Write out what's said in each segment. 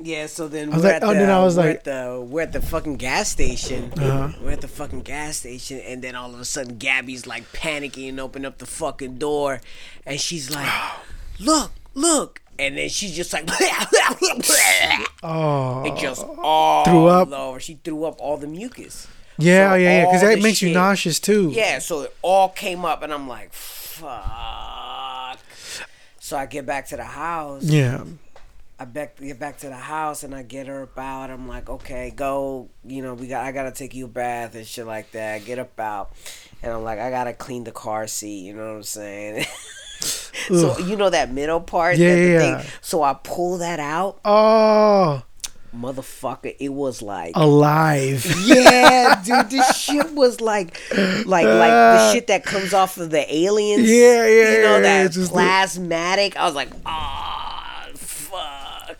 Yeah, so then I was we're like- at oh, the then I was we're like- at the we're at the fucking gas station. Uh-huh. We're at the fucking gas station, and then all of a sudden Gabby's like panicking and open up the fucking door, and she's like, "Look, look!" And then she's just like, Oh, it just all Threw up? over. She threw up all the mucus. yeah, so yeah, yeah. Because that makes you nauseous too. Yeah, so it all came up, and I'm like, "Fuck!" So I get back to the house. Yeah. I back get back to the house and I get her up out. I'm like, okay, go. You know, we got. I gotta take you a bath and shit like that. Get up out, and I'm like, I gotta clean the car seat. You know what I'm saying? so you know that middle part. Yeah, that the yeah. Thing, so I pull that out, Oh, motherfucker. It was like. alive. yeah, dude, this shit was like, like, like the shit that comes off of the aliens. Yeah, yeah, You know yeah, that the- plasmatic. I was like, ah, fuck.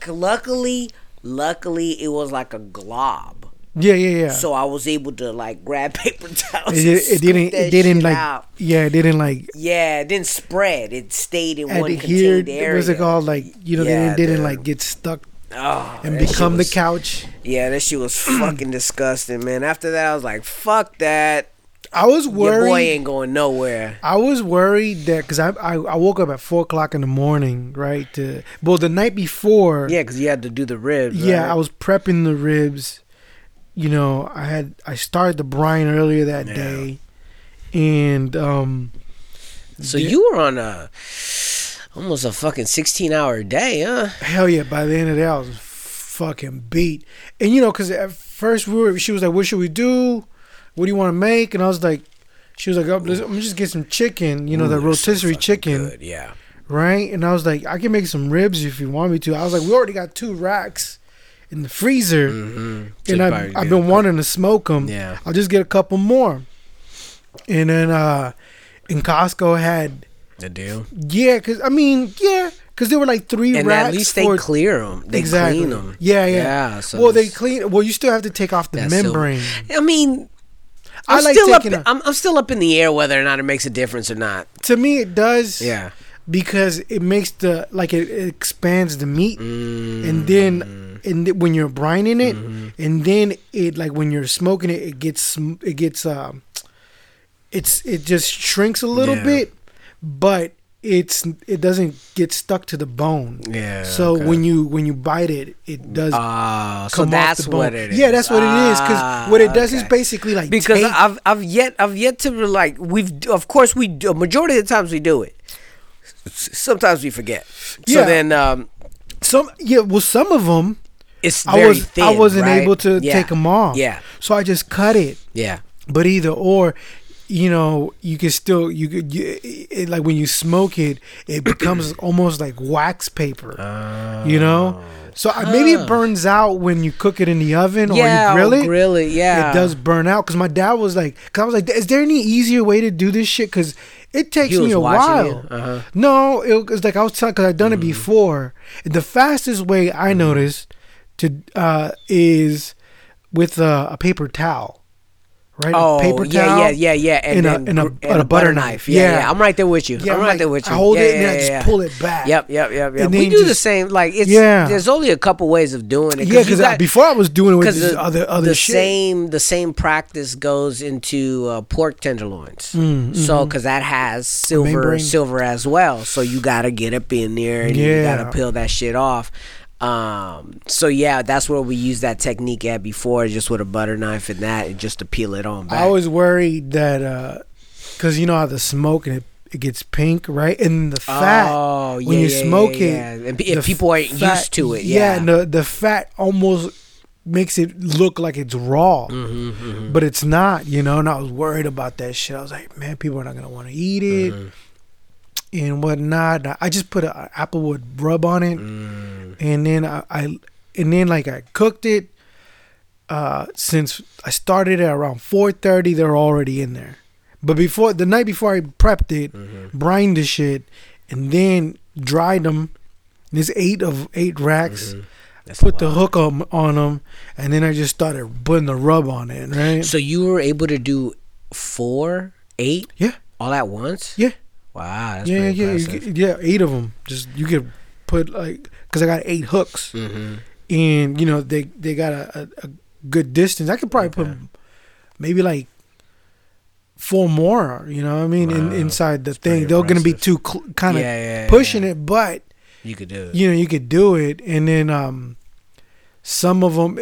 Luckily, luckily, it was like a glob. Yeah, yeah, yeah. So I was able to like grab paper towels. it, it, didn't. It didn't like. out. Yeah, it didn't like Yeah, it didn't spread. It stayed in one adhere. contained area. What's it called? Like you know, Yeah, they didn't, didn't like get stuck Oh, and become was- the couch. Yeah, that shit was fucking disgusting, man. After that, I was like, fuck that. I was Your worried. boy ain't going nowhere. I was worried that because I, I I woke up at four o'clock in the morning, right? To well, the night before, Yeah, because you had to do the ribs. yeah, right? I was prepping the ribs. You know, I had I started the brine earlier that Yeah. day, and um, So you were on a almost a fucking sixteen hour day, huh? hell yeah! By the end of the day, I was fucking beat. And you know, because at first we were, she was like, "What should we do? What do you want to make?" And I was like, "She was like, oh, let's, I'm just get some chicken. You know, Ooh, the that's so rotisserie chicken." good, Yeah. right? And I was like, I can make some ribs if you want me to. I was like, we already got two racks in the freezer, Mm-hmm. and I've, I've been wanting to smoke them. Yeah. I'll just get a couple more. And then uh, in Costco had The deal. yeah, cause I mean yeah, cause there were like three And racks. at least they for, clear them. They exactly. clean them. Yeah, yeah. Yeah. So well, they clean. Well, you still have to take off the membrane. I mean, I I'm like still up. a- I'm, I'm still up in the air whether or not it makes a difference or not. to me, it does. Yeah. because it makes the like it, it expands the meat Mm. and then and th- when you're brining it Mm-hmm. and then it like when you're smoking it it gets it gets um it's it just shrinks a little Yeah. bit but it's it doesn't get stuck to the bone Yeah. so okay. when you when you bite it it does Ah, so come off that's the bone. what it is. yeah that's what it is because what it does is Ah, basically like because I've I've yet I've yet to like we've of course we do, a majority of the times we do it. Sometimes we forget. So Yeah. then um, some yeah well some of them it's I was thin. I wasn't right? able to Yeah. take them off Yeah, so I just cut it yeah. But either or, you know, you can still you could you, it, like when you smoke it, it becomes almost like wax paper. you know, so I maybe it burns out when you cook it in the oven yeah, or you grill it. grill it. Yeah, It does burn out because my dad was like, cause I was like, is there any easier way to do this shit? Because it takes me a while. Uh-huh. No, it was like I was telling because I've done it before. The fastest way I noticed to uh, is with uh, a paper towel. Right, Oh, a paper yeah, towel. yeah, yeah, yeah, and in a- then in a- and a butter knife. Yeah, Yeah. yeah, I'm right there with you. Yeah, I'm right like, there with you. I hold yeah, it and yeah, I just yeah. pull it back. Yep, yep, yep, yep. And We do the same. Like it's Yeah. There's only a couple ways of doing it. Yeah, because before I was doing it with the, other other the shit. same the same practice goes into uh, pork tenderloins. Mm, So because that has silver silver as well, so you got to get up in there and you got to peel that shit off. Um. So yeah, that's where we used that technique at before, just with a butter knife and that, and just to peel it on back. I was worried that uh, because you know how the smoke and it, it gets pink, right? And the fat Oh, when you yeah, smoke yeah, it, yeah. And if people aren't fat- used to it, yeah, yeah. and the the fat almost makes it look like it's raw, Mm-hmm, mm-hmm. but it's not, you know. And I was worried about that shit. I was like, man, people are not gonna want to eat it. Mm-hmm. And whatnot. I just put an applewood rub on it, Mm. and then I, I and then like I cooked it. Uh, since I started at around four thirty, they're already in there. But before the night before I prepped it, Mm-hmm. brined the shit, and then dried them. There's eight of eight racks. Mm-hmm. That's Put the hook on on them, and then I just started putting the rub on it. Right? So you were able to do four, eight, Yeah. all at once. Yeah. Wow. Yeah, yeah, get- yeah. Eight of them. Just you could put like because I got eight hooks, mm-hmm. and you know they they got a, a, a good distance. I could probably put maybe like four more. You know, what I mean, in, inside the that's thing, they're gonna be impressive. too cl- kind of Yeah, yeah, pushing yeah. it, but You could do it. you know you could do it and then um some of them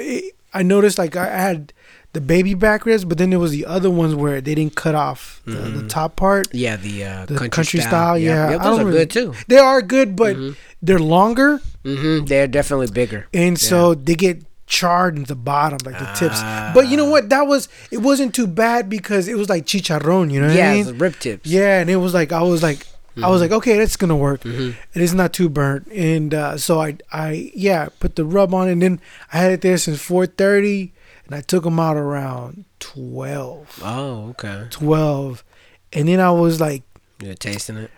i noticed like i had the baby back ribs but then there was the other ones where they didn't cut off the, the Mhm. top part Yeah, the, uh, The country, country style. style, yeah. yeah those are really- good too. they are good but Mhm. they're longer hmm They're definitely bigger. and so they get charred in the bottom like the tips but you know Ah. what that was it wasn't too bad because it was like chicharron you know yeah, i mean the rib tips. yeah and it was like i was like I was like, okay, that's gonna work. Mhm. It is not too burnt, and uh, so I, I, yeah, put the rub on, and then I had it there since four thirty, and I took them out around 12, Oh, okay. 12. and then I was like, You're tasting it.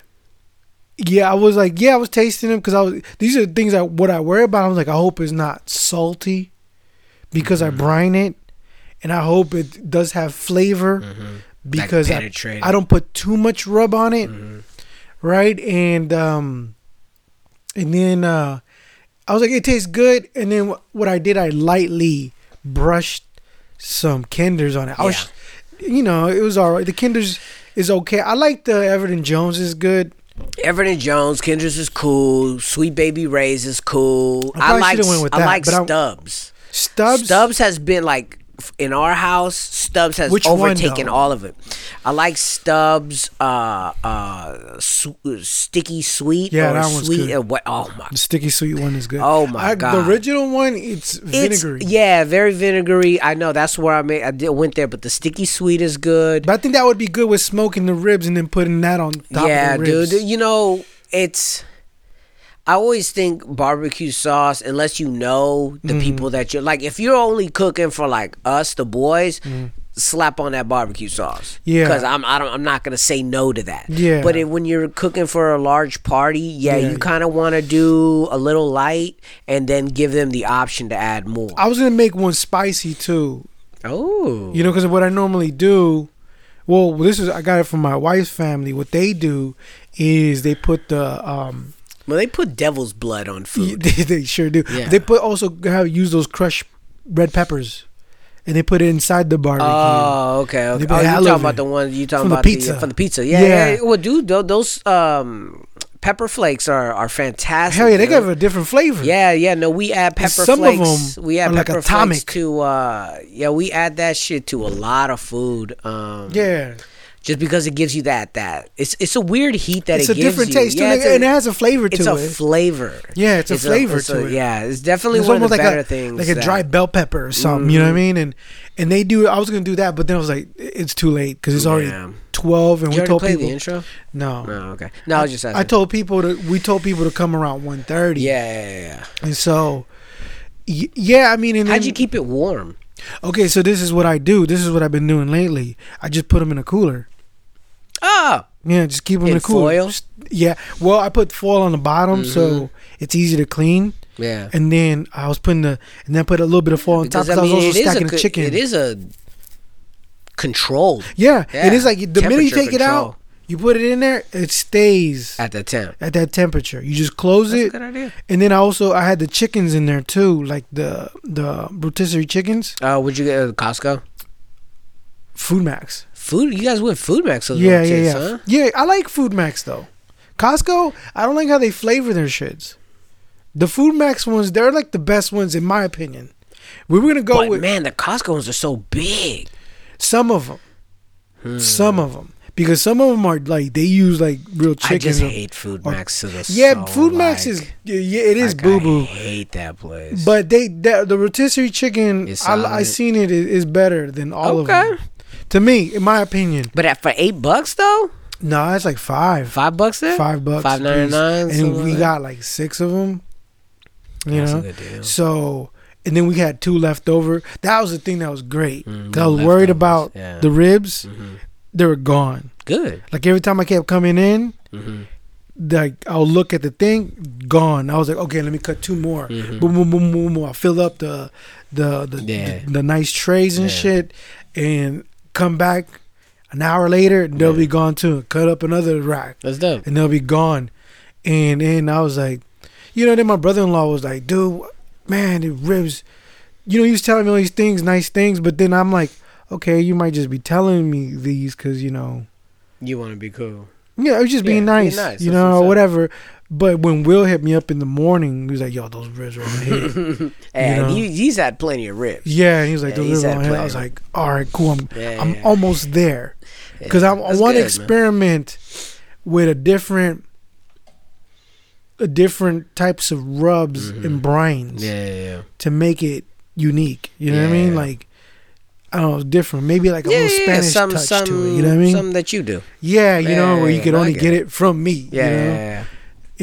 yeah, I was like, yeah, I was tasting them because I was. These are the things that what I worry about. I was like, I hope it's not salty, because I brine it, and I hope it does have flavor Mm-hmm. because I. I don't put too much rub on it. Mhm. right? And um, and then uh, I was like, it tastes good. And then what I did, I lightly brushed some Kinders on it. I was, you know, it was all right. The Kinders is okay. I like the Everett and Jones is good. Everett and Jones, Kendra's is cool. Sweet Baby Ray's is cool. I I, like I like Stubbs. Stubbs. Stubbs has been like in our house. Stubbs has Which overtaken though? all of it. I like Stubbs. Uh, uh, su- sticky sweet. Yeah, or that one's sweet. good. what? Oh my. The sticky sweet one is good. Oh my I- God. The original one, it's It's vinegary. yeah, very vinegary. I know that's where I made. I did, went there, but the sticky sweet is good. But I think that would be good with smoking the ribs and then putting that on top yeah, of the ribs. dude. You know, it's. I always think barbecue sauce, unless you know the Mm-hmm. people that you're like, if you're only cooking for like us, the boys, slap on that barbecue sauce. Yeah. because I'm I don't, I'm not gonna say no to that. Yeah. but it, when you're cooking for a large party, yeah, Yeah. you kind of want to do a little light and then give them the option to add more. I was gonna make one spicy too. oh, You know, because what I normally do, well, this is I got it from my wife's family. What they do is they put the um, well, they put devil's blood on food. they, they sure do. Yeah. They put also have use those crushed red peppers, and they put it inside the barbecue. Oh, okay. okay. Oh, you talking about the ones you talking From about the pizza. from the pizza? Yeah, Yeah. yeah. Well, dude, those um pepper flakes are are fantastic. Hell yeah, they give a different flavor. Yeah, yeah. No, we add pepper some of them we add are like pepper atomic. flakes to uh yeah, we add that shit to a lot of food. Um yeah. Just because it gives you that that it's it's a weird heat that. It's it a gives different you. taste too, Yeah, and it's a, it has a flavor to it's a it. flavor. Yeah, it's a flavor to it. Yeah, it's definitely It's one of almost the like better a things. like a that- dry bell pepper or something. You know what I mm-hmm. mean? And and they do. I was gonna do that, but then I was like, it's too late because it's already Yeah. twelve, and Did we told people the intro? no. No, okay. No, I was just asking. I told people to. We told people to come around one thirty. Yeah, yeah, yeah, yeah. And so, yeah, I mean, and How'd then, you keep it warm? Okay, so this is what I do. This is what I've been doing lately. I just put them in a cooler. Oh, Yeah, just keep them in, In a cooler. foil? Just- yeah. Well, I put foil on the bottom Mm-hmm. so it's easy to clean. yeah. And then I was putting the, and then I put a little bit of foil on top Because I because I, was also is a stacking the chicken. it is a controlled Yeah, it Yeah. is like the minute you take it out, you put it in there, it stays at the temp. at that temperature. You just close it. That's a it, good idea. and then I also I had the chickens in there too, like the the rotisserie chickens, Uh, would you get at Costco? FoodMaxx. Food? You guys went FoodMaxx those Yeah, yeah, yeah, huh? yeah. I like FoodMaxx though. Costco, I don't like how they flavor their shits. The FoodMaxx ones, they're like the best ones in my opinion. We were gonna go But with man, the Costco ones are so big. some of them, Hmm. some of them, because some of them are like they use like real I chicken. just hate Food or- Max to the Yeah, FoodMaxx like- is yeah, it is like, boo boo. I hate that place. But they the, the rotisserie chicken, I, I seen it is, better than all of Okay. them. To me, in my opinion, but at, for eight bucks though, no, it's like five, five bucks there, five bucks, five ninety nine, and we got like six of them. You That's know, a good deal. so and then we had two left over. That was the thing that was great. Mm, I was worried about yeah. the ribs; Mhm. They were gone. Good. Like every time I kept coming in, hmm like I'll look at the thing, gone. I was like, okay, let me cut two more. Mhm. Boom, boom, boom, boom, boom. I fill up the the the, Yeah. the, the nice trays and Yeah. shit, and come back an hour later, they'll Yeah. be gone too. Cut up another rack, That's dope. and they'll be gone. And then I was like, you know, then my brother in law was like, dude, man, the ribs. You know, he was telling me all these things, nice things, but then I'm like, okay, you might just be telling me these because you know, You want to be cool. yeah, it was just Yeah, being being nice, nice, you that's know, whatever. But when Will hit me up in the morning, he was like, "Yo, those ribs are on hit." and know? he, he's had plenty of ribs. yeah, and he was like, Yeah, "Those ribs are on hit." I was like, "All right, cool. I'm, Yeah, I'm almost there." because I, I want to good, man. experiment with a different, a different types of rubs and brines Mm-hmm. Yeah, to make it unique. You know what I mean? Like, I don't know, different. Maybe like a Yeah, little yeah, Spanish some, touch some, to it. You know what I mean? Something that you do. yeah, you know, where you yeah, can no, I only get get it. it from me. Yeah, you know?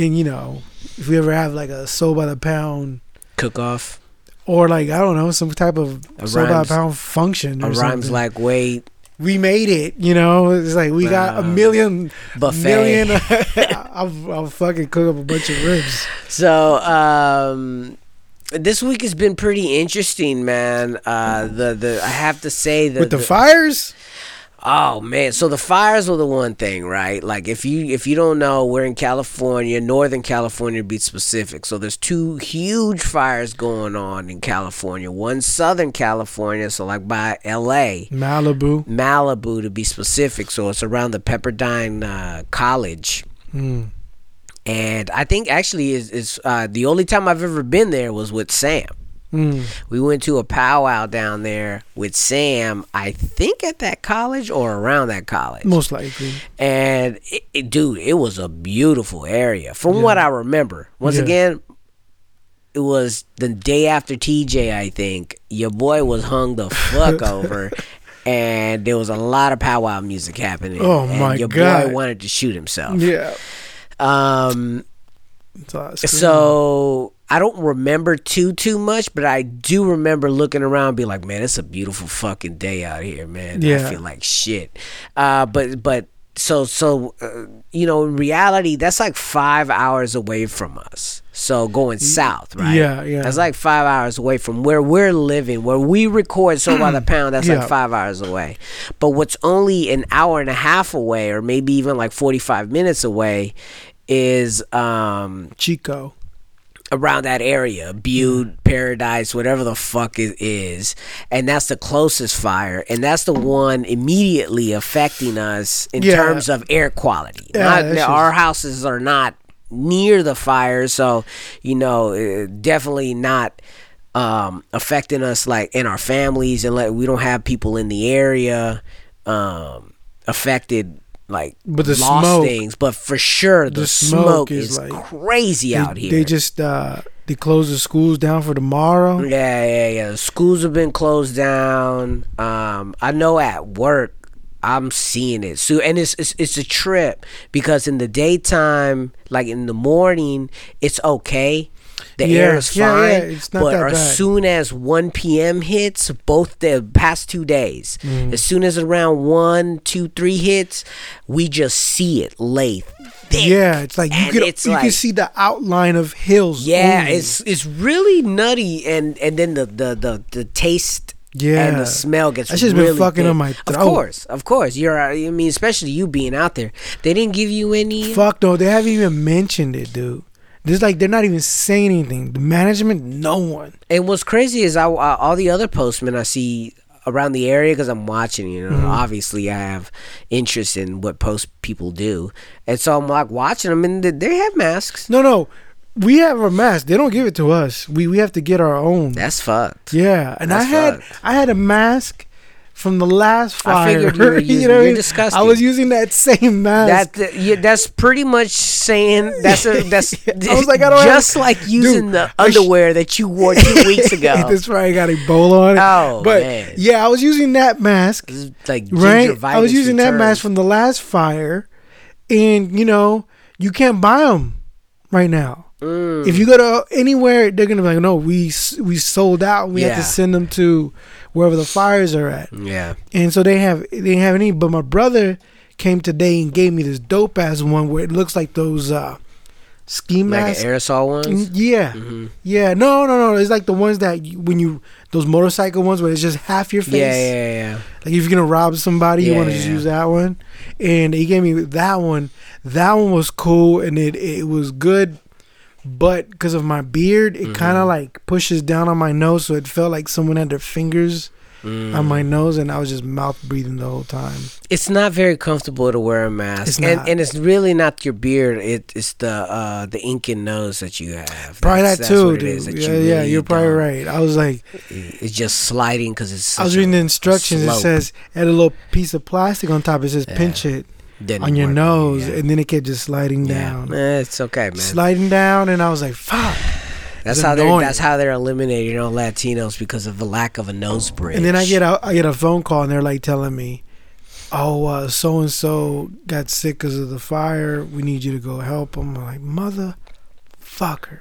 and you know, if we ever have like a soul by the pound. Cook off. Or like I don't know some type of A soul by the pound function or A rhymes something. like wait we made it, you know. It's like we got a Wow. million buffet. million. I'll, I'll fucking cook up a bunch of ribs. So um, this week has been pretty interesting, man. Uh, the the I have to say that With the fires, Oh man, so the fires were the one thing, right? Like if you if you don't know, we're in California, Northern California to be specific. So there's two huge fires going on in California. One Southern California, so like by LA, Malibu. Malibu to be specific. So it's around the Pepperdine uh, College. Mm. And I think actually is is uh, the only time I've ever been there was with Sam. Mm. We went to a powwow down there with Sam, I think at that college or around that college. Most likely. And it, it- dude, it was a beautiful area from what I remember. Once Yeah. again, it was the day after TJ, I think. Your boy was hung the fuck over. And there was a lot of powwow music happening. Oh, and my your God. boy wanted to shoot himself. Yeah. Um It's all screwed up. so I don't remember too too much, but I do remember looking around, and be like, "Man, it's a beautiful fucking day out here, man. Yeah. I feel like shit." Uh, but but so so uh, you know, in reality, that's like five hours away from us. So going south, right? Yeah, yeah. That's like five hours away from where we're living, where we record So by the Pound. That's Yeah. like five hours away. But what's only an hour and a half away, or maybe even like forty five minutes away, is um Chico. Around that area, Butte, Paradise, whatever the fuck it is, and that's the closest fire, and that's the one immediately affecting us in Yeah. terms of air quality. Yeah, Not- just- our houses are not near the fire, so you know, uh, definitely not um, affecting us like in our families, and like we don't have people in the area um, affected. Like But the lost smoke- things, but for sure the, the smoke, smoke is, is, like- crazy They, out here. they just uh they closed the schools down for tomorrow. Yeah, yeah, yeah. The schools have been closed down. Um, I know at work, I'm seeing it. So, and it's it's it's a trip because in the daytime, like in the morning, it's okay. The air is fine. yeah, yeah, it's not but as bad. soon as 1 p.m. hits, both the past two days, Mm. as soon as around one, two, three hits, we just see it lay thick. Yeah, it's like you could it's you like- can see the outline of hills. Yeah, it's it's really nutty, and and then the the the, the taste. Yeah. and the smell gets. That's just been fucking thick. on my Throat. Of course, of course. You're. I mean, especially you being out there. They didn't give you any. fuck no. They haven't even mentioned it, dude. There's like they're not even saying anything. The management, no one. And what's crazy is I, I all the other postmen I see around the area because I'm watching. You know, Mm-hmm. obviously I have interest in what post people do, and so I'm like watching them, and they- have masks. No, no. We have a mask. They don't give it to us. We we have to get our own. That's fucked. Yeah, and I had fucked. I had a mask from the last I fire. figured you were using- know what I you're disgusting. I was using that same mask. That yeah, that's pretty much saying that's a that's I was like, I don't just have- like using Dude, the I sh- underwear that you wore two weeks ago. That's right. I got Ebola on it. Oh, but man. yeah, I was using that mask. This is like Right. I was using that mask from the last fire, and you know you can't buy them right now. Mm. If you go to anywhere, they're gonna be like, "No, we we sold out. We have to send them to wherever the fires are at." Yeah. And so they have they didn't have any. But my brother came today and gave me this dope ass one where it looks like those uh ski Like masks. an aerosol Mm, ones. Yeah, Mhm. yeah. No, no, no. It's like the ones that you, when you those motorcycle ones where it's just half your face. Yeah, yeah, yeah. Like if you're gonna rob somebody, you want to just yeah. use that one. And he gave me that one. That one was cool, and it it was good but because of my beard, it kind Mm-hmm. of like pushes down on my nose, so it felt like someone had their fingers Mm. on my nose, and I was just mouth breathing the whole time. It's not very comfortable to wear a mask, It's and not. and it's really not your beard. It, it's the uh, the ink and nose that you have. Probably That's- that that's too, what dude. is, that yeah, you yeah, really you're probably don't- right. I was like, It's just sliding because it's. I was reading a- the a instructions. It says add a little piece of plastic on top. It says pinch it Didn't on your nose, Yeah. and then it kept just sliding Yeah. down, Eh, it's okay, man. sliding down, and I was like, fuck. That's how they're. That's how they're eliminating you know, Latinos because of the lack of a nose bridge. And then I get a I get a phone call, and they're like telling me, "Oh, uh, so and so got sick because of the fire. We need you to go help them." I'm like, motherfucker.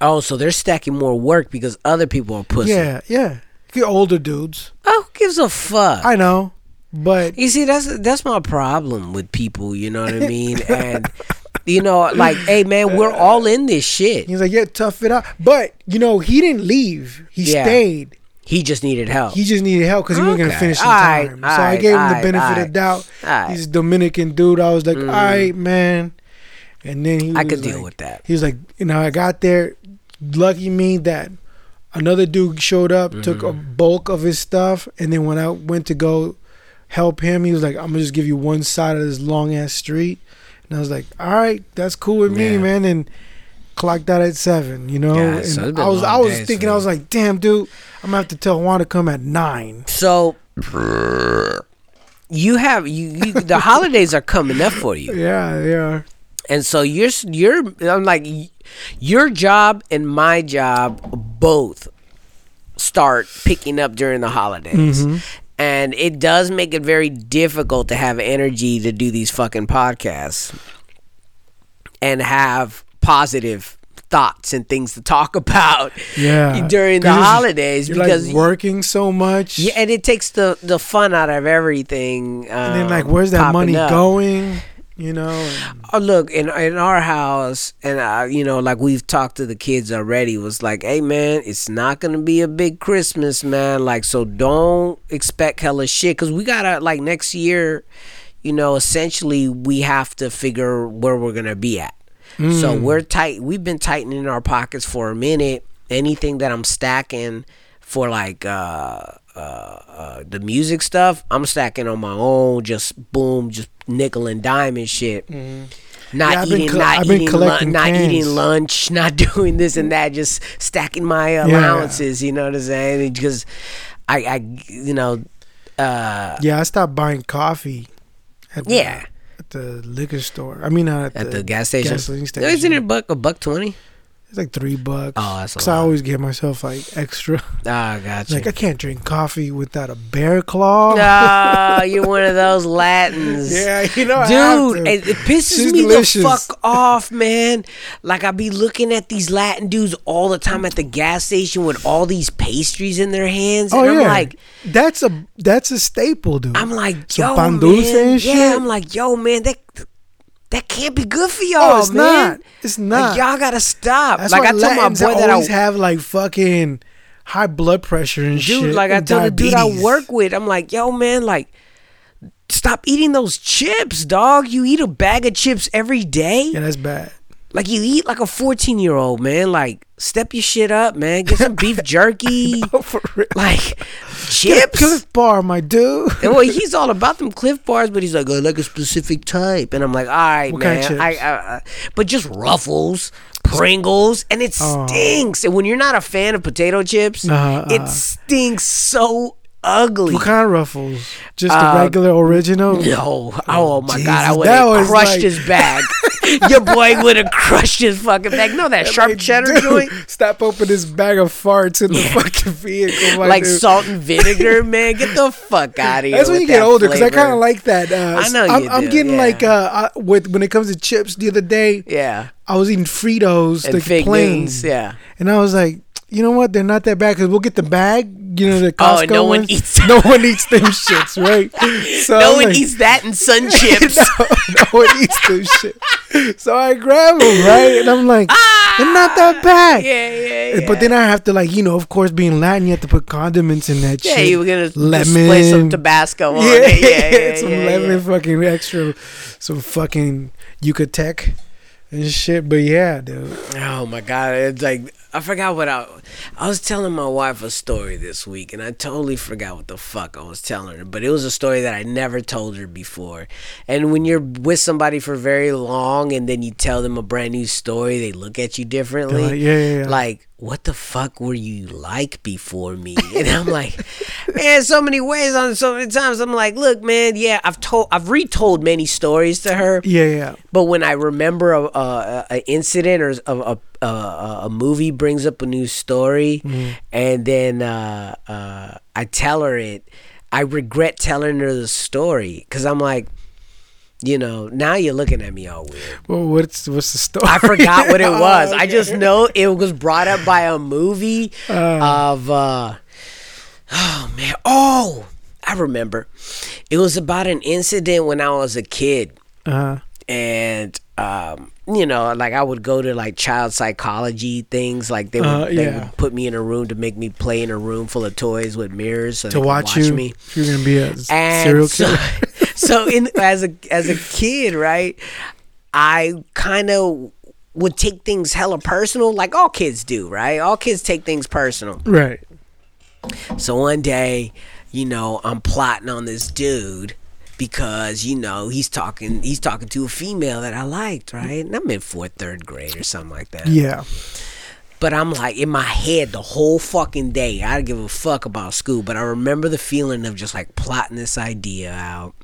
Oh, so they're stacking more work because other people are pussy. Yeah, yeah. Get older dudes. Oh, who gives a fuck? I know, but You see, that's that's my problem with people. You know what I mean? and you know, like, hey, man, we're all in this shit. he's like, "Yeah, tough it out." But you know, he didn't leave. He Yeah. stayed. He just needed help. He just needed help because he wasn't gonna finish in Alright, time. so I gave him the benefit of doubt. He's a Dominican dude. I was like, Mm. "All right, man." And then he I could deal like- with that. He was like, you know, I got there. Lucky me that another dude showed up, took a Mm-hmm. bulk of his stuff, and then when I went to go help him, he was like, "I'm gonna just give you one side of this long ass street," and I was like, "All right, that's cool with me, man." And clocked out at seven, you know. Yeah, and so I was, I was days thinking, for I was like, "Damn, dude, I'm gonna have to tell Juan to come at nine. So you have you, you the holidays are coming up for you, Yeah, yeah. and so you're you're I'm like your job and my job both start picking up during the holidays. Mm-hmm. And it does make it very difficult to have energy to do these fucking podcasts and have positive thoughts and things to talk about Yeah. during the holidays because like working so much. yeah, and it takes the the fun out of everything. Um, And then like, where's that money up. going? You know. and- Oh, look in in our house, and uh, you know, like we've talked to the kids already. Was like, hey man, it's not gonna be a big Christmas, man. Like, so don't expect hella shit, cause we gotta like next year. You know, essentially, we have to figure where we're gonna be at. So we're tight. We've been tightening our pockets for a minute. Anything that I'm stacking for like uh, uh, uh, the music stuff, I'm stacking on my own. Just boom, just nickel and dime and shit. Not Mm-hmm. Yeah, eating, col- not I've eating, collecting not eating lunch, not doing this and that. Just stacking my allowances. You know what I'm saying? Because I, I, you know, uh, Yeah, I stopped buying coffee. At the, yeah, At the liquor store. I mean, at, at the, gas station. gasoline Isn't it a station. buck? A buck twenty? It's like three bucks. Oh, that's Because I always give myself like extra. Ah, gotcha. Like I can't drink coffee without a bear claw. Ah, you're one of those Latins. Yeah, you know, Dude, it, it pisses She's me delicious. the fuck off, man. Like I be looking at these Latin dudes all the time at the gas station with all these pastries in their hands, and oh I'm yeah, like, that's a that's a staple, dude. I'm like, Some yo, man. and yeah, shit? I'm like, yo, man, that that can't be good for oh, y'all, oh, it's man. not. It's Like, not. y'all gotta stop. That's like why I told my boy that I always have like fucking high blood pressure and shit. dude, like I and told the dude I work with, I'm like, yo, man, like, stop eating those chips, dog. You eat a bag of chips every day. Yeah, that's bad. Like you eat like a 14 year old, man. Like, step your shit up, man. Get some beef jerky. Oh, for real. Like, chips. Clif Bar, my dude. And well, he's all about them Clif bars, but he's like, I like a specific type, and I'm like, all right, What kind man. of I, chips? I, I, but just Ruffles, Pringles, and it Oh. stinks. And when you're not a fan of potato chips, Uh-huh, it uh-huh. stinks so ugly. What kind of ruffles? Just Uh, the regular original? No, oh, my god, I would have crushed like- his bag. Your boy would have crushed his fucking bag. No, that sharp Like, cheddar dude, joint. Stop opening this bag of farts in the fucking vehicle. my like dude. salt and vinegar, man. Get the fuck out of here. That's when you get older because I kind of like that. Uh, I know I'm, I'm getting yeah. like uh, I, with when it comes to chips. The other day, Yeah, I was eating Fritos, and the fig plain, Yeah, and I was like, you know what? They're not that bad because we'll get the bag. You know the Costco Oh, no one ones. eats- No one eats them shits, right? So no I'm one like, eats that and sun chips. no, no one eats them shit. So I grab them, right? And I'm like, they're not that bad. Ah! Yeah, yeah, yeah. But then I have to like, you know, of course, being Latin, you have to put condiments in that yeah, shit. you were gonna lemon, display some Tabasco on yeah, it. Yeah, yeah, some yeah, lemon, fucking extra, some fucking Yucatec, and shit. But yeah, dude. Oh my god, it's like I forgot what I I was telling my wife a story this week and I totally forgot what the fuck I was telling her, but it was a story that I never told her before. And when you're with somebody for very long and then you tell them a brand new story, they look at you differently. Like, yeah, yeah, yeah. Like, what the fuck were you like before me? And I'm like, man, so many ways on so many times. I'm like, look, man, yeah, I've told, I've retold many stories to her. Yeah, yeah. But when I remember a, a, a incident or a, a, a, a movie brings up a new story, and then uh, uh, I tell her it, I regret telling her the story because I'm like, you know, now you're looking at me all weird. Well, what's what's the story? I forgot what it was. Oh, I just know it was brought up by a movie of uh oh man. Oh, I remember. It was about an incident when I was a kid Uh, and um you know like i would go to like child psychology things like they would, Uh, they would put me in a room to make me play in a room full of toys with mirrors so to could watch, you, me you're gonna be a and serial killer. so in as a as a kid right i kind of would take things hella personal like all kids do right all kids take things personal right. so one day, you know, I'm plotting on this dude because you know he's talking he's talking to a female that I liked, right? And I'm in fourth, third grade or something like that. Yeah. But I'm like in my head the whole fucking day. I don't give a fuck about school, but I remember the feeling of just like plotting this idea out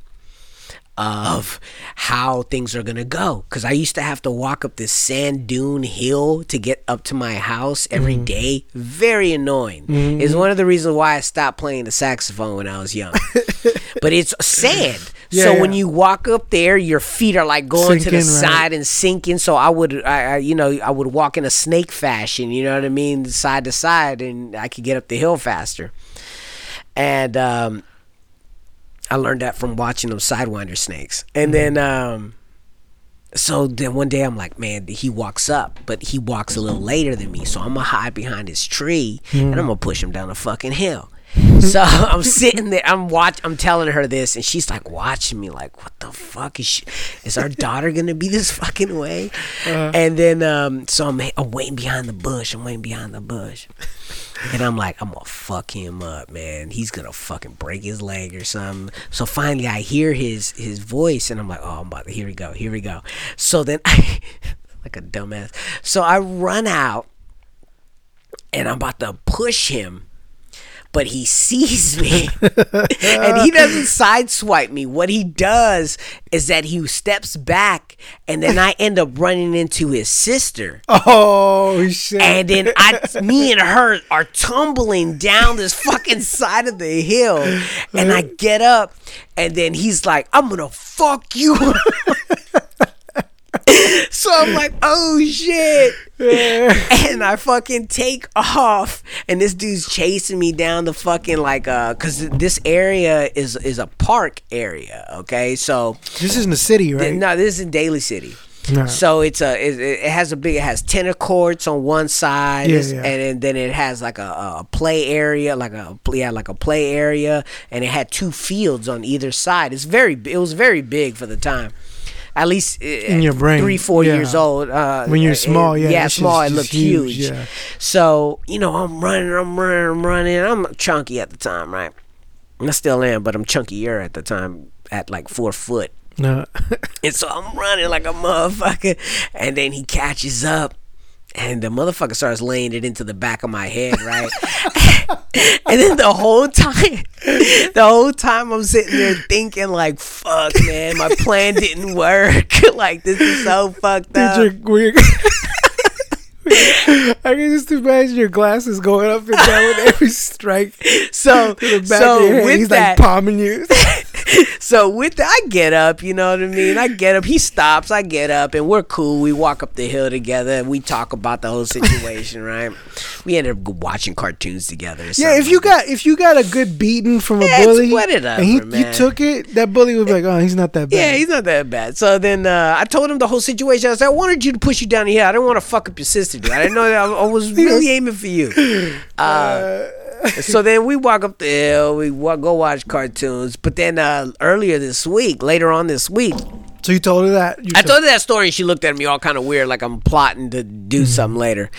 of how things are gonna go. Cause I used to have to walk up this sand dune hill to get up to my house every Mm-hmm. day. Very annoying. It's one of the reasons why I stopped playing the saxophone when I was young. but it's sand. so Yeah, when you walk up there, your feet are like going to the right. side and sinking. So I would, I, I, you know, I would walk in a snake fashion. You know what I mean, side to side, and I could get up the hill faster. And um, I learned that from watching them sidewinder snakes. And then, um, so then one day I'm like, man, he walks up, but he walks a little later than me. So I'm gonna hide behind his tree and I'm gonna push him down the fucking hill. so I'm sitting there, I'm watch, I'm telling her this, and she's like watching me, like, what the fuck is she? Is our daughter gonna be this fucking way? And then, um, so I'm, I'm waiting behind the bush. I'm waiting behind the bush. And I'm like, I'm gonna fuck him up, man. He's gonna fucking break his leg or something. So finally, I hear his his voice, and I'm like, oh, I'm about to. Here we go. Here we go. So then, I, like a dumbass. So I run out, and I'm about to push him. But he sees me and he doesn't sideswipe me. What he does is that he steps back and then I end up running into his sister. Oh shit. And then I, me and her are tumbling down this fucking side of the hill, and I get up, and then he's like, "I'm gonna fuck you." so I'm like, "Oh shit!" and I fucking take off, and this dude's chasing me down the fucking like uh, cause this area is is a park area. Okay, so this isn't the city, right? no, this is in Daly City. No. So it's a it, it has a big it has tennis courts on one side Yeah, yeah. and then, then it has like a, a play area like a yeah like a play area and it had two fields on either side. It's very it was very big for the time. At least in your brain, three four yeah. years old. Uh, When you're small, yeah, yeah, small. It looked huge, huge. yeah. So you know, I'm running, I'm running, I'm running. I'm chunky at the time, right? I still am, but I'm chunkier at the time at like four foot. No. And so I'm running like a motherfucker. And then he catches up. And the motherfucker starts laying it into the back of my head, right? and then the whole time, the whole time I'm sitting there thinking, like, fuck, man, my plan didn't work. like, this is so fucked up. I can just imagine your glasses going up and down with every strike So, so of your head. with He's that, like palming you. so with that, I get up, you know what I mean? I get up, he stops, I get up, and we're cool. We walk up the hill together and we talk about the whole situation, right? We ended up watching cartoons together. yeah, if you got if you got a good beating from a Yeah, bully whatever, and he, you took it, that bully be like, oh, he's not that bad. Yeah, he's not that bad. So then uh, I told him the whole situation. I said, I wanted you to push you down here. I didn't want to fuck up your sister, dude. I didn't know that. I, I was really aiming for you. Uh, so then we walk up the hill. We walk, go watch cartoons. But then uh, earlier this week, later on this week, So you told her that? You I told her that story. And she looked at me all kind of weird, like I'm plotting to do something later.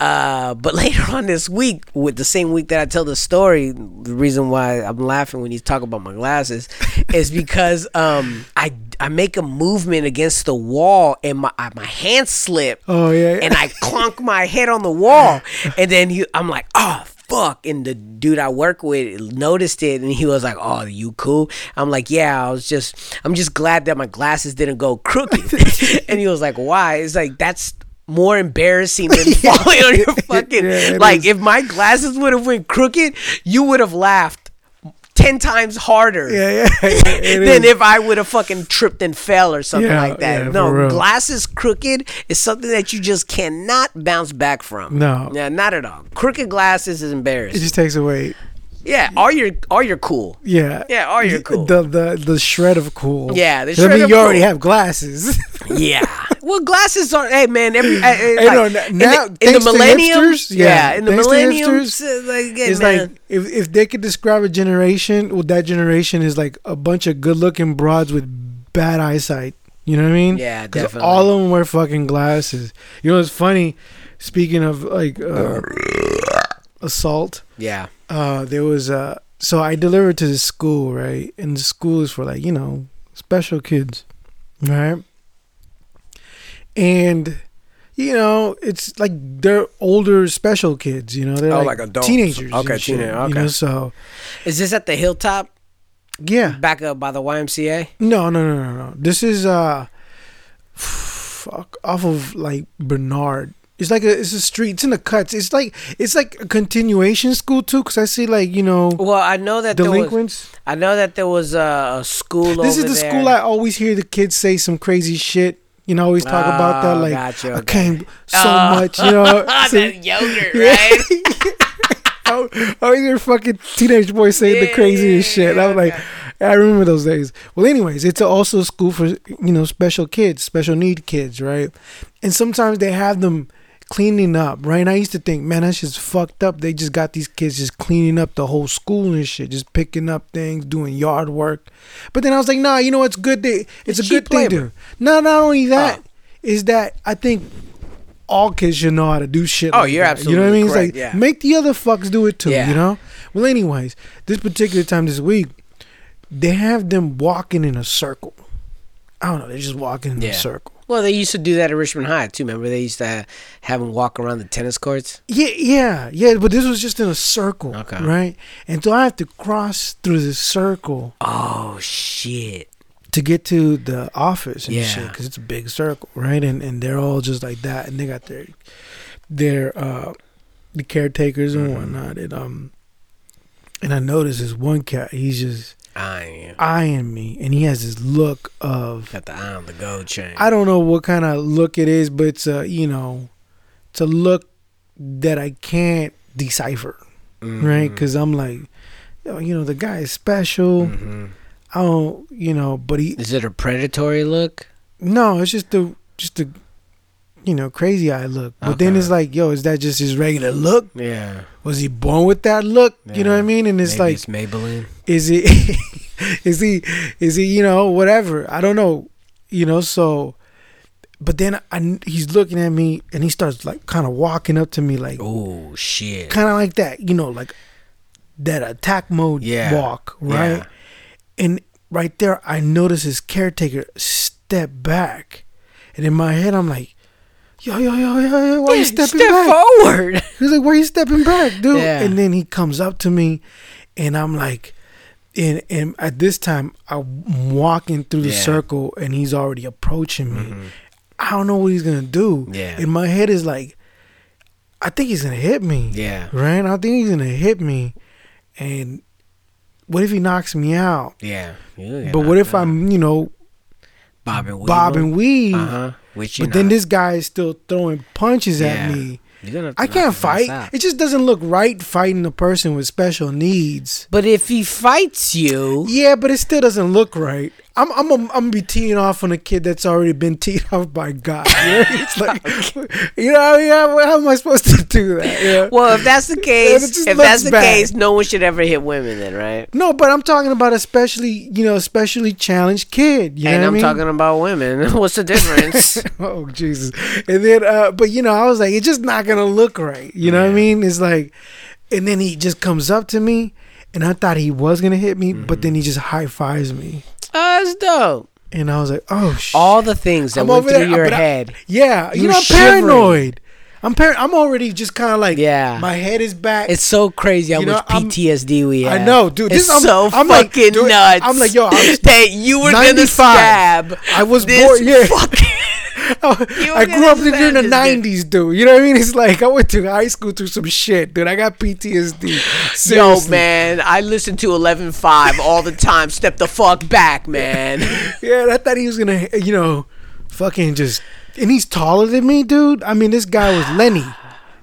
Uh, but later on this week, with the same week that I tell the story, the reason why I'm laughing when you talk about my glasses is because um, I I make a movement against the wall and my I- my hand slip Oh yeah. and I clunk my head on the wall, and then he, I'm like, oh fuck, and the dude I work with noticed it, and he was like, oh, you cool? I'm like, yeah, I was just, I'm just glad that my glasses didn't go crooked, and he was like, why? It's like that's. More embarrassing than falling on your fucking Yeah, like is. if my glasses would have went crooked, you would have laughed ten times harder yeah, yeah. Than is. if I would have fucking tripped and fell or something Yeah, like that. no, glasses crooked is something that you just cannot bounce back from. No. yeah, not at all. Crooked glasses is embarrassing. it just takes away. yeah, or you're or you're cool. Yeah. Yeah, or you're cool. The the the shred of cool. Yeah, the 'Cause I mean, of you already have glasses. yeah. Well, glasses are. Hey, man. Every Hey, like, no, in now, the, in the thanks millennium. yeah, yeah, in the millennium. like, yeah, it's man. like if if they could describe a generation, well, that generation is like a bunch of good-looking broads with bad eyesight. You know what I mean? Yeah, definitely. All of them wear fucking glasses. You know, it's funny. Speaking of like uh, assault, yeah. uh, there was uh, so I delivered to the school, right? And the school is for like you know special kids, right? And you know, it's like they're older special kids. You know, they're Oh, like, like adults. teenagers. Okay, and shit, teenager, You okay. know, so Is this at the hilltop yeah, back up by the YMCA? no, no, no, no, no. This is uh, fuck off of like Bernard. It's like a it's a street. It's in the cuts. It's like it's like a continuation school too, because I see like you know Well, I know that there was. delinquents. I know that there was a, a school. This is the there. school I always hear the kids say some crazy shit. You know, always talk about that. Oh, Like, gotcha, I came so Oh. much, you know. that yogurt, Yeah. right? I always hear fucking teenage boys saying the craziest Yeah, shit. I was like, okay. I remember those days. Well, anyways, it's also a school for, you know, special kids, special need kids, right? And sometimes they have them cleaning up, right? And I used to think, man, that's just fucked up. They just got these kids just cleaning up the whole school and shit, just picking up things, doing yard work. But then I was like, nah, you know what's good? They, it's, It's a good thing labor. to. No, not only ah. that, Oh. is that I think all kids should know how to do shit. Oh, like you're that. You know what I absolutely mean? It's like yeah. make the other fucks do it too. Yeah. You know. Well, anyways, this particular time this week, they have them walking in a circle. I don't know. They're just walking in Yeah. a circle. Well, they used to do that at Richmond High too. Remember, they used to have them walk around the tennis courts. Yeah, yeah, yeah. But this was just in a circle, Okay. right? And so I have to cross through this circle Oh shit! to get to the office and Yeah. shit because it's a big circle, right? And and they're all just like that, and they got their their uh the caretakers and Mhm. whatnot. And um, and I noticed this one cat. He's just I am eyeing me, and he has this look of got the eye on the gold chain. I don't know what kind of look it is, but it's a you know, it's a look that I can't decipher, Mm-hmm. right? Because I'm like, yo, you know, the guy is special. hmm I don't, you know, but he Is it a predatory look? no, it's just the just the you know crazy eye look. But then it's like, yo, is that just his regular look? Yeah. Was he born with that look? You know what I mean? And it's Maybe like, it's Maybelline. is it is he is he you know whatever i don't know you know so but then I, he's looking at me and he starts like kind of walking up to me like Oh shit! kind of like that you know like that attack mode Yeah. walk right Yeah. and right there i notice his caretaker step back and in my head i'm like yo yo yo yo, yo why you stepping Step back forward. He's like, "Why you stepping back, dude?" Yeah. And then he comes up to me, and I'm like, and and at this time I'm walking through the Yeah. circle, and he's already approaching me. Mhm. I don't know what he's gonna do. Yeah. And my head is like, I think he's gonna hit me. Yeah. Right. I think he's gonna hit me, and what if he knocks me out? Yeah. But what if I'm, you know, Bob and Weave? bob and weave? Uh huh. Which you But then this guy is still throwing punches Yeah. at me. You're gonna have to I can't fight. It just doesn't look right fighting a person with special needs. But if he fights you, Yeah, but it still doesn't look right. I'm I'm I'm gonna be teeing off on a kid that's already been teed off by God. Know? It's like, you know, I mean, how, how am I supposed to do that? Know? Well, if that's the case, if that's the bad. case, no one should ever hit women then, right? No, but I'm talking about a specially, you know, especially challenged kid. You and I'm mean? talking about women. What's the difference? oh Jesus! And then, uh, but you know, I was like, it's just not gonna look right. You know what I mean? It's like, and then he just comes up to me, and I thought he was gonna hit me, but then he just high fives me, oh, that's dope. and I was like, oh shit! All the things that I'm went over through there, your but I- head. yeah, you You're know, I'm shivering. paranoid. I'm par- I'm already just kind of like, Yeah. my head is back. It's so crazy how You know, much I'm- PTSD we have. I know, dude. It's This I'm, so I'm like, fucking dude, nuts. I'm like, yo, I was that you were gonna 95. stab. I was born- yeah. fucking- You I grew up during the '90s, dude. You know what I mean? It's like I went to high school through some shit, dude. I got PTSD. Yo, man, I listen to 11.5 all the time. Step the fuck back, man. Yeah, I thought he was gonna, you know, fucking just. And he's taller than me, dude. I mean, this guy was Lenny.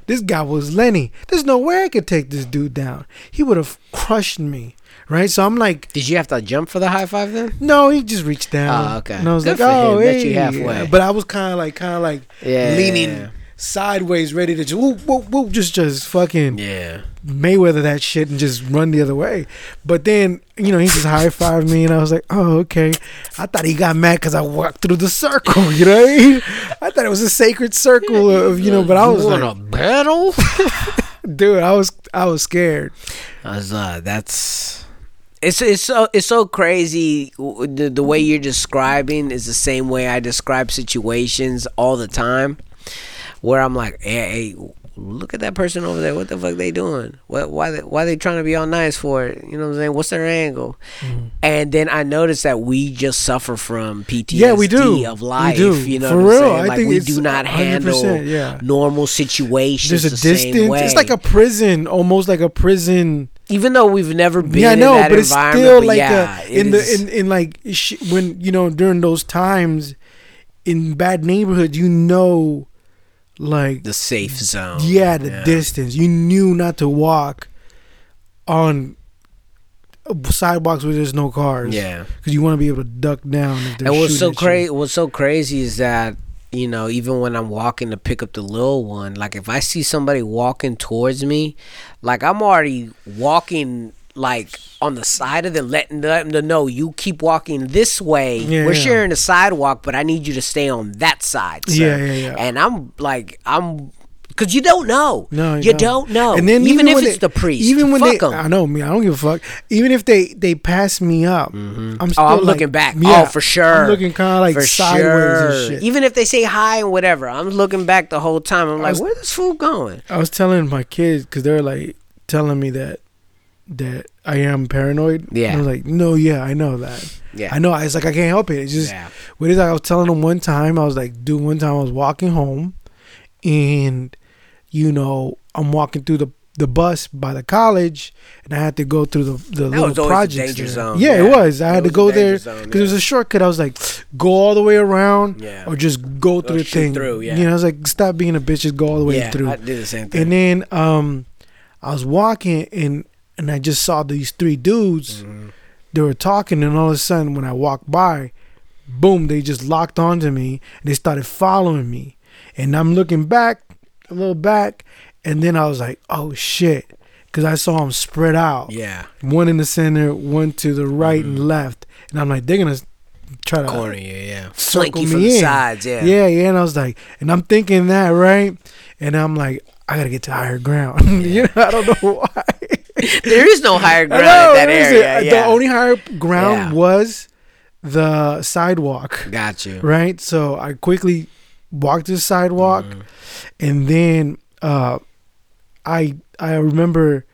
This guy was Lenny. There's no way I could take this dude down. He would have crushed me, right? So I'm like, Did you have to jump for the high five then? no, he just reached down. Oh, okay. And I was Good like, oh, him. Met hey. you halfway. But I was kind of like, kind of like Yeah. leaning sideways, ready to just, whoop, whoop, whoop, just, just fucking Yeah. Mayweather that shit and just run the other way. But then, you know, he just high fived me and I was like, oh, okay. I thought he got mad because I walked through the circle, you know what I mean? I thought it was a sacred circle of, you know, but I was you like, a battle? dude, I was, I was scared. I was, uh, that's it's it's so it's so crazy. The the way you're describing is the same way I describe situations all the time, where I'm like, hey, hey look at that person over there. What the fuck they doing? What why they, why they trying to be all nice for it? You know what I'm saying? What's their angle? Mm-hmm. And then I noticed that we just suffer from PTSD Yeah, we do. of We life. do. You know For what I'm real. saying? I Like think we do not handle yeah. normal situations There's a the distance. It's like a prison, almost like a prison. Even though we've never been in that neighborhood. yeah, I know, but it's still but like yeah, a, it in the is- in, in like sh- when you know during those times in bad neighborhoods, you know, like the safe zone. yeah, the distance. You knew not to walk on sidewalks where there's no cars. Yeah. because you want to be able to duck down. If And what's so shooting at you. crazy? What's so crazy is that you know, even when I'm walking to pick up the little one, like if I see somebody walking towards me, like I'm already walking like on the side of them, letting them to know you keep walking this way. Yeah, We're yeah. sharing the sidewalk, but I need you to stay on that side. sir." Yeah, yeah, yeah. And I'm like, I'm. Cause you don't know. No, you don't. don't know. And then even, if when it's they- the priest, even when fuck they, 'em. I know me, I don't give a fuck. Even if they they pass me up, mm-hmm. oh, I'm still Oh, I'm like- looking back. Yeah, oh, for sure. I'm looking kind of like For sideways sure. and shit. Even if they say hi and whatever, I'm looking back the whole time. I'm like, was- where's this fool going? I was telling my kids because they're like telling me that that I am paranoid. Yeah. I was like, no, yeah, I know that. Yeah. I know. I it's like I can't help it. It's just Yeah. what is I was telling them one time. I was like, dude, one time I was walking home, and you know I'm walking through the the bus by the college, and I had to go through the the That little was always the projects. danger there. zone. Yeah, Yeah. it was. I It had was to go there because it was a shortcut. I was like, go all the way around, Yeah. or just go through the thing. through, yeah. You know, I was like, stop being a bitch, just go all the way yeah, through. I did the same thing. And then um, I was walking and and I just saw these three dudes. Mm-hmm. They were talking, and all of a sudden, when I walked by, boom, they just locked onto me. And they started following me, and I'm looking back, a little back, and then I was like, oh shit, because I saw them spread out. yeah, One in the center, one to the right and mm-hmm. left, and I'm like, they're gonna try to corner, yeah, yeah. circle Flanky me from the in. sides, yeah. Yeah, yeah. And I was like, and I'm thinking that, right? And I'm like, I gotta get to higher ground. you know, I don't know why. There is no higher ground in that area. yeah. The only higher ground Yeah. was the sidewalk, Got you. right? So I quickly walked to the sidewalk, Mm-hmm. and then uh, I I remember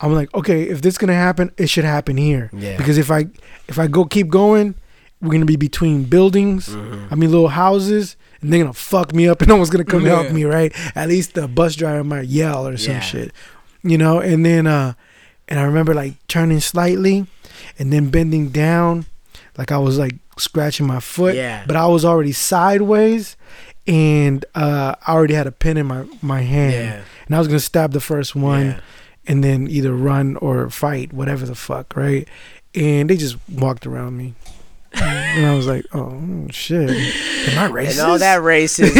I'm like, okay, if this gonna happen, it should happen here. Yeah. Because if I if I go keep going, we're gonna be between buildings. Mm-hmm. I mean, little houses, and they're gonna fuck me up, and no one's gonna come help me, right? At least the bus driver might yell or some Yeah. shit, you know. And then, uh, and I remember like turning slightly, and then bending down, like I was like scratching my foot, Yeah. but I was already sideways, and uh, I already had a pin in my my hand, Yeah. and I was gonna stab the first one Yeah. and then either run or fight, whatever the fuck, right? And they just walked around me. And I was like, oh shit, am I racist? And all that racism.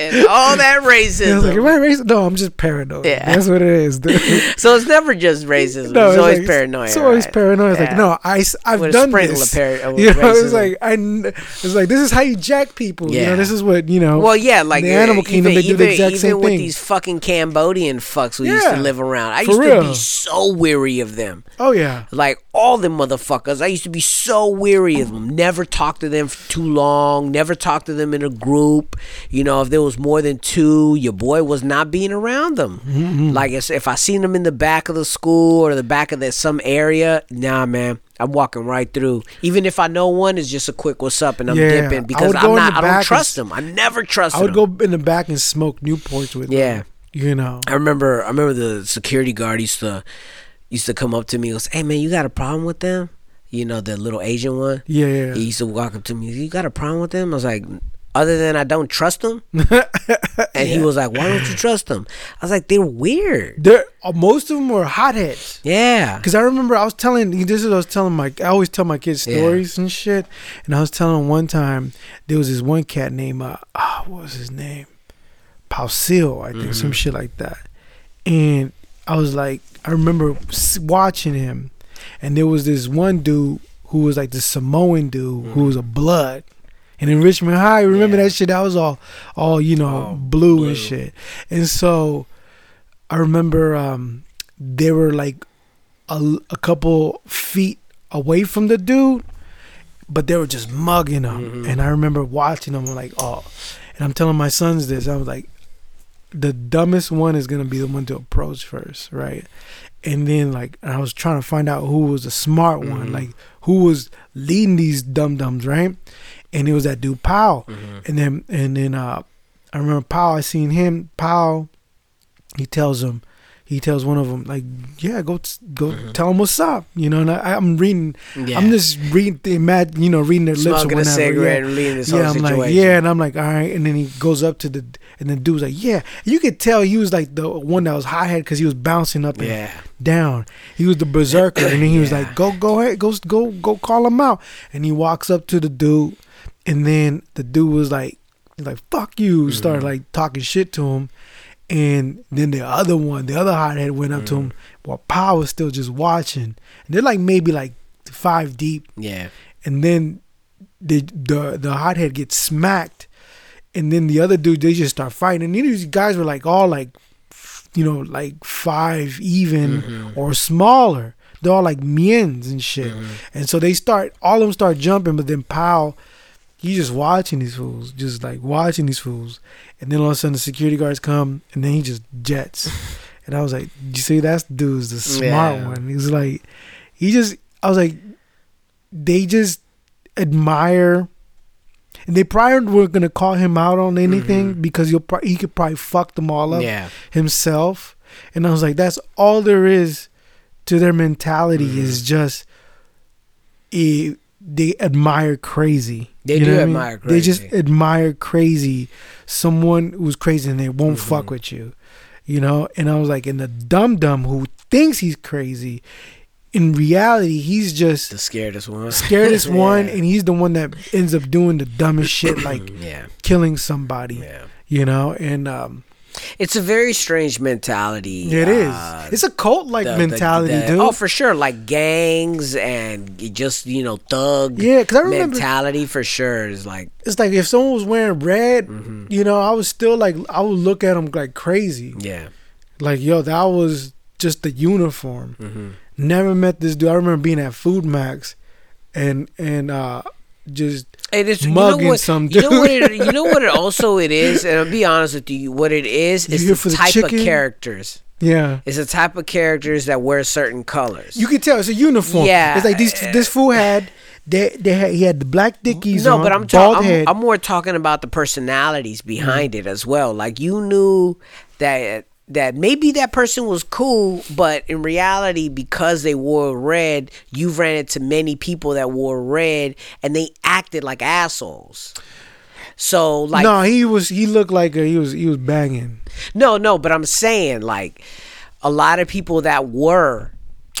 and all that racism. I was like, am I racist? No, I'm just paranoid. Yeah. That's what it is. dude. so it's never just racism. No, it's, always like, paranoia. It's always right? paranoia. It's Yeah. like, no, I, I've With done this. of par- you know, it's like I, it's like this is how you jack people. You Yeah. know, this is what you know. Well, yeah, like the animal kingdom, even, they do the exact even same with thing. these fucking Cambodian fucks who used to live around. I used to real. be so weary of them. oh yeah, Like all them motherfuckers, I used to be so weary of them. Never talk to them for too long. Never talk to them in a group. You know, if there was more than two, your boy was not being around them. Mm-hmm. Like if I seen them in the back of the school or the back of the, some area, nah, man. I'm walking right through. Even if I know one, it's just a quick "What's up" and I'm Yeah. Dipping because I'm not. I don't trust them. I never trust them. I would them. go in the back and smoke Newports with. Them. Yeah. them, you know. I remember I remember the security guard used to used to come up to me and goes, Hey man, you got a problem with them? You know, the little Asian one? Yeah, yeah. He used to walk up to me, You got a problem with them? I was like, other than I don't trust them? And he was like, Why don't you trust them? I was like, They're weird. There, uh, most of them were hotheads. Yeah. Cause I remember I was telling this is what I was telling my I always tell my kids Yeah. stories and shit, and I was telling one time there was this one cat named uh, ah, what was his name, Pausil I think Mm-hmm. some shit like that, and I was like I remember watching him, and there was this one dude who was like the Samoan dude who was a blood. And in Richmond High, remember Mm-hmm. Yeah. that shit? That was all, all you know, Oh, blue, blue. and shit. And so, I remember um, they were like a, a couple feet away from the dude, but they were just mugging him. Mm-hmm. And I remember watching them, like, oh. And I'm telling my sons this. I was like, the dumbest one is gonna be the one to approach first, right? And then like I was trying to find out who was the smart one, Mhm. like who was leading these dum dums, right? And it was that dude Powell. Mhm. And then and then uh I remember Powell, I seen him, Powell, he tells him he tells one of them like, "Yeah, go t- go Mhm. tell him what's up," you know. And I, I'm reading, Yeah. I'm just reading, the mad, you know, reading their lips or smoking a whatever. cigarette yeah. and leaving this Yeah, I'm situation. like, yeah, and I'm like, all right, and then he goes up to the, and the dude's like, yeah, you could tell he was like the one that was high head because he was bouncing up and Yeah. Down. He was the berserker, and then he was like, go, go ahead, go, go, go, call him out, and he walks up to the dude, and then the dude was like, he's like, fuck you, Mm-hmm. started like talking shit to him, and then the other one, the other hothead went up to him Mm-hmm. while Powell was still just watching, and they're like maybe like five deep Yeah. and then the the the hothead gets smacked, and then the other dude they just start fighting. And these guys were like all like, you know, like five even Mhm. or smaller. They're all like miens and shit. Mhm. And so they start all of them start jumping, but then Powell, he's just watching these fools, just like watching these fools. And then all of a sudden the security guards come, and then he just jets. and I was like, you see, that's dude's the smart Yeah. one. He's like, he just, I was like, they just admire. And they probably weren't gonna call him out on anything because you'll pro- he could probably fuck them all up Mm-hmm. Yeah. himself. And I was like, that's all there is to their mentality Mm-hmm. is just eh, they admire crazy. They You do what I mean? admire They just admire crazy. Someone who's crazy and they won't Mm-hmm. fuck with you. You know? And I was like, and the dumb dumb who thinks he's crazy, in reality, he's just The scaredest one. scaredest Yeah. one and he's the one that ends up doing the dumbest shit like yeah. killing somebody. Yeah. You know? And um It's a very strange mentality. It is. uh, It's a cult like the- the- mentality, the- dude. Oh, for sure. Like gangs and just, you know, thug yeah, because I remember mentality for sure is like, it's like if someone was wearing red, Mm-hmm. you know, I was still like I would look at them like crazy. yeah. Like yo, that was just the uniform. hmm Never met this dude. I remember being at FoodMaxx, and and uh just It is Mugging you know what, some You know what? dude. It, you know what? It also it is, and I'll be honest with you. What it is is the the type of characters. yeah. It's a type of characters that wear certain colors. You can tell it's a uniform. Yeah. it's like these. This fool had they they had, he had the black dickies no, on, but I'm talking. I'm, I'm more talking about the personalities behind it as well. Like you knew that that maybe that person was cool, but in reality, because they wore red, you've ran into many people that wore red and they acted like assholes. So like no, he was. He looked like a, he was. He was banging. no, no, but I'm saying like a lot of people that were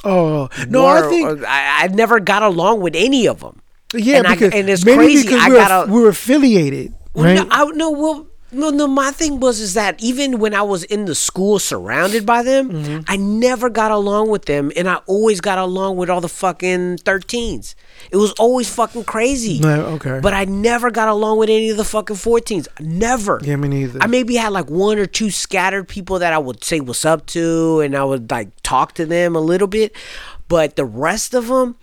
Oh no, were, I think I, I never got along with any of them. Yeah, and I- and it's maybe crazy, because I we were, gotta- we were affiliated, right? no, I, no, well, no, no. My thing was is that even when I was in the school surrounded by them, Mm-hmm. I never got along with them, and I always got along with all the fucking thirteens. It was always fucking crazy. No, okay. But I never got along with any of the fucking fourteens. Never. yeah, me neither. I maybe had like one or two scattered people that I would say what's up to, and I would like talk to them a little bit, but the rest of them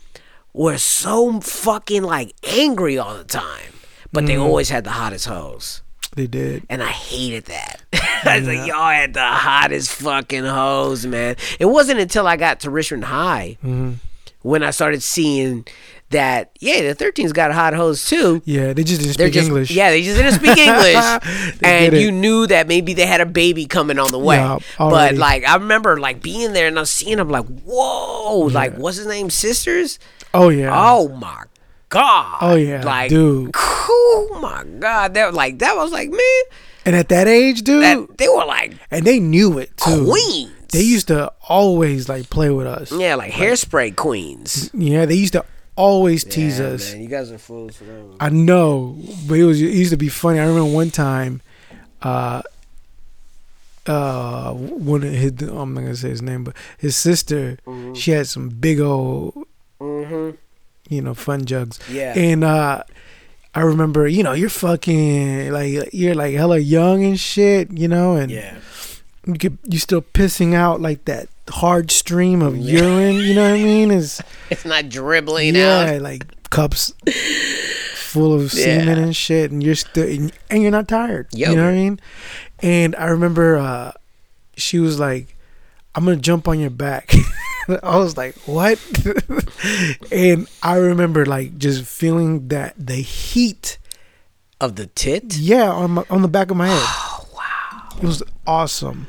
were so fucking like angry all the time. But they always had the hottest hoes, they did. and I hated that. I was like, y'all had the hottest fucking hoes, man. It wasn't until I got to Richmond High mm-hmm. when I started seeing that. Yeah, the 13s got hot hoes too. Yeah, they just didn't They're speak just English. yeah, they just didn't speak English, and you knew that maybe they had a baby coming on the way. Yeah, but like I remember like being there and I was seeing them like whoa, like what's his name, sisters? Oh yeah. Oh my god! Oh, yeah, like dude. Oh my god! That like that was like man, And at that age, dude, that they were like and they knew it too. queens. They used to always like play with us. yeah, like hairspray queens. Yeah, they used to always tease Yeah, us. man, you guys are fools for them. I know, but it was it used to be funny. I remember one time, uh, uh, one of his I'm not gonna say his name, but his sister, she had some big old, Mm-hmm. You know, fun jugs. Yeah. And uh, I remember, you know, you're fucking like you're like hella young and shit, you know, and Yeah. you could you still pissing out like that hard stream of urine. You know what I mean? Is It's not dribbling yeah, out. like cups full of Yeah. semen and shit, and you're still and, and you're not tired. Yo. You know what I mean? And I remember uh, she was like, "I'm gonna jump on your back." I was like, "What?" and I remember like just feeling that the heat, Of the tit. yeah, on my, on the back of my head. Oh wow! It was awesome.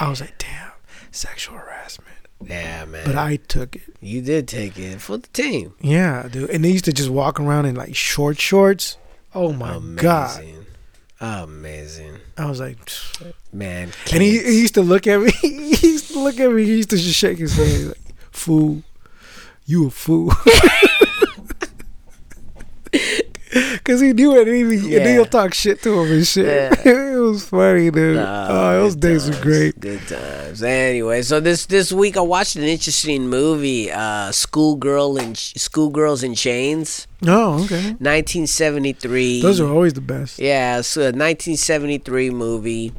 I was like, "Damn, sexual harassment," Yeah, man. but I took it. you did take it for the team. Yeah, dude. And they used to just walk around in like short shorts. Oh my god. Amazing. Amazing. I was like, Man. and he, he used to look at me. He used to look at me. He used to just shake his head, like, "Fool, you a fool." Cause he knew it, and, he, and Yeah. then he'll talk shit to him and shit. Yeah. it was funny, dude. Oh, oh, those days were great. Good times. Anyway, so this this week I watched an interesting movie, uh, Schoolgirl and Schoolgirls in Chains, Oh, okay. 1973. Those are always the best. Yeah, it's a 1973 movie.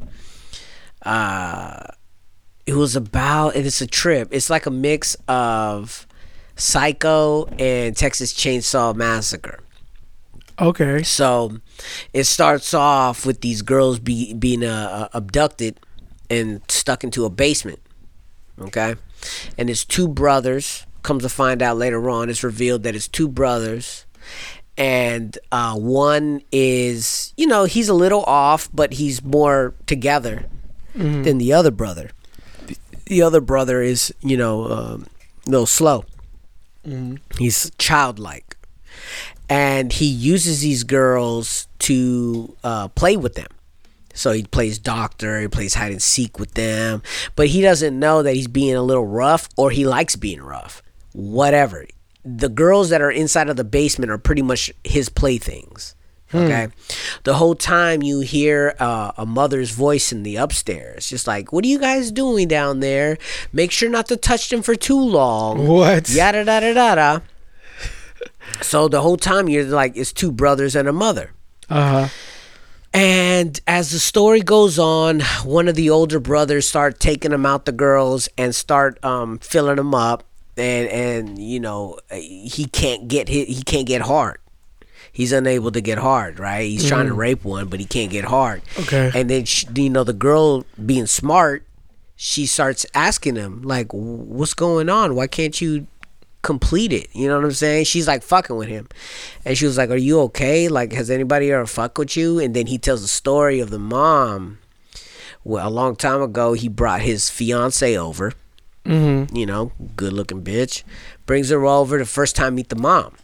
Uh, it was about, and it's a trip. It's like a mix of Psycho and Texas Chainsaw Massacre. Okay. So it starts off with these girls be, being uh, uh, abducted and stuck into a basement. Okay. And it's two brothers. Comes to find out later on, it's revealed that it's two brothers. And uh, one is, you know, he's a little off, but he's more together than the other brother. The other brother is, you know, um, a little slow. He's childlike and he uses these girls to uh, play with them. So he plays doctor, he plays hide and seek with them, but he doesn't know that he's being a little rough or he likes being rough. Whatever. The girls that are inside of the basement are pretty much his playthings. Okay. The whole time you hear uh, a mother's voice in the upstairs, just like, "What are you guys doing down there? Make sure not to touch them for too long." What? Yada da da da da. So the whole time you're like, it's two brothers and a mother. Uh huh. And as the story goes on, one of the older brothers start taking them out the girls and start um, filling them up, and and you know he can't get hit, he can't get hard. He's unable to get hard, right? He's trying to rape one, but he can't get hard. Okay. And then sh you know the girl being smart, she starts asking him like, "What's going on? Why can't you complete it. You know what I'm saying? She's like fucking with him. And she was like, Are you okay? Like, has anybody ever fuck with you? And then he tells the story of the mom. Well, a long time ago, he brought his fiance over, Mm-hmm. you know, good looking bitch. Brings her over the first time meet the mom.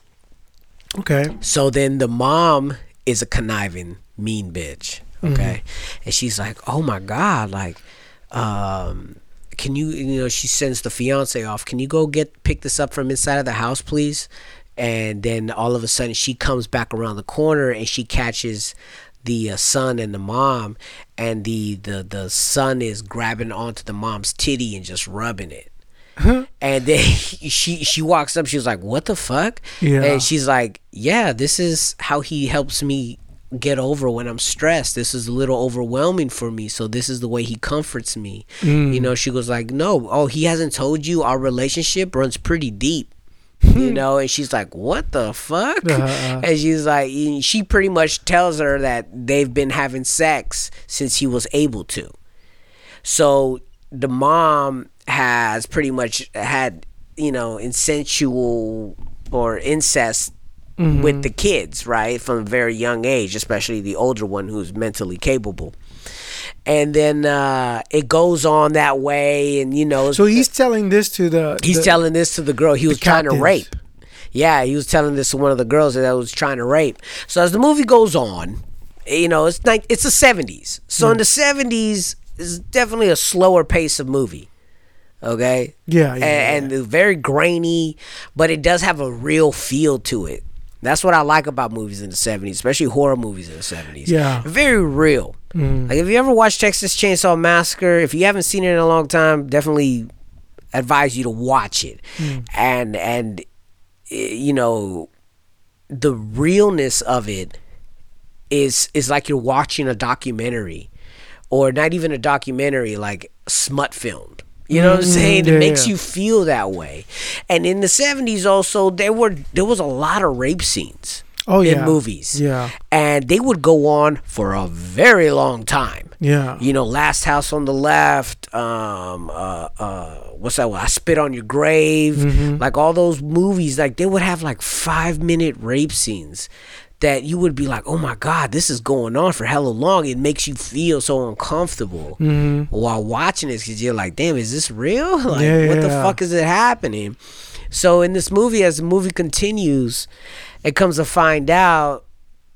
Okay. So then the mom is a conniving, mean bitch. Okay. And she's like, Oh my God, like, um, can you you know, she sends the fiance off, can you go get pick this up from inside of the house, please? and then all of a sudden she comes back around the corner and she catches the uh, son and the mom and the, the the son is grabbing onto the mom's titty and just rubbing it and then she she walks up she's like what the fuck? Yeah. and she's like yeah this is how he helps me get over when i'm stressed. This is a little overwhelming for me. So this is the way he comforts me. Mm. You know she goes like no oh he hasn't told you our relationship runs pretty deep. You know and she's like what the fuck? Uh-uh. and she's like she pretty much tells her that they've been having sex since he was able to. So the mom has pretty much had, you know, insensual or incest with the kids, right? From a very young age, especially the older one who's mentally capable. And then uh, it goes on that way, and you know, So he's telling this to the. he's the- telling this to the girl he was trying to rape. Yeah, he was telling this to one of the girls that was trying to rape. So as the movie goes on, you know, it's like it's the seventies. So in the seventies is definitely a slower pace of movie. Okay. Yeah, yeah, and, and very grainy, but it does have a real feel to it. That's what I like about movies in the seventies, especially horror movies in the seventies. Yeah. Mm. very real. Like if you ever watched Texas Chainsaw Massacre, if you haven't seen it in a long time, definitely advise you to watch it. And and eh, you know the realness of it is is like you're watching a documentary or not even a documentary like smut filmed you know what i'm saying yeah, it makes yeah. you feel that way and in the 70s also there were there was a lot of rape scenes Oh, in yeah. movies Yeah. and they would go on for a very long time Yeah. you know last house on the left um uh uh what's that one i spit on your grave Mm-hmm. like all those movies like they would have like five minute rape scenes that you would be like oh my god this is going on for hella long it makes you feel so uncomfortable mm-hmm. while watching this because you're like damn is this real like Yeah, what the yeah. fuck is it happening so in this movie as the movie continues it comes to find out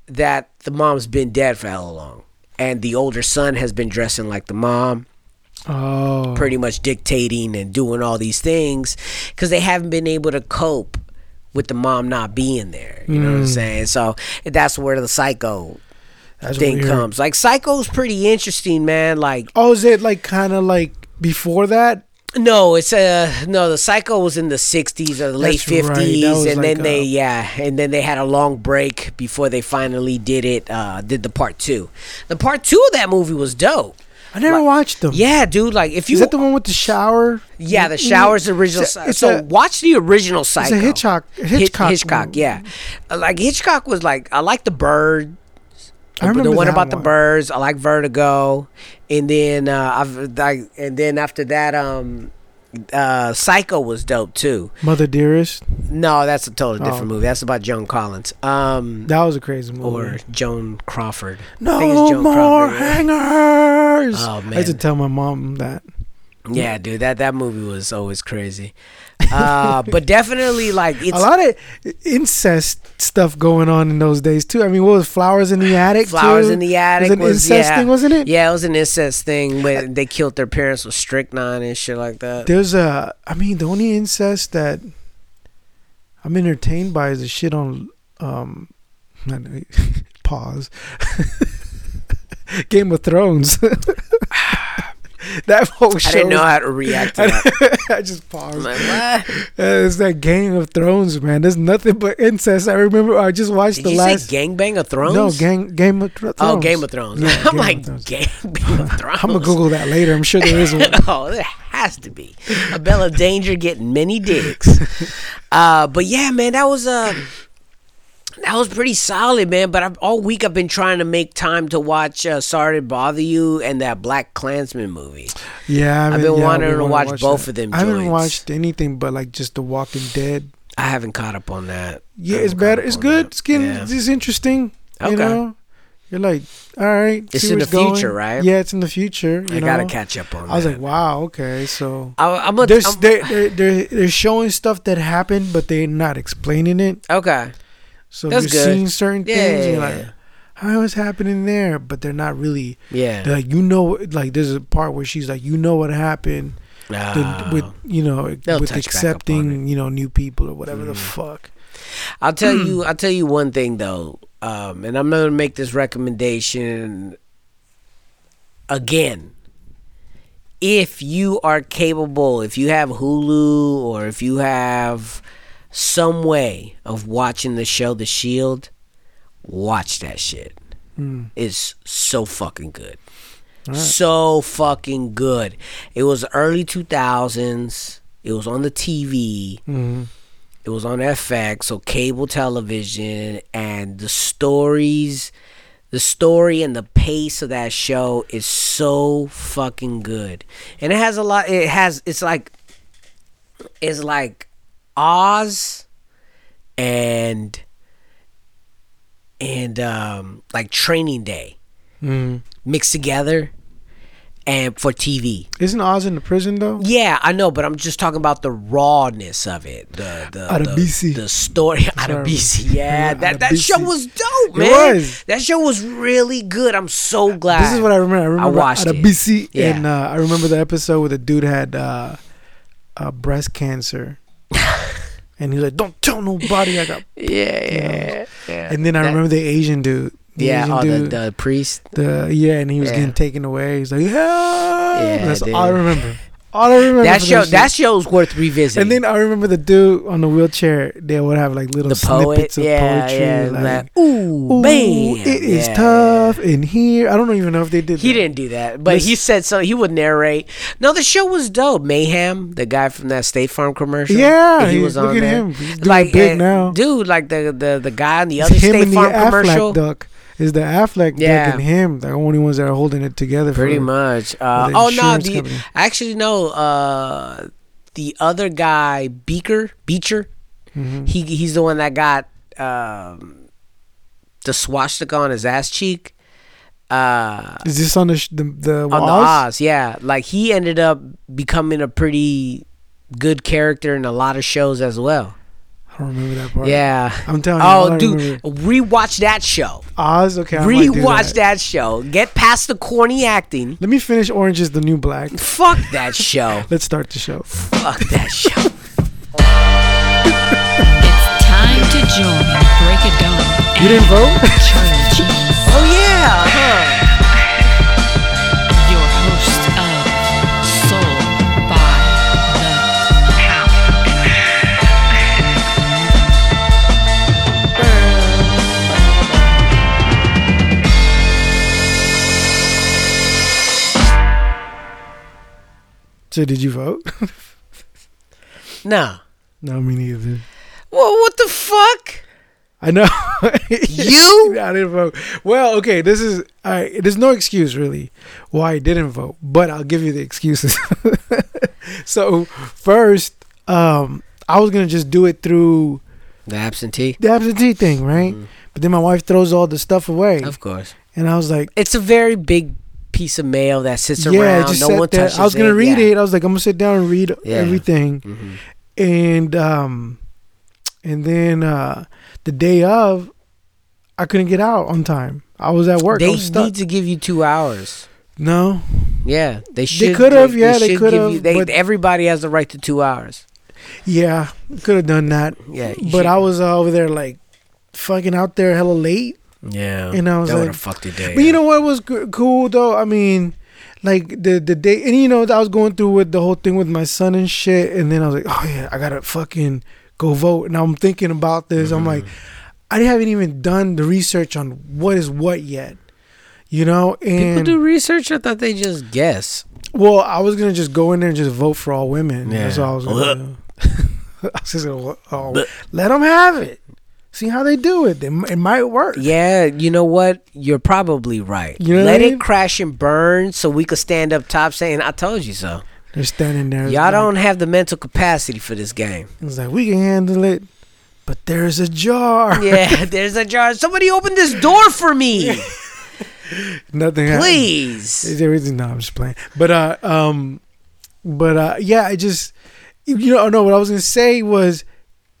that the mom's been dead for hella long and the older son has been dressing like the mom Oh. pretty much dictating and doing all these things because they haven't been able to cope with the mom not being there you know what i'm saying? So that's where the psycho That's thing comes. Like psycho's pretty interesting man like Oh, is it like kind of like before that? no it's uh no the psycho was in the 60s or the late That's right. That 50s was and then like, they yeah and then they had a long break before they finally did it uh did the part two. The part two of that movie was dope I never watched them. yeah dude like if you Is that the one with the shower? Yeah, the shower's the original. It's a- it's so a- watch the original Psycho. a Hitchcock- Hitchcock Hitchcock, movie. yeah. Uh, Like Hitchcock was like, I like the bird. I the one about the birds. I like Vertigo, and then uh, I've like, and then after that, um, uh, Psycho was dope too. Mother Dearest. No, that's a totally different Oh. movie. That's about Joan Collins, um, That was a crazy movie. or Joan Crawford. No Joan more Crawford, hangers. Oh, man, I had to tell my mom that. Yeah, dude, that that movie was always crazy. Uh, but definitely like it's a lot of incest stuff going on in those days too. I mean, what was Flowers in the Attic? Flowers too? in the attic was an incest yeah. thing, wasn't it? Yeah, it was an incest thing when they killed their parents with strychnine and shit like that. There's a. I mean, the only incest that I'm entertained by is the shit on. Um, pause. Game of Thrones. that whole show. I didn't know how to react to that. I just paused. I'm like, what? Uh, it's that Game of Thrones, man. There's nothing but incest. I remember. I just watched Did the you last. say Gangbang of Thrones? no, gang, Game of Thrones. Oh, Game of Thrones. Yeah, I'm Game like, Thrones. Gangbang of Thrones. I'm gonna Google that later. I'm sure there is one. oh, there has to be a Bella Danger getting many dicks. Uh, but yeah, man, that was uh, that was pretty solid, man. But I've, all week I've been trying to make time to watch uh, "Sorry to Bother You" and that Black Klansman movie. Yeah, I I've been yeah, wanting to wanting watch both of them I haven't watched anything but like just The Walking Dead. I haven't caught up on that. Yeah, it's better. It's good. that. It's getting. Yeah. It's interesting. Okay. You know, you're like, all right. It's in the future, going. right? Yeah, it's in the future. You I gotta catch up on. I was that. like, wow, okay, so. I, I'm a, There's, I'm- they're, they're, they're, they're showing stuff that happened, but they're not explaining it. okay. So That's you're good. seeing certain Yeah, things, yeah, you're like, how is happening there? But they're not really. Yeah. They're like, you know, like there's a part where she's like, you know what happened Ah. the, with you know They'll with touch back up on accepting you know new people or whatever the Mm. fuck. I'll tell you. I'll tell you one thing though, um, and I'm gonna make this recommendation again. If you are capable, if you have Hulu or if you have some way of watching the show The Shield, watch that shit. It's so fucking good. So fucking good. It was early 2000s. It was on the TV. Mm-hmm. It was on FX, so cable television, and the stories, the story and the pace of that show is so fucking good. And it has a lot. It has. It's like. It's like Oz, and and um like Training Day Mm. mixed together, and for TV. Isn't Oz in the prison though? Yeah, I know, but I'm just talking about the rawness of it. The the Out of the, BC. the story out of Sorry. BC. Yeah, that that show was dope, It man. was. That show was really good. I'm so glad. This is what I remember. I remember watched out of it. BC, Yeah. and uh, I remember the episode where the dude had uh, uh, breast cancer, and he's like, "Don't tell nobody I got." Yeah, yeah, yeah. And then I That- remember the Asian dude. The yeah, Asian oh, the, the priest. the yeah, and he was Yeah. getting taken away. He's like, "Yeah." Yeah, That's dude. all I remember. All I remember. That show, shit. that show's worth revisiting. And then I remember the dude on the wheelchair. They would have like little the poet, snippets of yeah, poetry. yeah, like, like, ooh, Ooh, bam, it is yeah, tough in here. I don't even know if they did. He that. didn't do that, but This- he said so. He would narrate. No, the show was dope. Mayhem, the guy from that State Farm commercial. Yeah, he he- was look on at there. him. He's doing like big now. dude. Like the the the guy on the other State Farm commercial. duck. Is the Affleck Yeah. and him the only ones that are holding it together? Pretty for, much. Uh, the oh no, the company. actually no. Uh, the other guy, Beaker, Beecher. Mhm. He he's the one that got um, the swastika on his ass cheek. Uh, Is this on the sh- the the on the walls? Oz, yeah. Like he ended up becoming a pretty good character in a lot of shows as well. I don't remember that part. Yeah. I'm telling you. Oh, dude, remember- rewatch that show. Oz. Okay, I might do Rewatch that. that show. Get past the corny acting. Let me finish. Orange is the new black. Fuck that show. Let's start the show. Fuck that show. It's time to join Break It Down. You didn't vote? Charlie Cheese, Oh yeah. So did you vote? No. no, me neither. Well, what the fuck? I know. You? I didn't vote. Well, okay, this is all right, there's no excuse really why I didn't vote, but I'll give you the excuses. so first, um, I was gonna just do it through The absentee. the absentee thing, right? But then my wife throws all the stuff away, Of course. and I was like, It's a very big piece of mail that sits "Yeah, around. just no one there." touches I was gonna it. read Yeah. it. I was like, "I'm gonna sit down and read Yeah. everything," Mhm. and um, and then uh, the day of, I couldn't get out on time. I was at work. They need to give you two hours. no, Yeah, they should. They could've, yeah, they should could've, give you- They, but- everybody has the right to two hours. yeah, could have done that. Yeah, But should- I was uh, over there like fucking out there hella late. Yeah, and I was that like- fucked your day. But you know what was co- cool though? I mean, like the the day, and you know, I was going through with the whole thing with my son and shit, and then I was like, oh yeah, I gotta fucking go vote. And I'm thinking about this. I'm like, mm-hmm. I haven't even done the research on what is what yet. You know, people and do research. I thought they just guess. well, I was gonna just go in there and just vote for all women. That's Yeah. all I was gonna do. I was just gonna oh, let them have it. See how they do it. They, it might work. Yeah, you know what? You're probably right. You know Let I it mean? crash and burn, so we could stand up top saying, "I told you so." They're standing there. Y'all like- don't have the mental capacity for this game. It's like we can handle it, but there's a jar. Yeah, there's a jar. Somebody open this door for me, Nothing. happened. please. There is no. I'm just playing. But uh, um, but uh, yeah. I just you know no. What I was gonna say was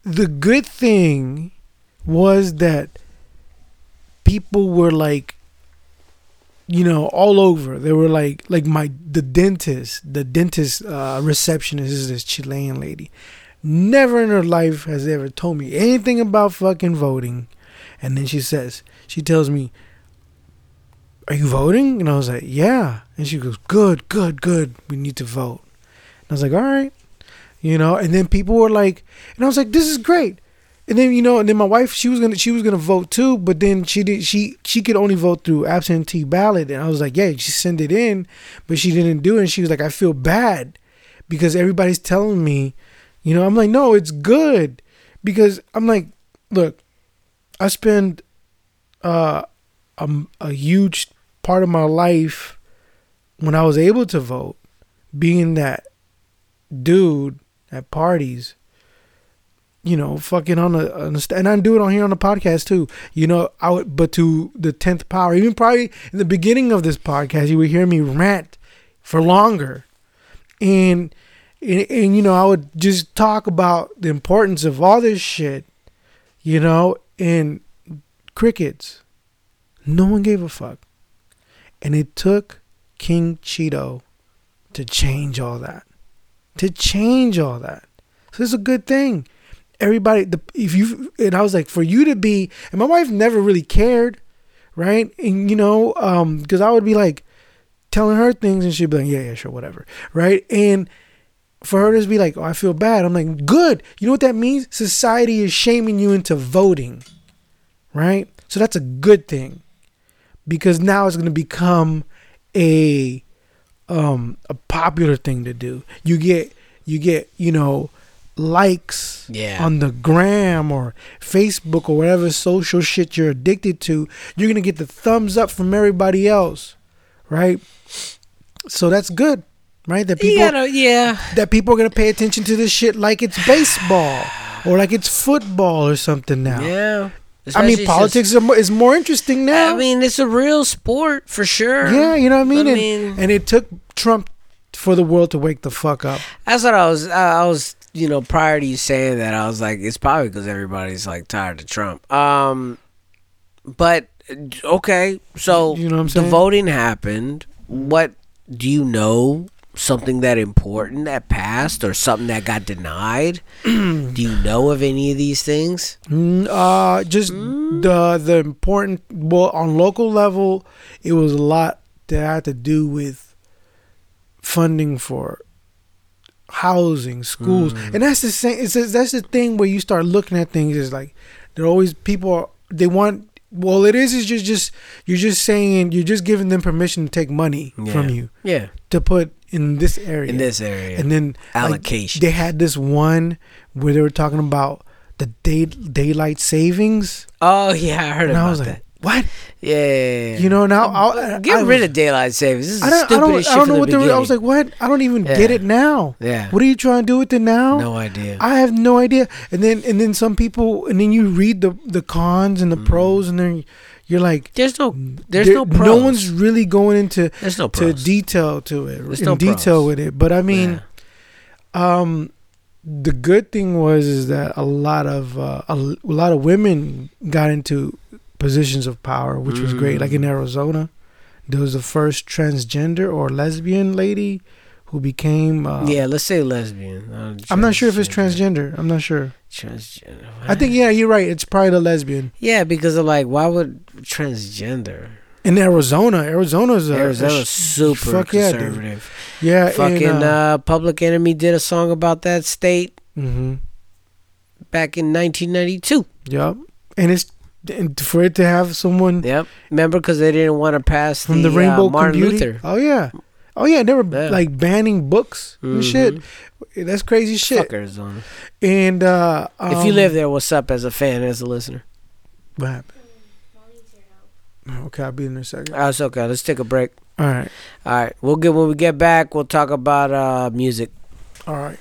the good thing was that people were like you know all over they were like like my the dentist the dentist uh receptionist is this chilean lady never in her life has ever told me anything about fucking voting. And then she says, she tells me, Are you voting? And I was like, Yeah. And she goes, Good, good, good. We need to vote. And I was like, All right. You know, and then people were like, and I was like, This is great. And then you know, and then my wife, she was gonna she was gonna vote too, but then she did she she could only vote through absentee ballot, and I was like, yeah, she sent it in, but she didn't do it. And she was like, I feel bad because everybody's telling me, you know, I'm like, no, it's good. Because I'm like, look, I spend uh, a, a huge part of my life when I was able to vote being that dude at parties you know, fucking on a, on a and I do it on here on the podcast too. You know, I would, but to the tenth power. Even probably in the beginning of this podcast, you would hear me rant for longer, and and, and you know, I would just talk about the importance of all this shit, you know, and crickets. No one gave a fuck, and it took King Cheeto to change all that, to change all that. So it's a good thing everybody the if you and I was like for you to be and my wife never really cared, right? And you know, um, because I would be like telling her things and she'd be like, Yeah, yeah, sure, whatever. Right? And for her to be like, Oh, I feel bad, I'm like, good. You know what that means? Society is shaming you into voting. Right? So that's a good thing. Because now it's gonna become a um a popular thing to do. You get you get, you know, likes Yeah. on the gram or Facebook or whatever social shit you're addicted to, you're gonna get the thumbs up from everybody else, right? So that's good, right? That people yeah, no, yeah. that people are gonna pay attention to this shit like it's baseball or like it's football or something now. Yeah. I mean, politics since- is more interesting now. I mean, it's a real sport for sure. yeah, you know what I mean. I and, mean- and it took Trump for the world to wake the fuck up. That's what I was. I was, you know, prior to you saying that, I was like, it's probably because everybody's like tired of Trump. Um, but okay, so You know what I'm saying? the voting happened. What do you know? Something that important that passed, or something that got denied? do you know of any of these things? Mm, Uh, just the the important. Well, on local level, it was a lot that had to do with funding for housing, schools, mm. and that's the same. It's that's the thing where you start looking at things is like there are always people are, they want. Well, it is is just just you're just saying you're just giving them permission to take money from you Yeah, to put in this area in this area. and then like, Allocation. they had this one where they were talking about the day daylight savings, oh yeah, I heard and about I was like, that. "What?" Yeah, You know, now I'll, get I, rid was- of daylight savings. This is I don't, I stupidest don't, I don't know the what the. I was like, "What?" I don't even get it now. Yeah. What are you trying to do with it now? no idea. I have no idea. And then and then some people, and then you read the the cons and the pros, and then you're like, There's no, there's there- no pros. no one's really going into there's no to detail to it There's in no detail pros. with it. But I mean, um, the good thing was is that a lot of uh, a, a lot of women got into positions of power, which was great. Like in Mm. Arizona, there was the first transgender or lesbian lady who became. Uh, yeah, let's say lesbian. Uh, I'm not sure if it's transgender. I'm not sure. Transgender. I think yeah, you're right. It's probably the lesbian Yeah, because of like, why would transgender? in Arizona. Arizona's a, Arizona's super fuck conservative. Yeah, Fucking and, uh, Public Enemy did a song about that state Mm-hmm. back in 1992. Yep, and it's and for it to have someone Yep. Remember, because they didn't want to pass from the, uh, Rainbow Martin Community. Luther. Oh yeah, oh yeah. They were Yeah. like banning books and shit. That's crazy shit. Fuck Arizona. And uh, if you um, live there, what's up as a fan, as a listener? what happened? Okay, I'll be in a second. Oh, it's okay. Let's take a break. All right, All right. We'll get when we get back. We'll talk about uh, music. all right.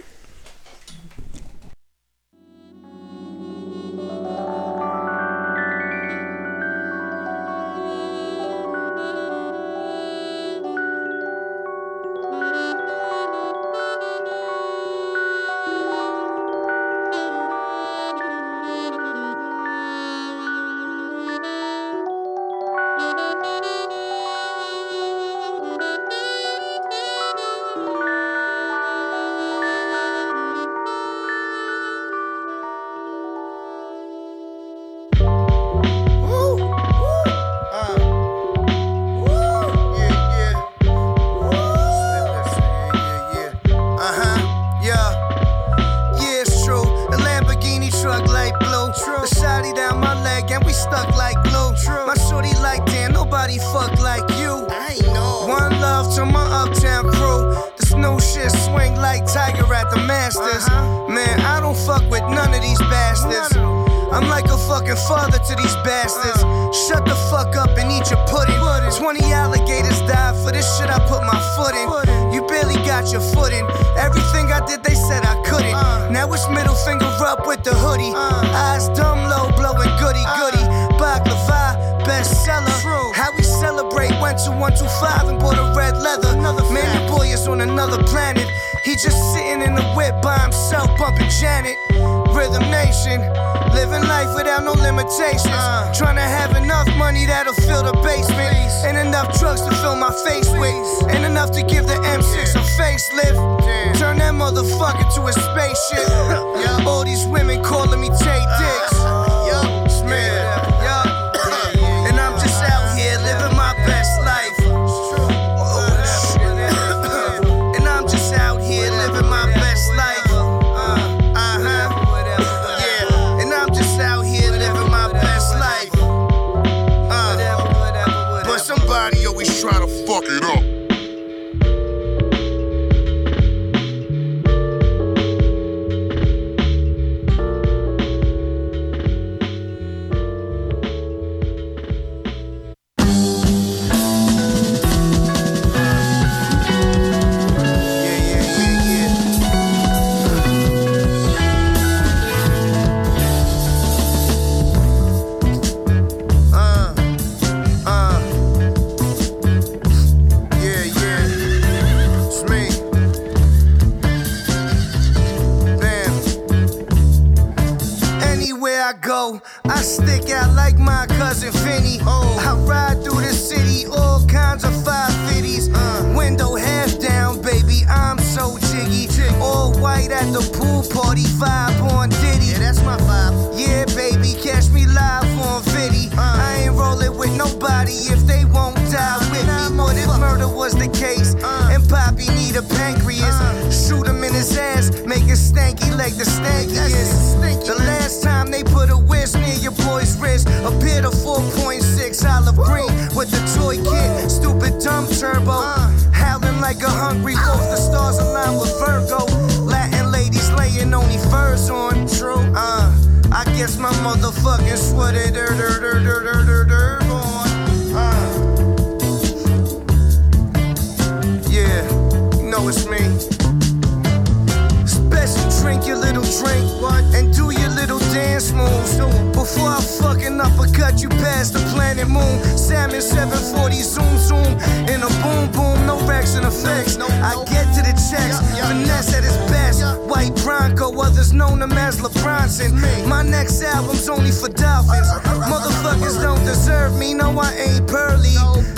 I get to the checks, finesse at its best. White Bronco, others known him as LeBronson. My next album's only for dolphins. Motherfuckers don't deserve me, no I ain't pearly.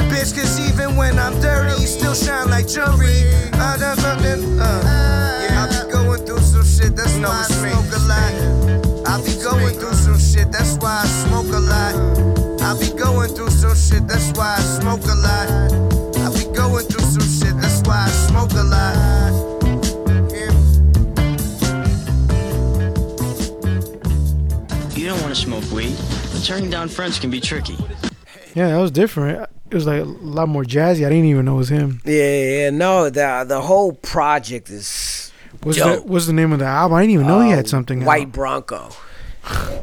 Bitch, cause even when I'm dirty, still shine like jewelry. I done something, uh, yeah, I be going through some shit, that's why I smoke a lot. I be going through some shit, that's why I smoke a lot. I be going through some shit, that's why I smoke a lot. Why I smoke a lot. You don't want to smoke weed, but turning down friends can be tricky. Yeah, that was different. It was like a lot more jazzy. I didn't even know it was him. Yeah, yeah, no, the the whole project is What's Dope. the What's the name of the album? I didn't even know he had something. Uh, White out. Bronco.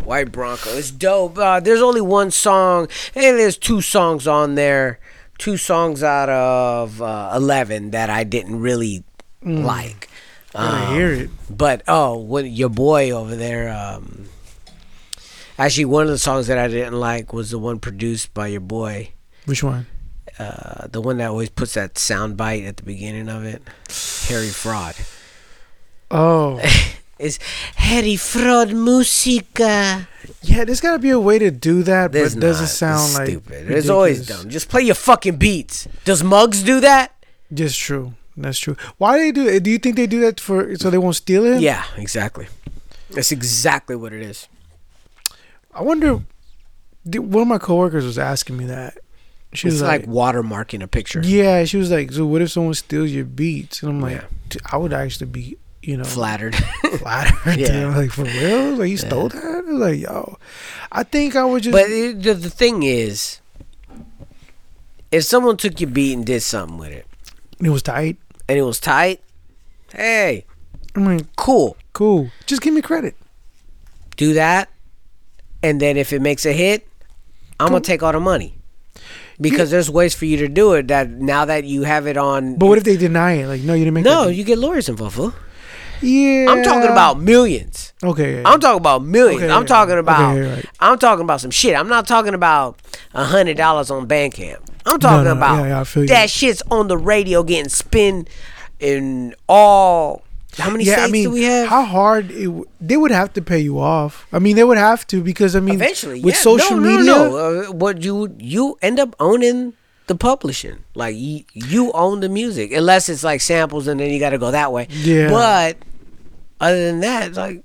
White Bronco. It's dope. Uh, there's only one song. Hey, there's two songs on there. Two songs out of uh, eleven that I didn't really like. I Um, hear it. But oh, what your boy over there? Um, actually, one of the songs that I didn't like was the one produced by your boy. Which one? Uh, the one that always puts that sound bite at the beginning of it. Harry Fraud. Oh, It's Harry Fraud Musica. yeah. There's got to be a way to do that, There's but it doesn't sound It's like stupid. It's always dumb. Just play your fucking beats. Does Mugs do that? Just true. That's true. Why do they do it? Do you think they do that for so they won't steal it? Yeah, exactly. That's exactly what it is. I wonder. One of my coworkers was asking me that. She It's was like, like, watermarking a picture. "Yeah." She was like, "So what if someone steals your beats?" And I'm like, Yeah. "I would actually be, you know, Flattered. flattered." Yeah. yeah. Like for real? Like you stole that? Like, yo, I think I would just. but it, the, the thing is, if someone took your beat and did something with it, It was tight. and it was tight, hey, I mean, cool, cool. Just give me credit. do that, and then if it makes a hit, I'm gonna take all the money. Because there's ways for you to do it that now that you have it on. But what if they deny it? Like, no, you didn't make. no, you get lawyers involved. fool. Yeah. I'm talking about millions. Okay. yeah, I'm talking about millions. Okay, I'm talking okay, about. right. I'm talking about some shit. I'm not talking about a hundred dollars on Bandcamp. I'm talking no, about yeah, yeah, I you. that shit's on the radio getting spin in all. How many yeah, I mean, do we have? how hard it, w- they would have to pay you off. I mean, they would have to because I mean, Eventually, with yeah. social no, no, media, No, uh, what you you end up owning the publishing. Like you, you own the music, unless it's like samples, and then you got to go that way. Yeah. But other than that, like,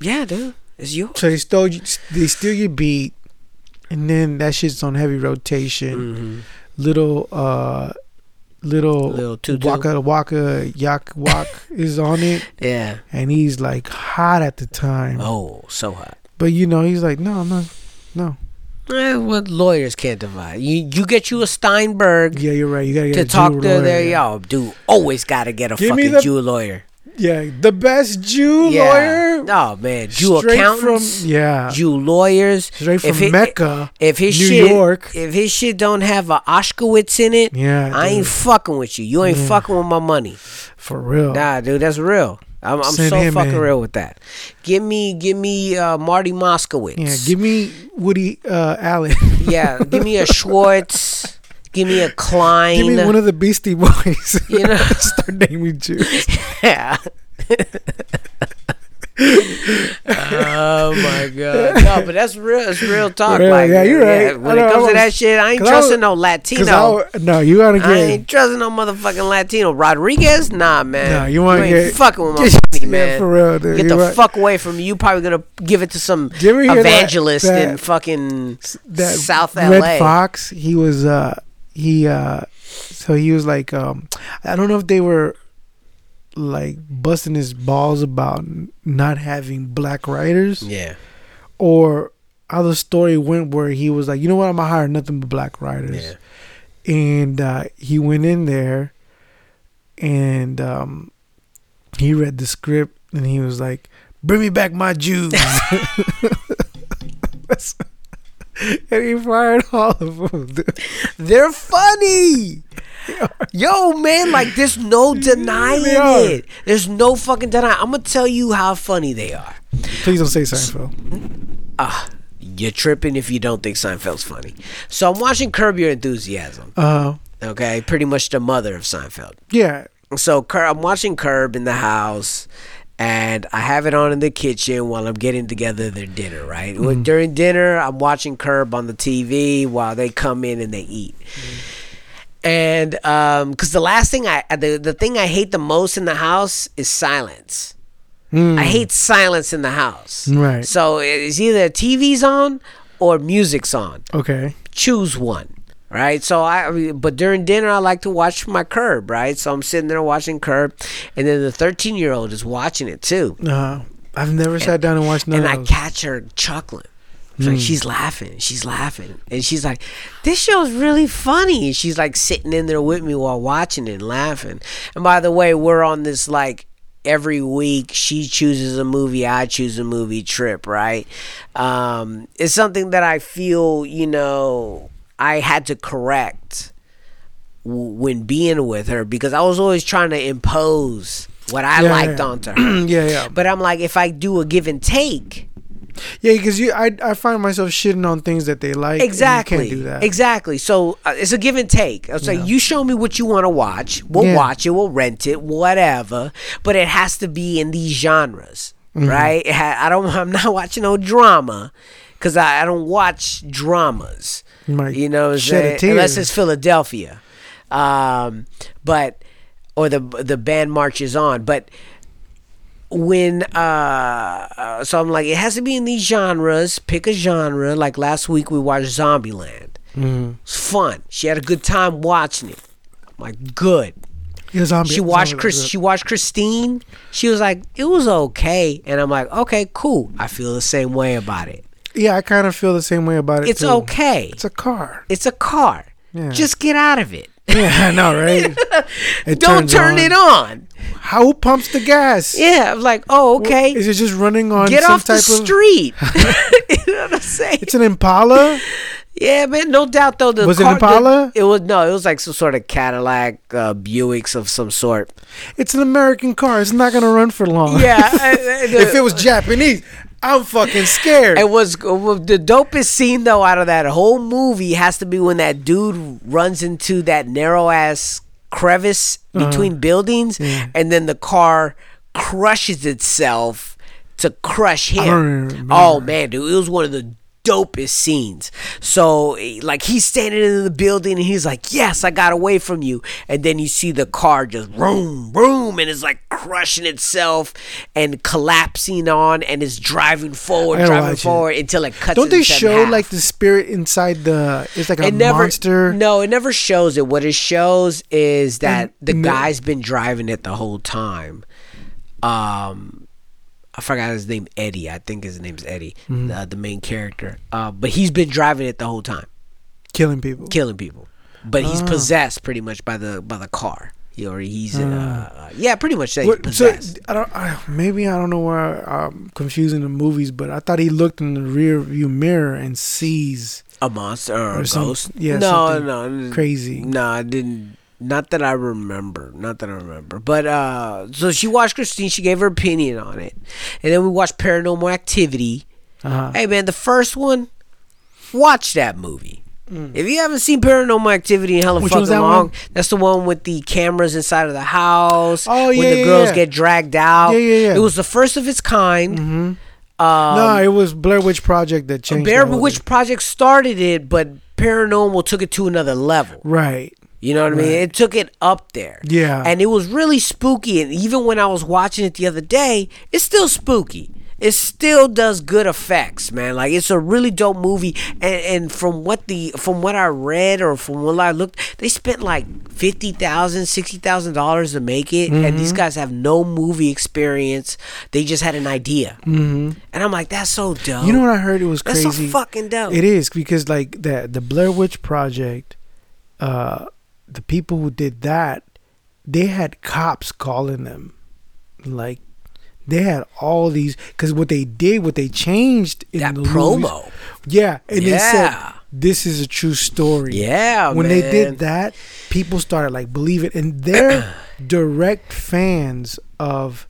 yeah, dude, it's yours. so they stole, you- they steal your beat, and then that shit's on heavy rotation. Little, uh, little, Mm-hmm. Little tutu. Waka Waka Yak Wak is on it, Yeah. and he's like hot at the time. Oh, so hot. But you know, he's like, no, I'm not, no. Eh, what lawyers can't divide. You you get you a Steinberg Yeah, you're right. You gotta get to a talk to lawyer, their yeah. y'all. Dude, always gotta get a Give fucking the- Jew lawyer. Yeah, the best Jew Yeah. lawyer. Oh man, Jew Straight accountants. from yeah, Jew lawyers. straight from If it- Mecca. If his New shit, York. if his shit don't have a Oshkowitz in it, Yeah, I ain't fucking with you. You ain't fucking with my money. for real. Nah, dude, that's real. I'm, I'm so him fucking in. real with that. Give me, give me uh, Marty Moskowitz. Yeah, give me Woody uh, Allen. yeah, give me a Schwartz. Give me a Klein. give me one of the Beastie Boys. You know? start naming Jews. Yeah. oh my god! No, but that's real. It's real talk. Real, like, yeah, you're right. When it comes I to that shit, I ain't I trusting was- no Latino. I, no, you gotta get. I ain't trusting no motherfucking Latino. Rodriguez, nah, man. Nah, you wanna ain't get- fucking with my Yeah, money, man. for real, dude, Get you're the right. fuck away from me. You probably gonna give it to some Did you ever hear that- evangelist in fucking that South Redd LA. Foxx. He was uh he uh so he was like um I don't know if they were like busting his balls about not having black writers Yeah, or how the story went where he was like, you know what, I'm gonna hire nothing but black writers. yeah. And uh, he went in there and um, he read the script and he was like, bring me back my Jews. That's- and he fired all of them. dude. They're funny. Yo, man, like there's no denying it. There's no fucking denying. I'm gonna tell you how funny they are. Please don't say Seinfeld. Ah, you're tripping if you don't think Seinfeld's funny. So I'm watching Curb Your Enthusiasm. Uh, Okay, pretty much the mother of Seinfeld. yeah. So Cur- I'm watching Curb in the house, and I have it on in the kitchen while I'm getting together their dinner. Right When- during dinner, I'm watching Curb on the TV while they come in and they eat. And um, because the last thing I the the thing I hate the most in the house is silence. I hate silence in the house. Right. So it's either TV's on or music's on Okay. choose one right? So i but during dinner i like to watch my curb right? So i'm sitting there watching curb and then the 13 year old is watching it too. Uh, I've never sat down and watched none and i catch her chuckling. It's like she's laughing she's laughing. And she's like this show's really funny. And she's like sitting in there with me while watching it and laughing. And by the way we're on this like every week she chooses a movie i choose a movie trip right? Um, it's something that i feel you know i had to correct w- when being with her because i was always trying to impose what i Yeah, liked yeah. onto her yeah, yeah, but i'm like if i do a give and take yeah. Because you, I, I find myself shitting on things that they like. Exactly. You can't do that. Exactly. So uh, it's a give and take. It's like you show me what you want to watch. We'll Yeah. watch it. We'll rent it. Whatever. But it has to be in these genres, Mm-hmm. right? Ha- I don't. I'm not watching no drama because I, I don't watch dramas. You might You know, what shed a saying? tear. unless it's Philadelphia, um, but or the the band marches on, but when uh, uh so I'm like it has to be in these genres. Pick a genre. Like last week we watched Zombieland. Mm-hmm. It's fun. She had a good time watching it. I'm like good. Yeah, zombie, She watched zombie- Chris. She watched Christine. She was like, it was okay, and I'm like, okay, cool. I feel the same way about it. Yeah, I kind of feel the same way about it. It's too. okay. It's a car. It's a car. Yeah. Just get out of it. Yeah, I know, right? It Don't turn on. it on. How who pumps the gas? Yeah, I'm like, oh, okay. Is it just running on Get some off the of? street. you know what I'm saying? It's an Impala. Yeah, man, no doubt though. The Was it car, the- Impala? it was no, it was like some sort of Cadillac uh, Buicks of some sort. It's an American car. It's not gonna run for long. Yeah, if it was Japanese, I'm fucking scared. It was the dopest scene though out of that whole movie has to be when that dude runs into that narrow ass crevice Uh-huh. between buildings, and then the car crushes itself to crush him. Oh man, dude, it was one of the dopest scenes. So eh, like he's standing in the building and he's like, "Yes, I got away from you." And then you see the car just boom, boom, and it's like crushing itself and collapsing on, and it's driving forward, driving watch it. forward until it cuts. Don't they show half. like the spirit inside the? It's like a it never monster. No, it never shows it. What it shows is that the no- guy's been driving it the whole time. Um, I forgot his name, Eddie. I think his name's Eddie, Mm-hmm. the, the main character. Uh, but he's been driving it the whole time, killing people. killing people. But Ah. he's possessed pretty much by the by the car. He, or he's uh, uh, yeah, pretty much that Ah. What, so. I don't. I, maybe I don't know where I'm confusing the movies, but I thought he looked in the rear view mirror and sees a monster or, or a ghost? yeah, no, no, crazy. No, I didn't. Not that I remember. Not that I remember. But uh, so she watched Christine. She gave her opinion on it, and then we watched Paranormal Activity. Uh-huh. Hey man, the first one, watch that movie. If you haven't seen Paranormal Activity in hella Mm. Which fucking that long, one? that's the one with the cameras inside of the house. Oh, when yeah, the yeah, girls yeah. get dragged out. Yeah, yeah, yeah. It was the first of its kind. Mm-hmm. Um, no, it was Blair Witch Project that changed. Whole Witch. Project started it, but Paranormal took it to another level. Right. You know what I mean? It took it up there. Yeah. And it was really spooky. And even when I was watching it the other day, it's still spooky. It still does good effects, man. Like it's a really dope movie. And, and from what the from what I read or from what I looked, they spent like fifty thousand, sixty thousand dollars to make it. And these guys have no movie experience. They just had an idea. Mm-hmm. And I'm like, that's so dope. You know what I heard? It was That's so crazy. fucking dope. It is because like the the Blair Witch Project, uh, the people who did that, they had cops calling them, like they had all these because what they did, what they changed in That the promo. movies- yeah, and they said this is a true story. Yeah, when they did that, people started like believe it, and they're direct fans of.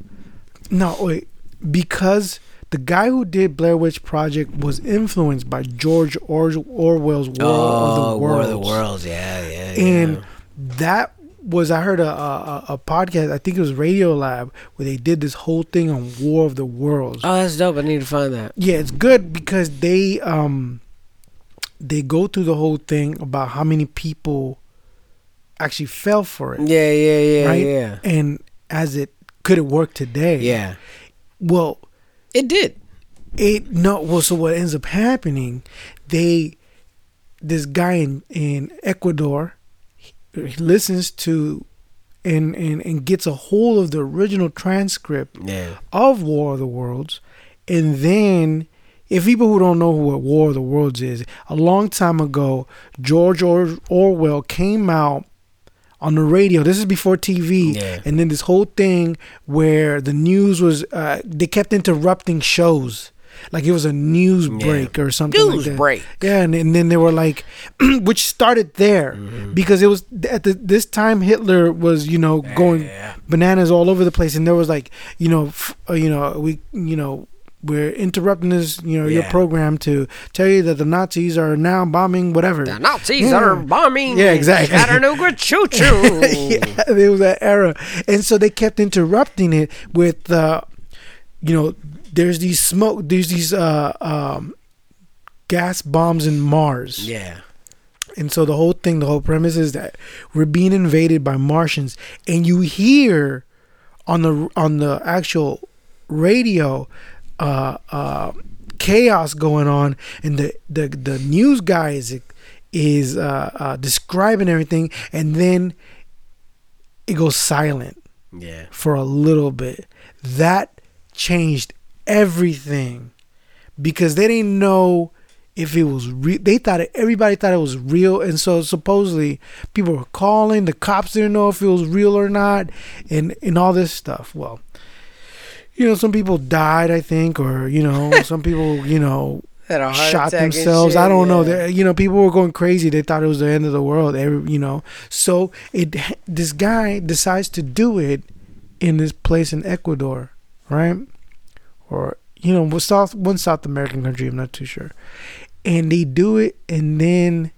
No, wait, because the guy who did Blair Witch Project was influenced by George or- Orwell's War of the Oh, Worlds. War of the Worlds. Yeah, yeah. yeah. And that was I heard a, a a podcast. I think it was Radiolab where they did this whole thing on War of the Worlds. Oh, that's dope. I need to find that. Yeah, it's good because they um they go through the whole thing about how many people actually fell for it, Yeah, yeah, yeah, right? yeah. And as it could it work today? Yeah. Well, It did. it no. Well, so what ends up happening? They this guy in in Ecuador he, he listens to and and and gets a hold of the original transcript Yeah. of War of the Worlds, and then if people who don't know what War of the Worlds is, a long time ago, George or- Orwell came out on the radio. This is before TV, Yeah. and then this whole thing where the news was uh, they kept interrupting shows. Like it was a news break or something News like that. break. Yeah, and, and then they were like, which started there Mm-hmm. because it was at the, this time Hitler was you know going bananas all over the place, and there was like you know f- uh, you know we you know we're interrupting this you know your program to tell you that the Nazis are now bombing whatever. The Nazis Yeah. are bombing. Yeah, exactly. Chattanooga choo choo. yeah, there was that era, and so they kept interrupting it with, uh, you know, there's these smoke, there's these uh, um, gas bombs in Mars, Yeah. and so the whole thing, the whole premise is that we're being invaded by Martians, and you hear on the on the actual radio uh, uh, chaos going on, and the the the news guy is is uh, uh, describing everything, and then it goes silent Yeah. for a little bit. That changed everything because they didn't know if it was real. They thought it, everybody thought it was real, and so supposedly people were calling. The cops didn't know if it was real or not, and and all this stuff. Well, you know, some people died, I think, or you know, some people, you know, Had a heart shot themselves. shit, I don't know. yeah. They- You know, people were going crazy. They thought it was the end of the world. Every, you know, so it this guy decides to do it in this place in Ecuador, right? Or you know, South one South American country. I'm not too sure. And they do it, and then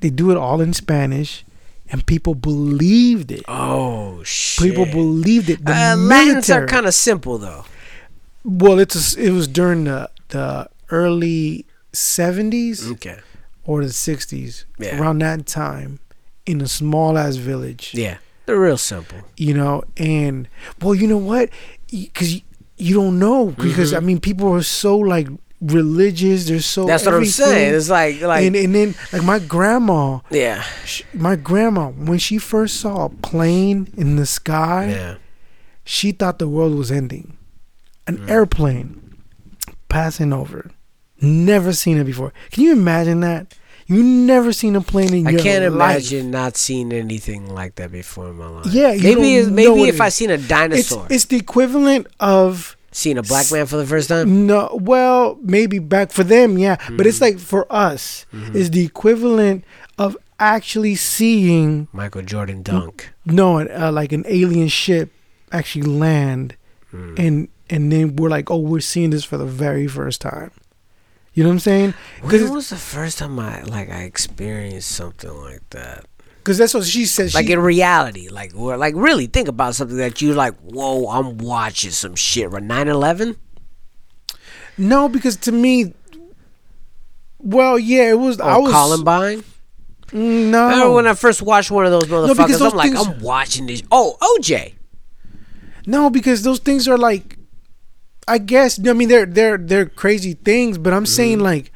they do it all in Spanish, and people believed it. Oh shit. People believed it. The uh, Latins are kind of simple though. well. It's a, it was during the the early '70s Okay. or the 60s Yeah. around that time in a small ass village Yeah, they're real simple. you know and well you know what because you, you don't know because i mean people are so like religious they're so. That's what I'm saying. It's like like and, and then like my grandma yeah, sh my grandma when she first saw a plane in the sky yeah. she thought the world was ending an Mm. airplane passing over never seen it before can you imagine that you never seen a plane in I your life. I can't imagine not seeing anything like that before in my life. Yeah, you maybe don't maybe know what if it I seen a It's dinosaur, it's the equivalent of seen a black man for the first time. no. Well, maybe back for them, yeah. But Mm-hmm. it's like for us, is the equivalent of actually seeing Michael Jordan dunk. no, uh, like an alien ship actually land, Mm. and and then we're like, oh, we're seeing this for the very first time. You know what I'm saying? When was the first time I like I experienced something like that? Because that's what she said. Like she, in reality, like or like really think about something that you like. Whoa, I'm watching some shit. Right, 9/11. no, because to me, well, yeah, it was. I was Columbine. Mm, No, I remember when I first watched one of those motherfuckers. those I'm like, I'm watching this. Oh, OJ. No, because those things are like, I guess. I mean, they're they're they're crazy things, but I'm Mm-hmm. saying like,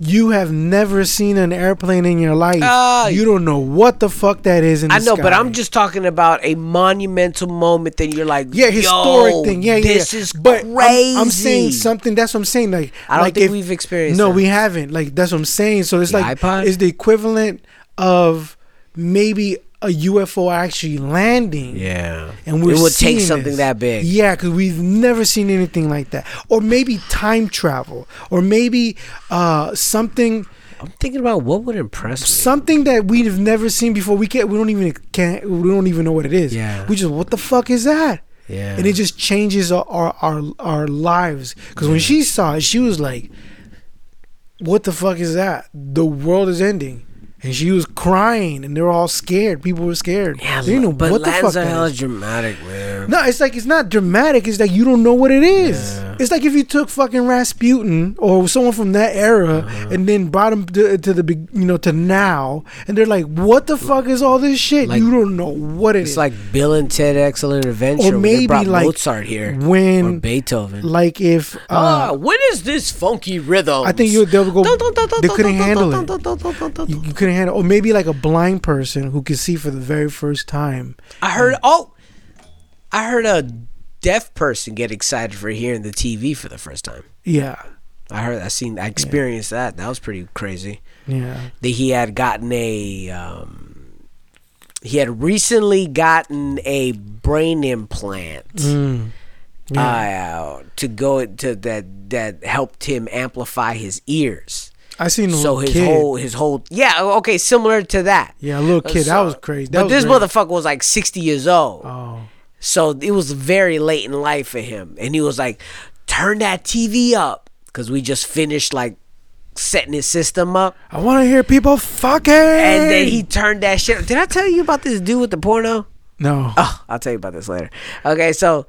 you have never seen an airplane in your life. Ah, you don't know what the fuck that is in the I know, but. I'm just talking about a monumental moment that you're like, yeah, historic "Yo, thing. Yeah, yeah. This yeah. is but I'm- crazy. I'm, saying something. That's what I'm saying. Like, I don't like think if- we've experienced No, that. we haven't. Like, that's what I'm saying. So it's The like iPod? it's the equivalent of maybe a UFO actually landing. Yeah, and we're it would take seeing something this. that big. Yeah, because we've never seen anything like that, or maybe time travel, or maybe uh, something I'm thinking about what would impress me. something that we've never seen before. We can't. We don't even can't. We don't even know what it is. Yeah. We just what the fuck is that? Yeah, And it just changes our our our, our lives. Because when she saw it, she was like, "What the fuck is that? The world is ending." And she was crying, and they were all scared. People were scared. yeah, didn't know but what the fuck that hella is. dramatic, man. No, it's like it's not dramatic. It's like you don't know what it is. Yeah. It's like if you took fucking Rasputin or someone from that era Uh-huh. and then brought him to, to the you know, to now, and they're like, "What the fuck is all this shit?" Like- you don't know what it is. It's like Bill and Ted Excellent Adventure. or when maybe like Mozart here or Beethoven. like if Ah, uh, when is this funky rhythm? I think you they would go, they couldn't handle it. You, you couldn't handle, or maybe like a blind person who could see for the very first time. I heard. Oh, I heard a deaf person get excited for hearing the TV for the first time. Yeah, I heard. I seen. I experienced that. That was pretty crazy. yeah. That he had gotten a. Um, he had recently gotten a brain implant. Mm. Uh, to go to that that helped him amplify his ears. I seen a So his kid. whole his whole yeah okay similar to that. yeah, a little uh, kid. that was crazy. That but was this motherfucker was like sixty years old. Oh. So it was very late in life for him. And he was like, turn that TV up. Because we just finished like setting his system up. I want to hear people fucking. And then he turned that shit. Did I tell you about this dude with the porno? no. Oh, I'll tell you about this later. Okay, so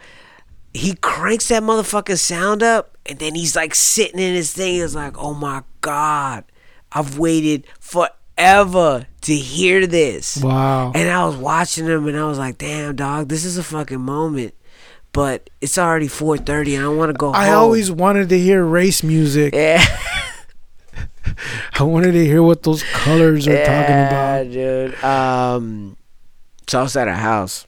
he cranks that motherfucking sound up. And then he's like sitting in his thing. He's like, oh my God, I've waited forever to hear this. Wow. And I was watching him and I was like, damn, dog, this is a fucking moment. But it's already 4.30 and I want to go I home. always wanted to hear race music. Yeah. I wanted to hear what those colors are talking yeah, about. dude. Um, so I was at a house.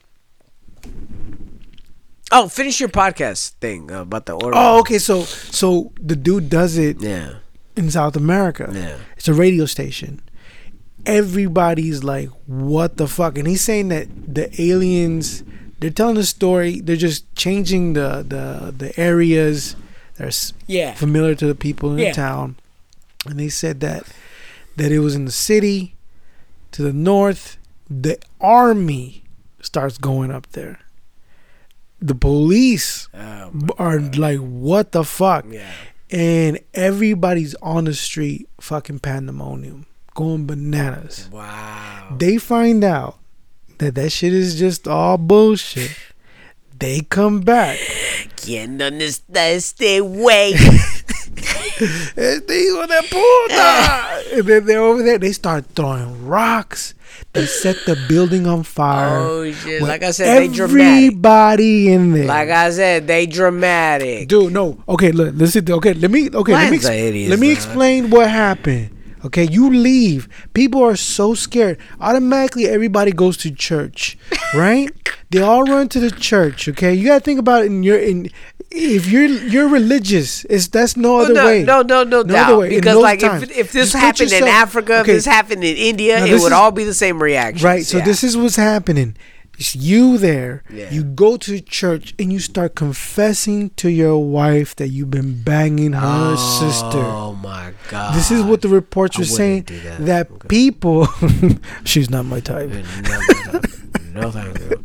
Oh, finish your podcast thing about the order. Oh, okay. So, so the dude does it Yeah. in South America. Yeah. It's a radio station. Everybody's like, "What the fuck?" And he's saying that the aliens, they're telling the story. They're just changing the the the areas that are Yeah. familiar to the people in Yeah. the town. And they said that that it was in the city to the north. The army starts going up there. The police Oh, are like, "What the fuck?" yeah. and everybody's on the street fucking pandemonium going bananas Wow. they find out that that shit is just all bullshit they come back Can't understand. Stay away. They on that puta. and then they're over there they start throwing rocks they set the building on fire oh shit! Like I said, they dramatic. everybody in there Like I said, they dramatic. Dude, no. Okay, look, listen. Okay, let me. Okay, let me. Lions are idiots, let me man. explain what happened. Okay, you leave. People are so scared. Automatically, everybody goes to church, right? they all run to the church. Okay, you gotta think about it. In your in, if you're you're religious, it's that's no Oh, other no, way. no, no, no, other doubt. way. Because like times, if if this happened in Africa, okay, if this happened in India, Now, it would is- all be the same reaction. Right. So this is what's happening. It's you there. Yeah. You go to church and you start confessing to your wife that you've been banging her sister. Oh my god! This is what the reports I were saying that. that, Okay. people. she's not my type. no, thank you.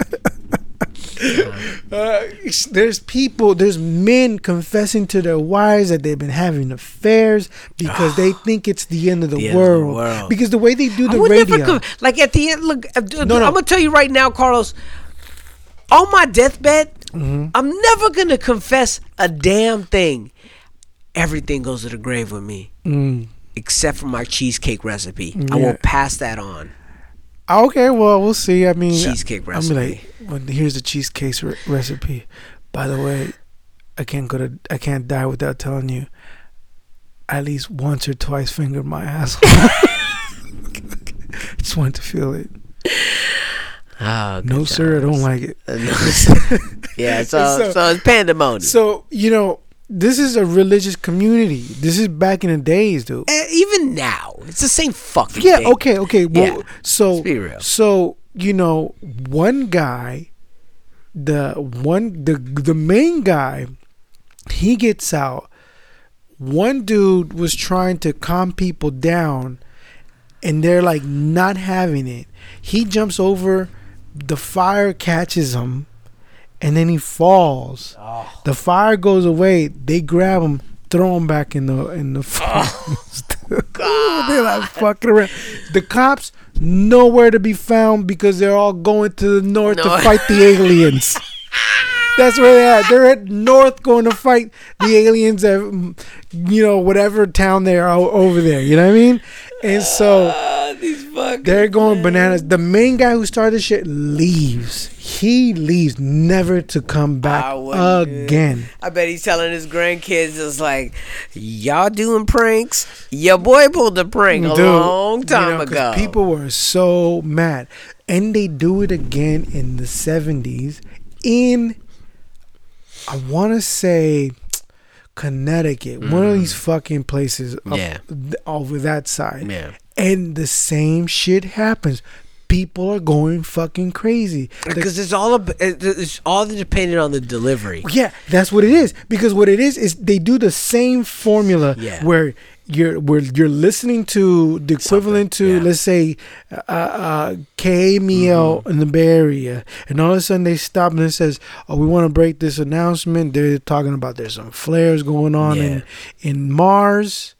Uh, there's people, there's men confessing to their wives that they've been having affairs because they think it's the end of the, The end of the world. world. Because the way they do the radio, like at the end. Look, uh, No, no. I'm gonna tell you right now, Carlos. On my deathbed, Mm-hmm. I'm never gonna confess a damn thing. Everything goes to the grave with me, except for my cheesecake recipe. I will Mm. Pass that on. Oh, okay, well, we'll see. I mean, Cheesecake I'm like, recipe. well, here's the cheesecake re- recipe. By the way, I can't go to, I can't die without telling you. At least once or twice fingered my asshole. Just want to feel it. Oh, No, good sir, I don't like it. yeah, So- so it's pandemonium. So you know, this is a religious community. This is back in the days, dude. Eh, even now, it's the same fucking Yeah. thing. Okay. Okay. Well, Yeah. so Let's be real. so you know, one guy, the one the the main guy, he gets out. One dude was trying to calm people down, and they're like not having it. He jumps over, the fire catches him, and then he falls. The fire goes away. They grab him, throw him back in the in the flames. they're like fucking around. The cops nowhere to be found because they're all going to the north No. to fight the aliens. That's where they're at. They're at north going to fight the aliens at, mm, you know, whatever town they are over there. You know what I mean? And so Ah, these fucking they're going bananas. The main guy who started this shit leaves. He leaves, never to come back I wouldn't do it. again. I bet he's telling his grandkids, it's like, y'all doing pranks? Your boy pulled a prank a Dude, long you time ago. People were so mad. And they do it again in the 70s in, I want to say, Connecticut. One of these fucking places up Mm. Yeah. th- over that side. Yeah. And the same shit happens. People are going fucking crazy. Because it's all ab- it's all dependent on the delivery. Yeah, that's what it is. Because what it is is they do the same formula Yeah. where you're where you're listening to the equivalent to yeah. let's say uh, uh, KMEL Mm-hmm. in the Bay Area, and all of a sudden they stop and it says, "Oh, we want to break this announcement." They're talking about there's some flares going on in Yeah. in Mars.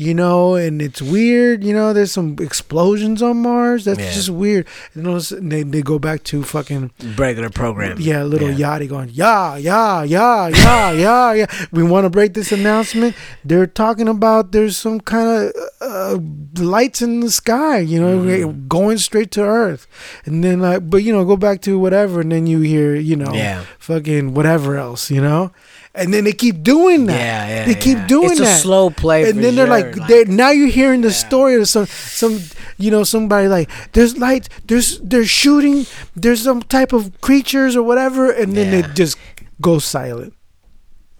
You know, and it's weird. You know, there's some explosions on Mars. That's Yeah. just weird. And all of a sudden they, they go back to fucking Regular program. yeah, little Yeah. yachty going, yeah, yeah, yeah, yeah, yeah, yeah. We want to break this announcement. They're talking about there's some kind of uh, lights in the sky, you know, Mm-hmm. going straight to Earth. And then, like, but you know, go back to whatever, and then you hear, you know, Yeah. fucking whatever else, you know. And then they keep doing that. Yeah, yeah, They keep yeah. doing It's a that. slow play And then they're sure, like, like- they're now you're hearing the story of some some you know somebody like there's lights there's they're shooting there's some type of creatures or whatever and then Yeah. it just goes silent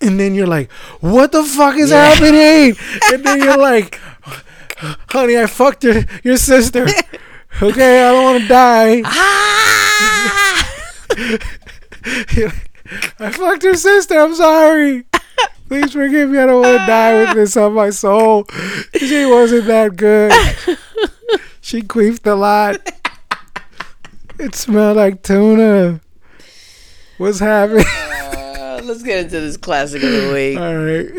and then you're like, "What the fuck is happening?" and then you're like, "Honey, I fucked your your sister." Okay, I don't want to die. Ah! I fucked her sister. I'm sorry. Please forgive me. I don't want to die with this on my soul. She wasn't that good. She queefed a lot. It smelled like tuna. What's happening? Uh, let's get into this classic of the week. All right.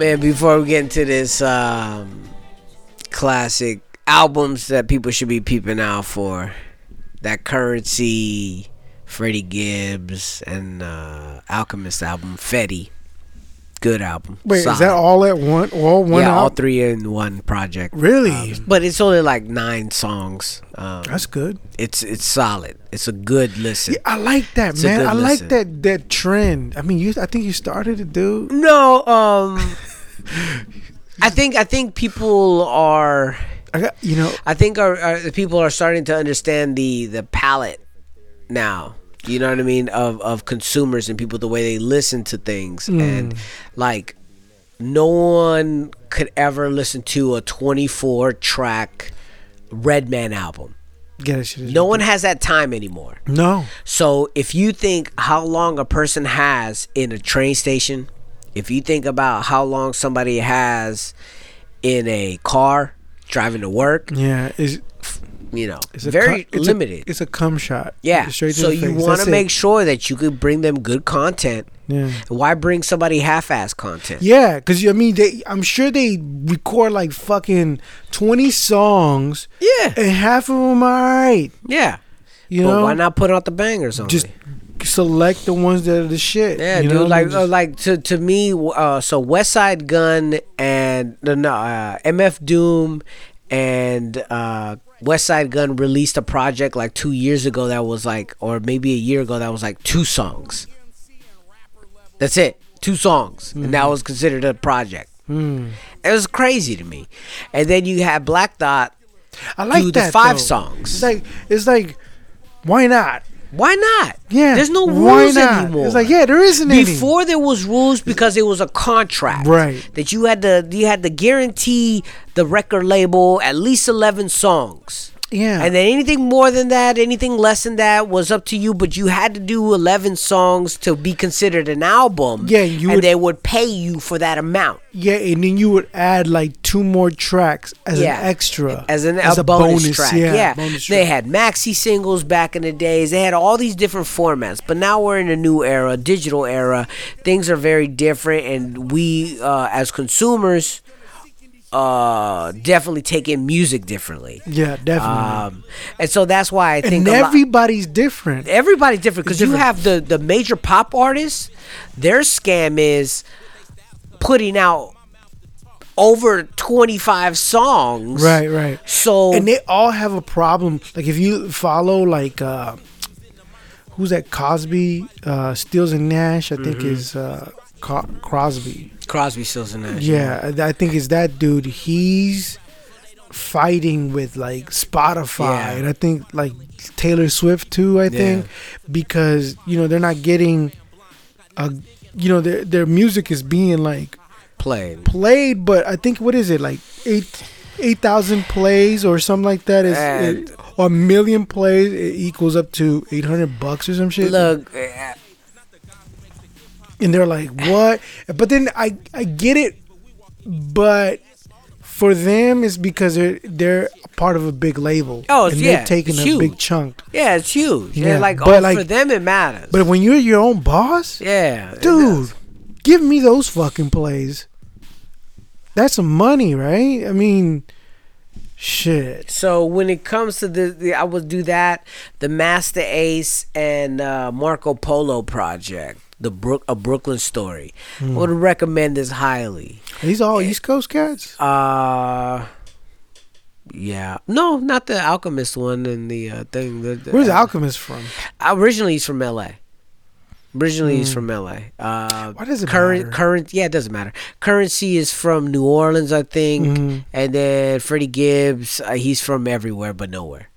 Man, before we get into this um, classic albums that people should be peeping out for, that Currency, Freddie Gibbs, and uh, Alchemist album, Fetti. Good album. Wait, is that all at one? All one? yeah, all three in one project. Really? But it's only like nine songs. Um, That's good. it's it's solid. It's a good listen. Yeah, I like that, It's man. I like that that trend. I mean, you. I think you started it, dude. No, um, I think I think people are. I got you know. I think our, our the people are starting to understand the the palette now. You know what I mean of of consumers and people the way they listen to things hmm. and like no one could ever listen to a 24 track Redman album. Get that shit. No one has that time anymore. No. So if you think how long a person has in a train station, if you think about how long somebody has in a car driving to work, Yeah. It's, you know, it's a very cu- it's a- limited. it's a cum shot. yeah. So you want to it. make sure that you could bring them good content. Yeah. Why bring somebody half-ass content? Yeah, because I mean, they. I'm sure they record like fucking twenty songs. Yeah. and half of them are alright. Yeah. You but know, why not put out the bangers on just select the ones that are the shit. Yeah, you dude. like, Just- uh, like to to me, uh, so Westside Gunn and no, no, uh, MF Doom and uh, Westside Gunn released a project like two years ago that was like, or maybe a year ago that was like two songs. That's it, two songs, and that was considered a project. Mm. It was crazy to me. And then you had Black Thought. I like do the that. five though. songs. It's like it's like, why not? Why not? Yeah, there's no why rules anymore. It's like yeah, there isn't any. Before there was rules because it was a contract, Right. That you had to you had to guarantee the record label at least eleven songs. Yeah. And then anything more than that, anything less than that was up to you, but you had to do 11 songs to be considered an album. Yeah, you and would- they would pay you for that amount. Yeah, and then you would add like two more tracks as yeah. an extra, As an as a, bonus, track. Yeah. bonus They had maxi singles back in the days. They had all these different formats. But now we're in a new era, digital era. Things are very different and we uh, as consumers uh definitely take in music differently. Yeah, definitely. Um and so that's why I think and a lot- everybody's different. everybody's different because you have the the major pop artists their scam is putting out over 25 songs Right, right. so and they all have a problem. Like if you follow like uh who's that Cosby, uh Stills and Nash, I think Mm-hmm. is uh Co- Crosby. crosby stills and nash Yeah, I think it's that dude. He's fighting with like Spotify Yeah. and I think like Taylor Swift too, I think, because you know they're not getting a you know their their music is being like played played, but I think what is it like eight eight thousand plays or something like that is it, or a million plays it equals up to eight hundred bucks or some shit. look and they're like, "What?" But then I I get it, but for them it's because they're they're part of a big label. Oh, it's- and yeah, they're taking a huge. big chunk. yeah it's huge yeah, Yeah, like but oh, like- for them it matters But when you're your own boss, yeah dude, give me those fucking plays. That's some money, right? I mean, shit. So when it comes to the, the I would do that, the Masta Ace and uh, Marco Polo project, the Brook a Brooklyn story. Hmm. I would recommend this highly. These all East Coast cats. Uh yeah, no, not the Alchemist one and the uh, thing. The, the- Where's Alchemist from? Originally, he's from L.A. Originally, he's from LA. Uh, Why does it current matter? current? Yeah, it doesn't matter. Currency is from New Orleans, I think, Mm-hmm. and then Freddie Gibbs, uh, he's from everywhere but nowhere.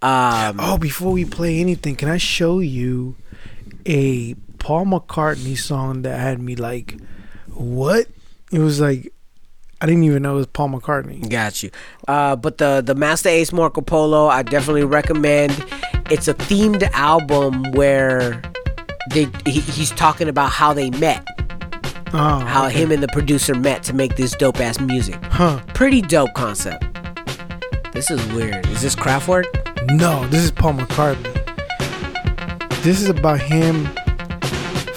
Um, Oh, before we play anything, can I show you a Paul McCartney song that had me like, what? It was like, I didn't even know it was Paul McCartney. Got you. Uh, but the the Masta Ace Marco Polo, I definitely recommend. It's a themed album where they he, he's talking about how they met, Oh, how okay. him and the producer met to make this dope ass music. Huh? Pretty dope concept. This is weird. Is this Kraftwerk? No, this is Paul McCartney. This is about him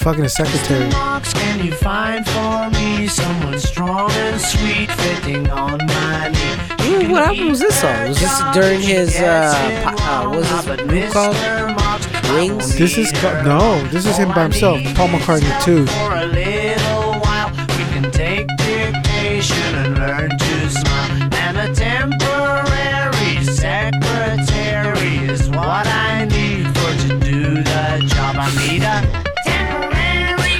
fucking a secretary. Marks, can you find for me someone strong and sweet fitting on my knee? Ooh, what album was this on? Was this during his uh, po- uh was this called? Wings? This is ca- no, this is him by himself. Paul McCartney too.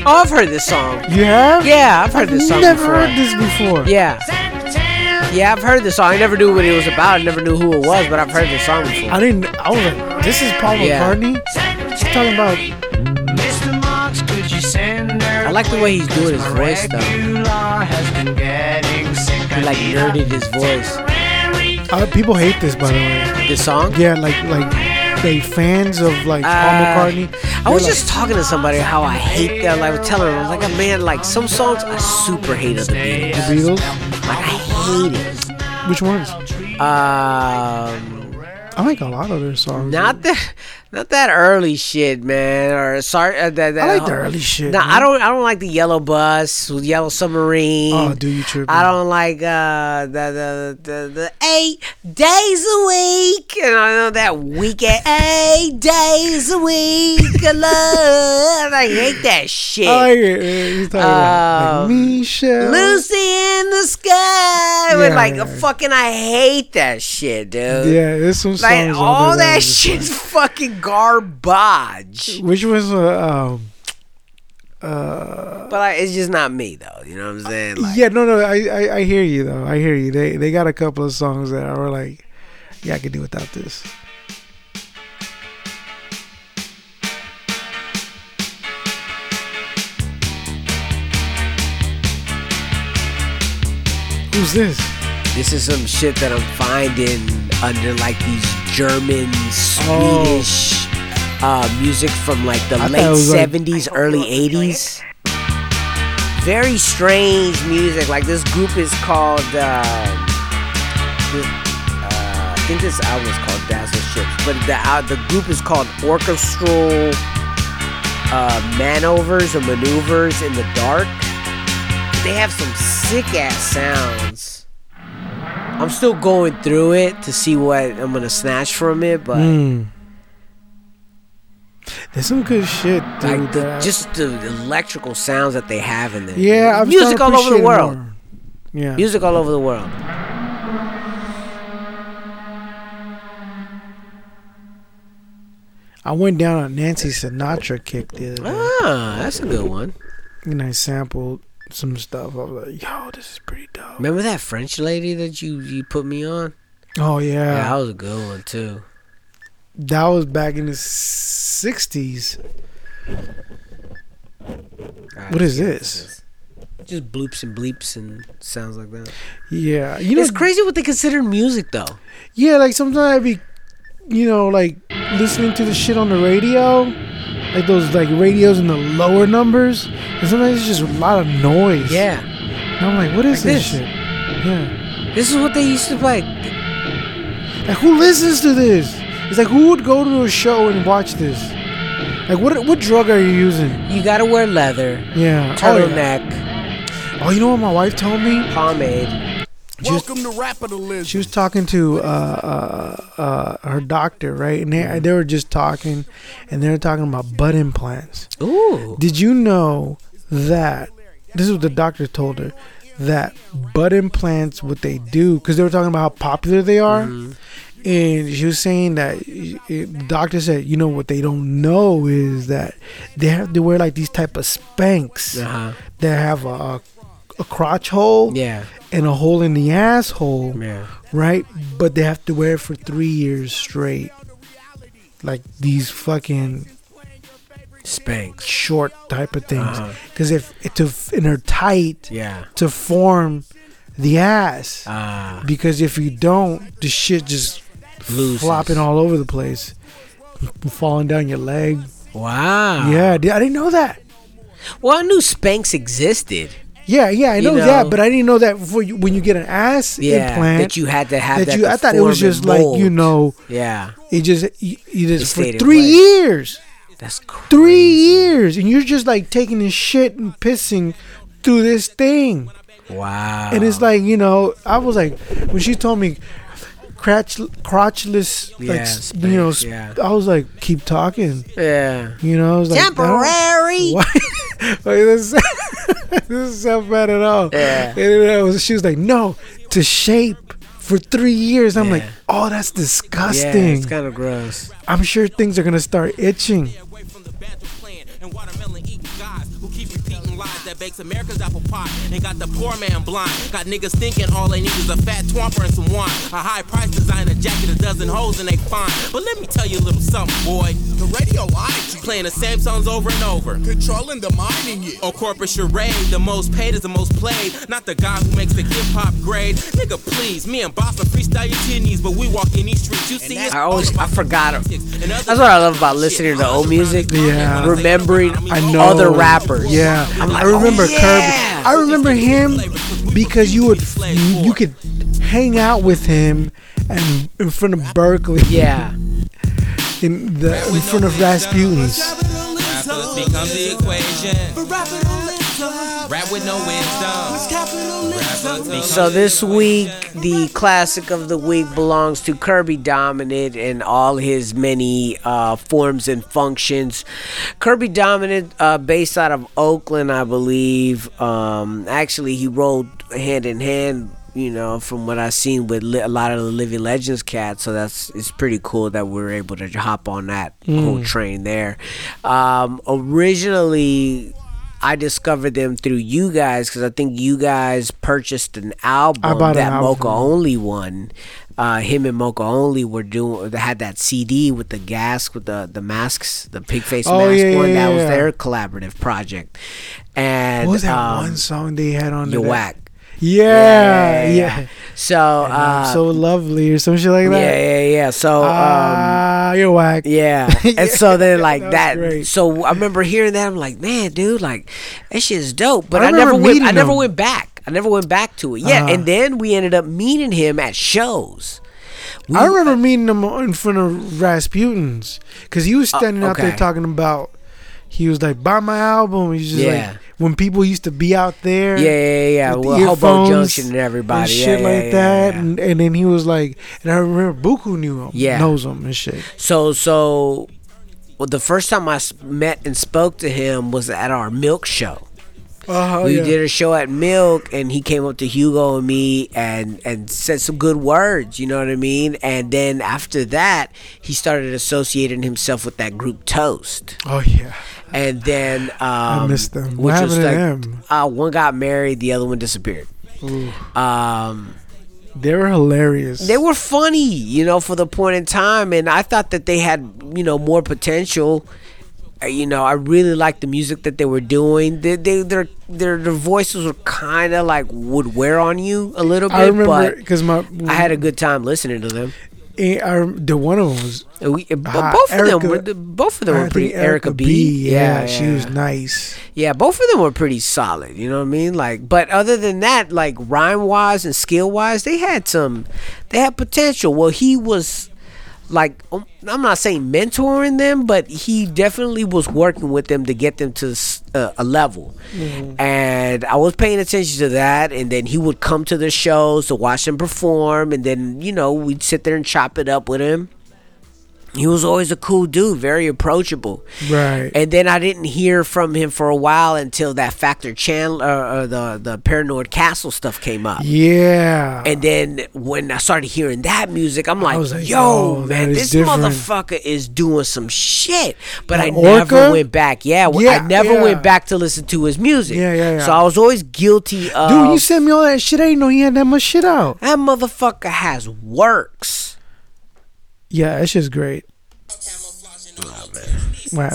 Oh, I've heard this song. You have? Yeah, I've heard this song Never before. heard this before. Yeah, yeah, I've heard this song. I never knew what it was about. I never knew who it was, but I've heard this song before. I didn't. I was like, this is Paul McCartney. Yeah. McCartney. He's talking about. Mr. Marks, could you send I like the way he's doing his voice, though. Regular has been. He like nerded his voice. Uh, people hate this, by the way. This song? Yeah, like like they fans of like Paul Uh, McCartney. I was just talking to somebody how I hate that. Like, I was telling them, I was like, man, like some songs I super hate of the Beatles. like, the Beatles. Like, I hate it. Which ones? Um, I like a lot of their songs. not that, not that early shit, man. Or sorry, uh, that, that, I like the early shit. Nah, man. I don't. I don't like the Yellow Bus, with Yellow Submarine. Oh, do you tripping? I don't like uh, the, the the the eight days a week, and I know that weekend eight days a week. of love. I hate that shit. I man. He's talking about Um, like Michelle. Lucy in the sky. With Yeah, like yeah. fucking, I hate that shit, dude. Yeah, there's some songs. Like all that just shit's fucking garbage. Which was uh, um. Uh, But like, it's just not me though. You know what I'm saying? Like, yeah, no, no, I, I, I hear you though. I hear you. They, they got a couple of songs that are like, yeah, I could do without this. Who's this? This is some shit that I'm finding under like these German, Oh. Swedish uh, music from like the I late it was like- 70s, early 80s. Very strange music. Like this group is called. Uh, this, uh, I think this album is called Dazzle Ships, but the the group is called Orchestral uh, Manovers or Maneuvers in the Dark. They have some sick ass sounds. I'm still going through it to see what I'm gonna snatch from it, but Mm. There's some good shit, dude. like the, just the electrical sounds that they have in there. yeah, I'm music all over the world. more. Yeah, Music all over the world. I went down on Nancy Sinatra kick the other day. Ah, that's a good one. and I sampled some stuff. I was like, yo, this is pretty dope. Remember that French lady that you you put me on? Oh Yeah, yeah, that was a good one too. that was back in the '60s. What is this? Just bloops and bleeps and sounds like that. Yeah, you know, it's crazy what they consider music though. yeah, like sometimes I be, you know, like listening to the shit on the radio, like those like radios in the lower numbers, and sometimes it's just a lot of noise. Yeah, and I'm like, what is Like this this. shit? Yeah, this is what they used to play. like who listens to this? It's like who would go to a show and watch this? Like what? What drug are you using? You gotta wear leather, Yeah, Oh, yeah. turtleneck, Oh, you know what my wife told me? pomade. She was, to Rapitalism. she was talking to uh, uh, uh, her doctor, right? And they, they were just talking, and they were talking about butt implants. Ooh, Did you know that this is what the doctor told her that butt implants, what they do, because they were talking about how popular they are, and she was saying that it, the doctor said, you know what they don't know is that they have to wear like these type of Spanx Uh-huh. that have a, a crotch hole Yeah. And a hole in the asshole, Yeah. right? But they have to wear it for three years straight. Like these fucking Spanx, short type of things, Uh-huh. because if to and they're tight Yeah. to form the ass. Ah. Because if you don't, the shit just Loses. flopping all over the place, falling down your leg. Wow. Yeah, I didn't know that. Well, I knew Spanx existed. Yeah, yeah, I You know, know. that, but I didn't know that before you, when you get an ass Yeah. implant That you had to have that. you. to I thought it was form and just like you know, Yeah. it just you, you It just for three place. years, That's crazy. three years, and you're just like taking this shit and pissing through this thing. Wow. And it's like, you know, I was like, when she told me crotch, crotchless, Yeah, like, s- you know, sp- yeah. I was like, keep talking. Yeah. You know, I was like, I don't- Temporary. Why? Like, this, this is so bad at all. Yeah. And then I was, she was like, no, to shape for three years. I'm like, oh, that's disgusting. Yeah, disgusting. it's kind of gross. I'm sure things are gonna start itching. That bakes America's apple pie and got the poor man blind. Got niggas thinking all they need is a fat twomper and some wine. A high price designer jacket, a dozen hoes and they fine. But let me tell you a little something, boy. The radio lied to you. Playing the same songs over and over. Controlling the mining you. On corporate charade, the most paid is the most played. Not the guy who makes the hip hop grade. Nigga, please, me and Boss will freestyle you to your knees, but we walk in these streets. You see, it's I always- I forgot the it. politics and other That's what I love about listening to old music. Yeah. Remembering I know other rappers. Yeah, I'm like, I remember oh, Kirby. yeah. I remember him because you would you, you could hang out with him and in front of Berkeley. Yeah. in the in front of Rasputin's. Rappers becomes the equation. Rap with no wisdom. So this week, the classic of the week belongs to Kirby Dominant and all his many uh, forms and functions. Kirby Dominant, uh, based out of Oakland, I believe. Um, actually, he rolled hand in hand. You know, from what I've seen with li- a lot of the Living Legends cats, so that's it's pretty cool that we are able to hop on that whole train there. Um, originally, I discovered them through you guys because I think you guys purchased an album bought an that album. Mocha Only one. Uh, him and Mocha Only were doing. They had that CD with the gas, with the the masks, the pig face Oh, mask yeah, one. yeah, that was their collaborative project. And What was that um, one song they had on You whack. Yeah, yeah. So, I'm uh, so lovely or some shit like yeah, that. yeah, yeah. Yeah. So, um, Ah, you're whack. Yeah. And so then like That that, so I remember hearing that I'm like, man, dude, like that shit is dope. But I I, never went meeting I never went back. I never went back to it. Yeah. Uh-huh. And then we ended up meeting him at shows. We- I remember meeting him in front of Rasputin's because he was standing out there talking about. He was like, "Buy my album." He's just Yeah. like when people used to be out there. Yeah, yeah, yeah. with Well, Hobo Junction and everybody. and Yeah, shit yeah, like yeah, that. yeah. And, and then he was like, and I remember Buku knew him, Yeah. knows him and shit. So so well, the first time I met and spoke to him was at our Milk show. Uh-huh, we yeah. did a show at Milk, and he came up to Hugo and me and and said some good words. You know what I mean? And then after that, he started associating himself with that group Toast. Oh yeah, And then um, missed them. What happened to them? Uh, one got married, the other one disappeared. Um, they were hilarious. they were funny, you know, for the point in time, and I thought that they had, you know, more potential. Uh, You know, I really liked the music that they were doing. They, they, their, their, their voices were kind of like would wear on you a little bit, I remember but because my I had a good time listening to them. I, the one of them was we, but Ah, both of them, Erica- were, both of them I were pretty. Erica, B, Yeah, she was nice. Yeah, both of them were pretty solid. You know what I mean? Like, but other than that, like rhyme wise and skill wise, they had some, they had potential. Well, he was like, um, I'm not saying mentoring them, but he definitely was working with them to get them to s- uh, a level. And I was paying attention to that. And then he would come to the shows to watch them perform, and then you know we'd sit there and chop it up with him He was always a cool dude, very approachable. Right. And then I didn't hear from him for a while until that Factor Chandelier, uh, the the Paranoid Castle stuff came up. yeah. And then when I started hearing that music, I'm like, like, yo, that man, this different." motherfucker is doing some shit. But I That never Orca? went back. Yeah, Yeah, I never yeah. went back to listen to his music. Yeah, yeah, yeah. So I was always guilty of. Dude, you sent me all that shit. I didn't know he had that much shit out. that motherfucker has works. Yeah, it's just great. Wow.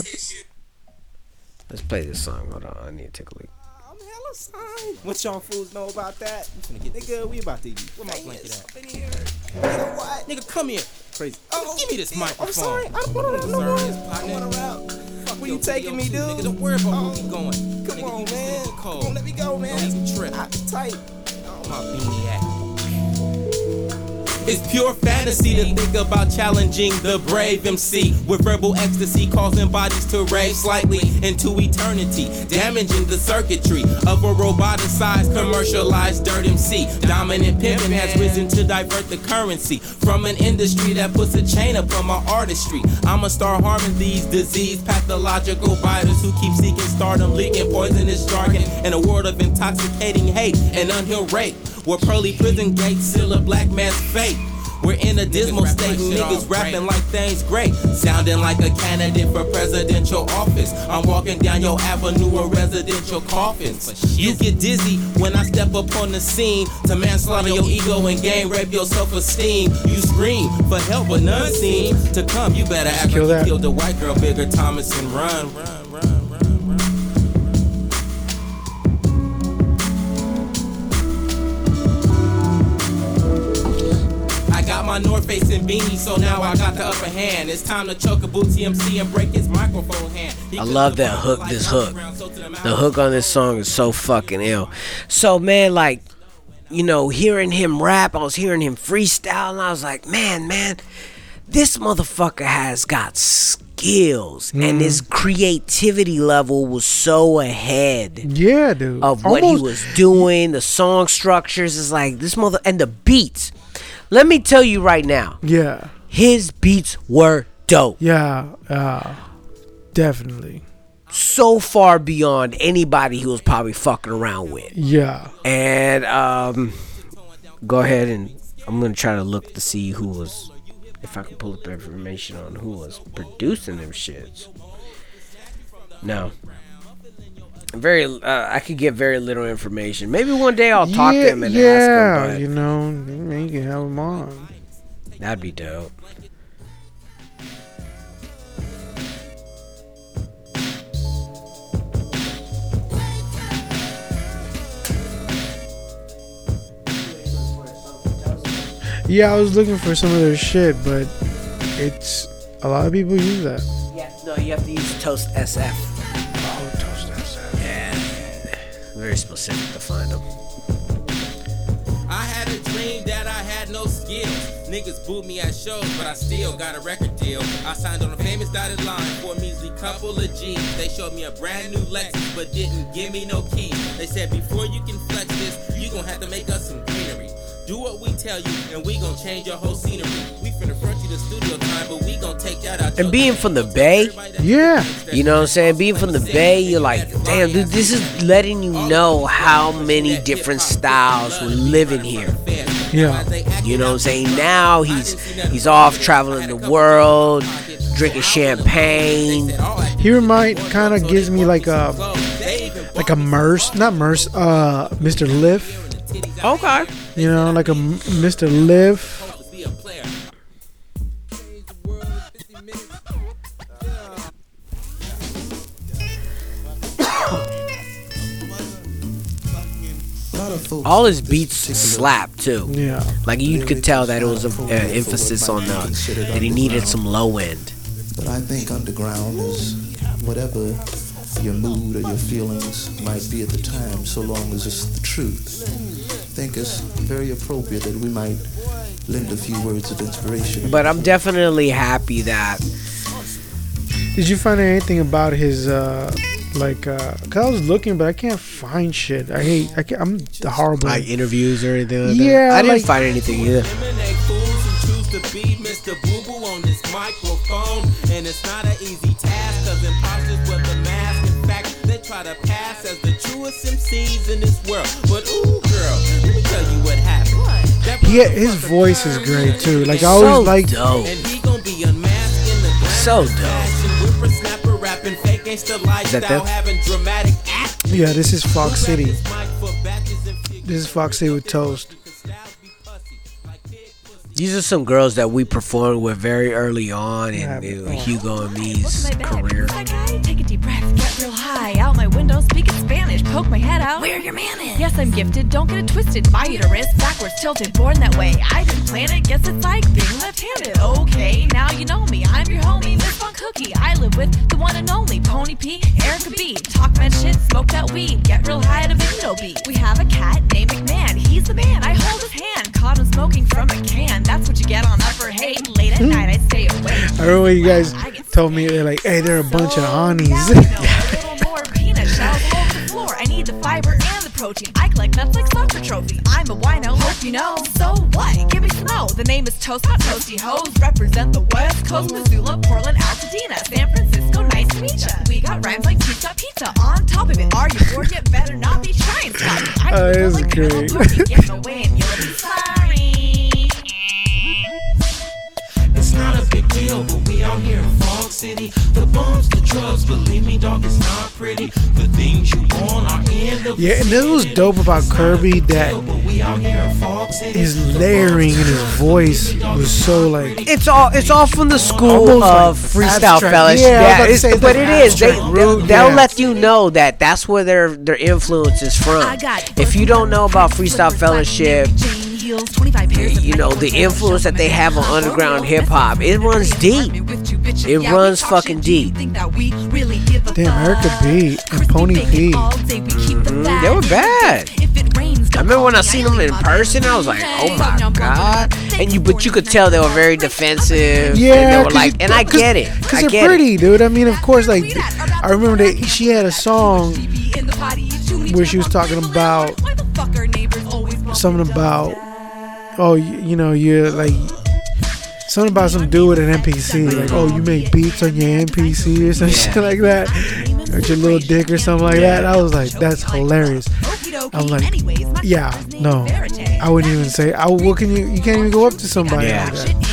Let's play this song. Hold on, I need to take a look. I'm hella signed. What y'all fools know about that? You finna get nigga, we about to eat. Where my blanket at? Nigga, what? Nigga, come here. Crazy. Oh, Give me this damn, microphone. I'm sorry. I don't want to Sir, rap. it's I don't want to rap. Where you taking me, dude? Nigga, don't worry about where we going. Come Nigga, on, you just man. Come on, let me go, man. Don't even trip. I tight. my beanie at? It's pure fantasy to think about challenging the brave MC with verbal ecstasy, causing bodies to rave slightly into eternity, damaging the circuitry of a roboticized, commercialized dirt MC. Dominant pimping has risen to divert the currency from an industry that puts a chain upon my artistry. I'ma start harming these diseased, pathological biters who keep seeking stardom, leaking poisonous jargon in a world of intoxicating hate and unhealed rape. Where pearly prison gates seal a black man's fate. We're in a dismal state, and niggas rapping like things great. Sounding like a candidate for presidential office. I'm walking down your avenue of residential coffins. You get dizzy when I step up on the scene to manslaughter your ego and gang rape your self esteem. You scream for help, but none seem to come. You better act Kill like you killed the white girl, bigger Thomas, and run, run. My North Face and beanie, so now I got the upper hand. It's time to choke a booty MC and break his microphone hand. He I love that hook, like this hook. underground, so to the The hook on this song is so fucking ill. So man, like, you know, hearing him rap, I was hearing him freestyle, and I was like, man, man, this motherfucker has got skills, and his mm-hmm. creativity level was so ahead Yeah, dude. of what Almost- he was doing. The song structures is like this mother, and the beats. Let me tell you right now, Yeah. his beats were dope. Yeah. Uh, definitely. So far beyond anybody he was probably fucking around with. Yeah. And um, go ahead and I'm gonna try to look to see who was, if I can pull up information on who was producing them shits. No. Very, uh, I could get very little information. Maybe one day I'll talk yeah, to him and yeah, ask him. Yeah, you know, man, you can have him on. That'd be dope. Yeah, I was looking for some of their shit, but it's a lot of people use that. Yeah, no, you have to use Toast SF. Very specific to find them. I had a dream that I had no skills. Niggas booed me at shows, but I still got a record deal. I signed on a famous dotted line for a measly couple of G's. They showed me a brand new Lexus, but didn't give me no keys. They said before you can flex this, you gon' have to make us some greenery. Do what we tell you, and we gon' change your whole scenery. We finna front you the studio time, but we gon' take that out. And being from the Bay, Yeah. You know what I'm saying? Being from the Bay, you're like, damn, dude, this is letting you know how many different styles were living here. Yeah. You know what I'm saying? Now he's he's off traveling the world, drinking champagne. He remind kind of gives me like a like a Merce, not Merce, uh, Mr. Lif. Okay. You know, like a Mr. Lif. All his beats slap too. Yeah. Like you could tell that it was an emphasis on the that he needed some low end. But I think underground is whatever your mood or your feelings might be at the time, so long as it's the truth. I think it's very appropriate that we might lend a few words of inspiration. But I'm definitely happy that Did you find anything about his uh like uh 'cause I was looking but I can't find shit. I hate I can't, I'm the horrible. like interviews or anything like Yeah, that. I didn't like- find anything either. Eliminate fools who choose to be Mr. Boo Boo on this microphone. And it's not an easy task, cause imposters wear the mask. In fact, they try to pass as the truest MCs in this world. But ooh, girl, let me tell you what happened. That He, his voice is great too. Like I always So liked. dope. and he gon' be unmasked the So dope. fashion. Rapping fake gangsta lifestyle, having dramatic act. Yeah, this is Fox City. Mic for batches and figures. This is Fox City with Toast. These are some girls that we performed with very early on in Yeah, uh. Hugo and me's at my bed. career. Who's that guy? Take a deep breath. Get real high. Out my window, speaking Spanish. Poke my head out. Where your man is? Yes, I'm gifted. Don't get it twisted. My uterus backwards tilted. Born that way. I didn't plan it. Guess it's like being left-handed. Okay, now you know me. I'm your homie, Miss Fun Cookie. I live with the one and only Pony P. Erica B. Talk mad shit. Smoke that weed. Get real high at a video beat. We have a cat named McMahon. He's the man. I hold his hand. Caught him smoking from a can. That's what you get on Upper Hate. Late at night, I stay awake. I remember when you guys told me they're like, "Hey, they're a bunch of honeys." Now you know a little more peanut shells all over the floor. I need the fiber and the protein. I collect nuts like soccer trophies. I'm a wino, hope you know. So what? Give me snow. The name is Toast Hot Toasty Hoes. Represent the West Coast, Missoula, Portland, Altadena, San Francisco. Nice to meet ya. We got rhymes like pizza, pizza. On top of it, are you bored? You better not be trying. Stop. I do this is like great. Get away and you'll be sorry. Deal, but we out here in Fog City. The bombs, the drugs, believe me, dog, it's not pretty. The things you want are in the Yeah, and this was dope about Kirby that but we out here in his layering in his voice was so like It's all it's all from the school Almost of like freestyle abstract. fellas. Yeah, I was about to it's- say it's but like it is. They, abstract. they'll, they'll Yeah. let you know that that's where their their influence is from. If you don't know about freestyle fellowship, you know the influence that they have on underground hip hop, it runs deep. It runs fucking deep. damn Erica B and Pony P. Mhm, They were bad. I remember when I seen them in person, I was like, "Oh my god!" And you, but you could tell they were very defensive. Yeah, and they were 'cause like, and I 'cause- get it. Cause I they're get pretty, dude. I mean, of course, like I remember that she had a song where she was talking about something about oh you, you know you're like something about some dude with an MPC like oh you make beats on your MPC or some shit like that or your little dick or something like that. I was like that's hilarious. I'm like yeah no. I wouldn't even say I what can you you can't even go up to somebody Yeah. like that.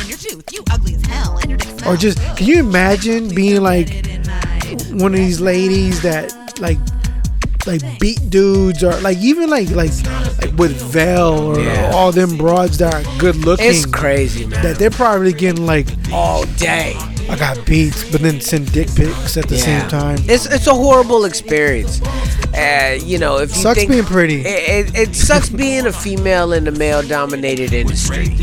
Or just can you imagine being like one of these ladies that like like beat dudes or like even like like like with Vel or Yeah. all them broads that are good looking. It's crazy, man. That they're probably getting like all day. I got beats, but then send dick pics at the same time. It's it's a horrible experience. Uh, you know, if you Sucks think, being pretty. It, it, it sucks being a female in the male-dominated industry.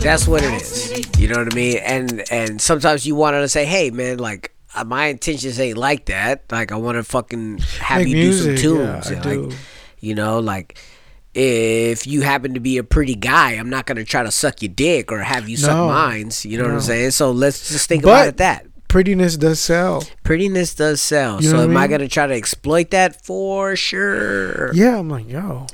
That's what it is. You know what I mean? And and sometimes you want to say, hey, man, like. Uh, My intentions ain't like that. Like I want to fucking have Make you music, do some yeah, tunes. I and, do. you know, like if you happen to be a pretty guy, I'm not gonna try to suck your dick or have you suck mines. You know what I'm saying? So let's just think about it that prettiness does sell. prettiness does sell. You so I am I mean? gonna try to exploit that for sure? Yeah, I'm like yo.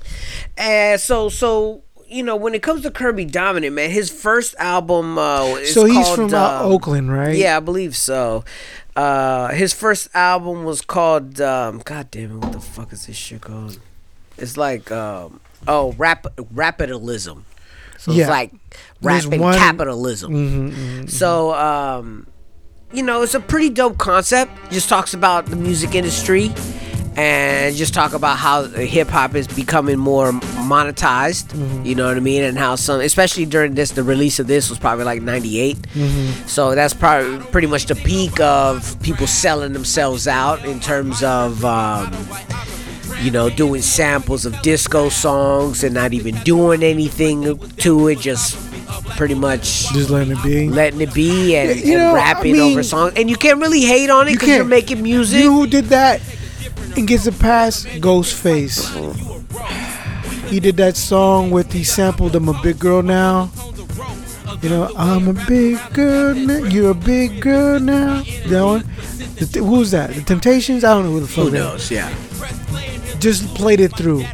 And so so you know when it comes to Kirby Dominant, man, his first album uh, is So he's called, from uh, um, Oakland, right? Yeah, I believe so. Uh, his first album was called um, God damn it, what the fuck is this shit called? It's like um, oh rap Rapitalism. So Yeah. it's like rapping one- capitalism. Mhm, mhm, So um, you know, it's a pretty dope concept. Just talks about the music industry and just talk about how hip hop is becoming more monetized. Mm-hmm. You know what I mean? And how some, especially during this, the release of this was probably like '98. Mhm. So that's probably pretty much the peak of people selling themselves out in terms of. Um, you know, doing samples of disco songs and not even doing anything to it, just pretty much Just letting it be. letting it be and, Yeah, you and know, I rapping mean- over songs. And you can't really hate on it because you are making music. You know who did that and gets a pass? Ghostface. He did that song with he sampled I'm a big girl now. You know, I'm a big girl now. You're a big girl now. That one. The th- who's that? The Temptations? I don't know who the fuck. Who that knows? Yeah. Just played it through.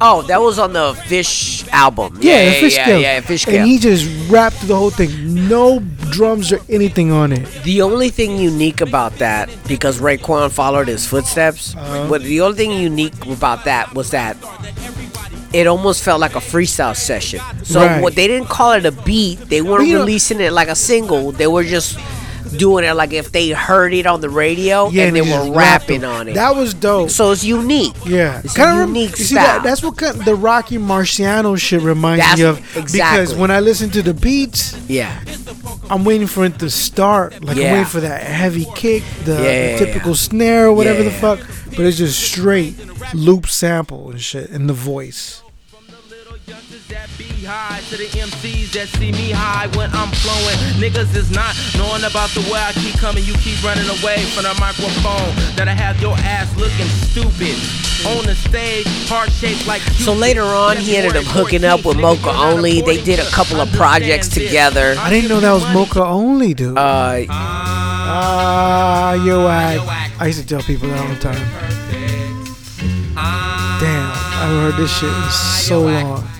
Oh, that was on the Fish album. Yeah, Yeah, the fish yeah, yeah, Fish And he just rapped the whole thing. No drums or anything on it. The only thing unique about that, because Raekwon followed his footsteps, Uh-huh. but the only thing unique about that was that it almost felt like a freestyle session. So Right. what they didn't call it a beat, they weren't you know- releasing it like a single. They were just doing it like if they heard it on the radio Yeah, and they he were rapping on it. That was dope. so it's unique. Yeah, It's a rem- unique see, style. that, that's what kind the Rocky Marciano shit reminds That's- me of. Exactly. Because when I listen to the beats, yeah. I'm waiting for it to start. Like I'm waiting for that heavy kick, the, the Yeah, yeah, typical yeah. snare, or whatever the fuck. But it's just straight loop sample and shit in the voice. Be high to the MCs that see me high when I'm flowing. Niggas is not knowing about the way I keep coming. You keep running away from the microphone. That I have your ass looking stupid. On the stage, heart shaped like So later on, he ended up hooking up with Mocha Only. They did a couple of projects together. I didn't know that was Mocha only, dude. Uh, Ah, yo, I, I used to tell people that all the time. Damn, I haven't heard this shit in so long.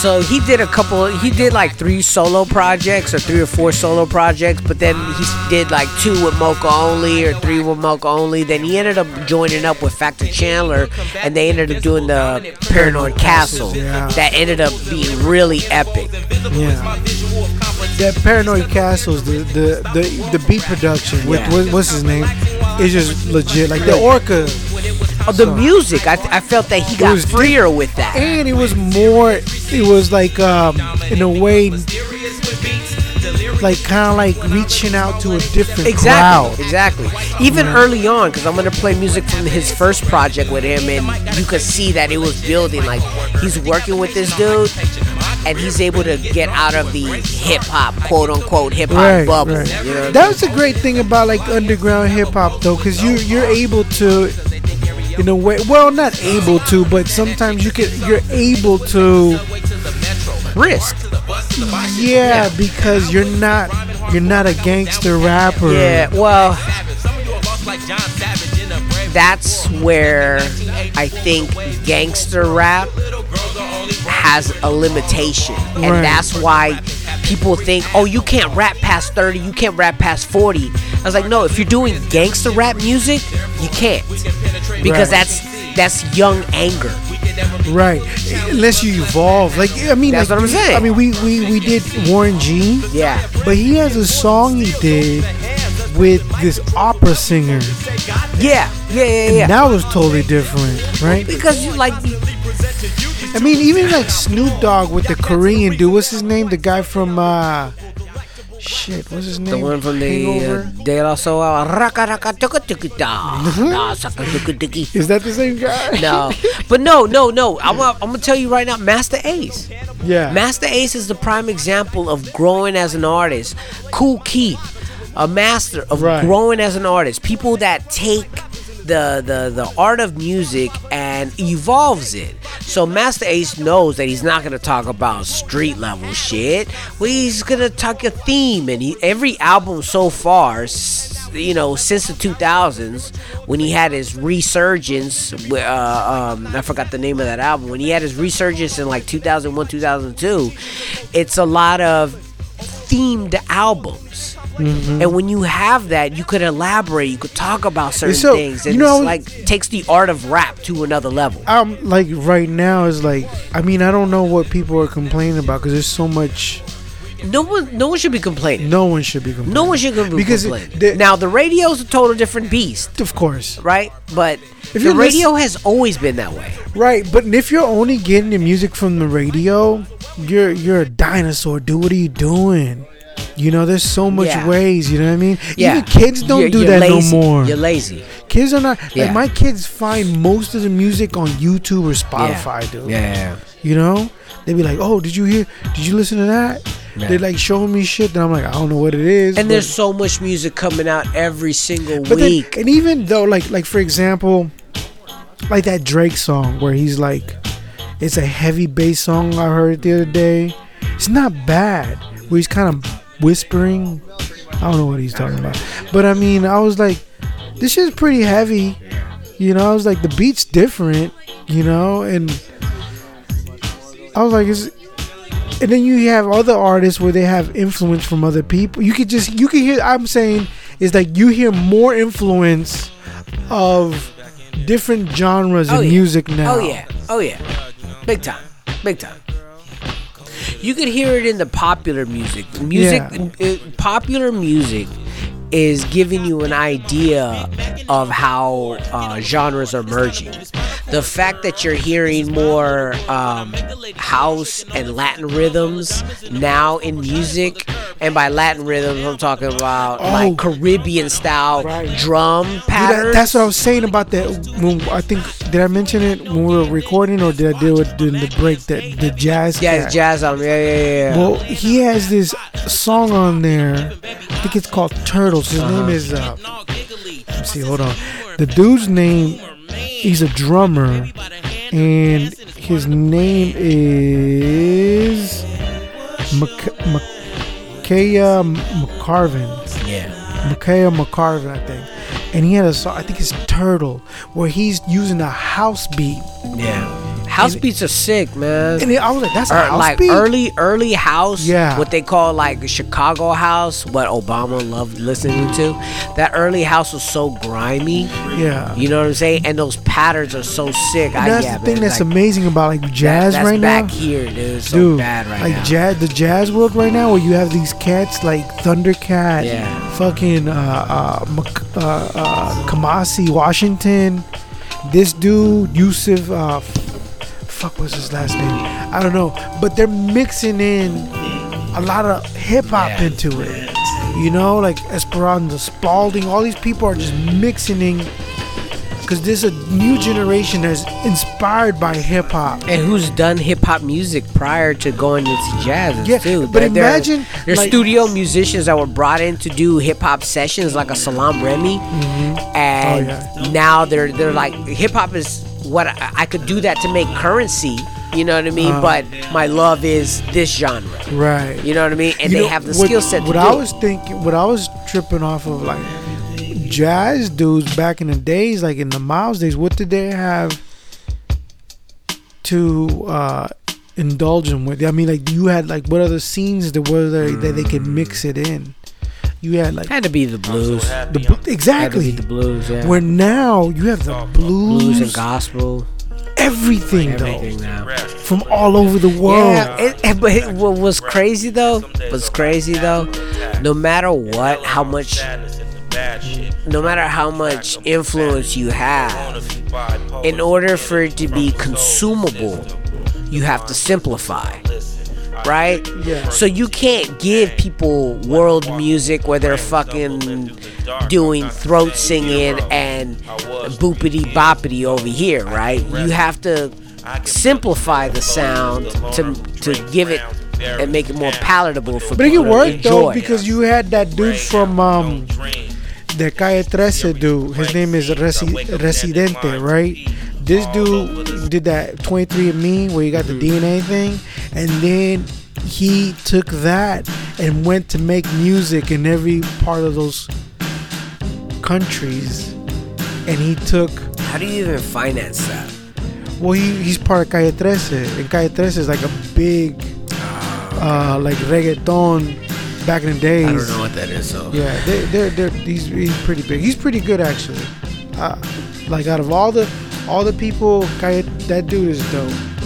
So he did a couple. He did like three solo projects or three or four solo projects, but then he did like two with Mocha Only or three with Mocha Only. Then he ended up joining up with Factor Chandelier, and they ended up doing the Paranoid Castle. Yeah. That ended up being really epic. Yeah. That Paranoid Castles, the the the, the beat production with Yeah. what, what's his name, is just legit. Like the Orca, Oh, the music, I, I felt that he got freer with that. and it was more. It was like um in a way, like kind of like reaching out to a different Exactly, crowd. exactly. Even early on, because I'm gonna play music from his first project with him, and you could see that it was building. Like he's working with this dude, and he's able to get out of the hip hop, quote unquote hip hop Right, bubble. right. You know, That was a great thing about like underground hip hop though, because you you're able to, in a way, well not able to, but sometimes you can you're able to risk. Yeah, because you're not you're not a gangster rapper. Yeah, well, that's where I think gangster rap has a limitation. And Right. that's why people think, oh, you can't rap past 30, you can't rap past 40. I was like, no, if you're doing gangster rap music, you can't. Because Right. that's that's young anger. Right. Unless you evolve. Like I mean That's like, what I'm saying. I mean we, we we did Warren G. Yeah. But he has a song he did with this opera singer. Yeah, yeah, yeah, And yeah. that was totally different, right? Because you like I mean, even like Snoop Dogg with the Korean dude. What's his name? The guy from uh, shit. What's his name? the one from the uh? De La Soul, raka raka tuka tuka da saka tuka tuki. Is that the same guy? No, but no, no, no. I'm gonna, I'm gonna tell you right now, Masta Ace. Yeah. Masta Ace is the prime example of growing as an artist. Kool Keith, a master of Right. growing as an artist. People that take the, the the art of music and evolves it. So Masta Ace knows that he's not gonna talk about street level shit. Well, he's gonna talk a theme, and he, every album so far, you know, since the 2000s, when he had his resurgence, uh, um, I forgot the name of that album. When he had his resurgence in like 2001, 2002, it's a lot of themed albums. Mhm. And when you have that, you could elaborate. You could talk about certain So, things, and you know, it's like takes the art of rap to another level. um like right now is like I mean I don't know what people are complaining about because there's so much. No one, no one should be complaining. No one should be complaining. No one should be Because complaining. now the radio's a total different beast, of course, right? But If the radio has always been that way. Right, but if you're only getting the music from the radio, you're you're a dinosaur, dude. What are you doing? You know, there's so much Yeah. ways. You know what I mean? Yeah. Even kids don't You're- do you're that lazy. no more. You're lazy. Kids are not Yeah. like my kids find most of the music on YouTube or Spotify, dude. Yeah. You know, they be like, "Oh, did you hear? Did you listen to that?" Yeah. They like showing me shit that I'm like, I don't know what it is. And there's so much music coming out every single but then, week. and even though, like, like for example, like that Drake song where he's like, it's a heavy bass song I heard the other day. It's not bad. Where he's kind of whispering. I don't know what he's talking about, but I mean, I was like, this shit's pretty heavy. You know, I was like, the beat's different. You know, and I was like, it's. And then you have other artists where they have influence from other people. You could just you can hear. I'm saying is like you hear more influence of different genres Oh, of yeah. music now. Oh yeah, oh yeah, big time, big time. You could hear it in the popular music. Music, uh, popular music is giving you an idea of how uh, genres are merging. The fact that you're hearing more um, house and Latin rhythms now in music, and by Latin rhythms, I'm talking about Oh. like Caribbean style drum Dude, that- patterns. that's what I was saying about that. When I think did I mention it when we were recording, or did I do it during the break? That the jazz. yeah, cat? it's jazz album. Yeah, yeah, yeah. yeah. Well, he has this song on there. I think it's called Turtles. His name is. Uh, let me see. Hold on. The dude's name. He's a drummer, and his name is Mc- Makaya McCraven. Yeah. Makaya McCraven, I think. And he had a song. I think it's Turtle, where he's using a house beat. Yeah. House beats are sick, man. And I was like, that's a house like beat? early, early house. Yeah. What they call like Chicago house, what Obama loved listening to. That early house was so grimy. Yeah. You know what I'm saying? And those patterns are so sick. And I, that's yeah, the thing man, that's like, amazing about like jazz that's right back now. here, dude. So Dude, bad right like now. jazz, the jazz world right now, where you have these cats like Thundercat, Yeah. fucking uh, uh, uh, uh, Kamasi Washington, this dude Yusuf, uh, fuck, was his last name? I don't know, but they're mixing in a lot of hip hop into it. You know, like Esperanza Spalding, all these people are just mixing in. Because there's a new generation that's inspired by hip hop. and who's done hip hop music prior to going into jazz Yeah, too? but They're- they're- imagine, there's like- studio musicians that were brought in to do hip hop sessions, like a Salaam Remi, mm-hmm. and Oh, yeah. now they're they're like hip hop is what I, I could do that to make currency. You know what I mean? Uh. but my love is this genre. Right. You know what I mean? And You they know, have the skill set to What. I was thinking, what I was tripping off of, like jazz dudes back in the days, like in the Miles days, what did they have to uh indulge them with? I mean, like you had like what other scenes that were there that they could mix it in? You had like had to be the blues. the bl- exactly Had to be the blues. Yeah. Where now you have the blues, blues and gospel. everything, Everything though, now. from all over the world. Yeah, it, it- but it, what was crazy though, was crazy though, no matter what, how much, no matter how much influence you have, in order for it to be consumable, you have to simplify. Right? Yeah. So you can't give people world music where they're fucking doing throat singing and boopity boppity over here, right? You have to simplify the sound to to give it and make it more palatable for people. But it people can to work though because you had that dude from um, the Calle 13 dude. His name is Resi- Residente, right? This dude did that 23andMe where you got the DNA thing, and then he took that and went to make music in every part of those countries, and he took. How do you even finance that? Well, he, he's part of Calle 13, and Calle 13 is like a big, uh, like reggaeton back in the days. I don't know what that is. So Yeah, they, they're they're he's, he's pretty big. He's pretty good actually. Uh, like out of all the all the people, that dude is dope.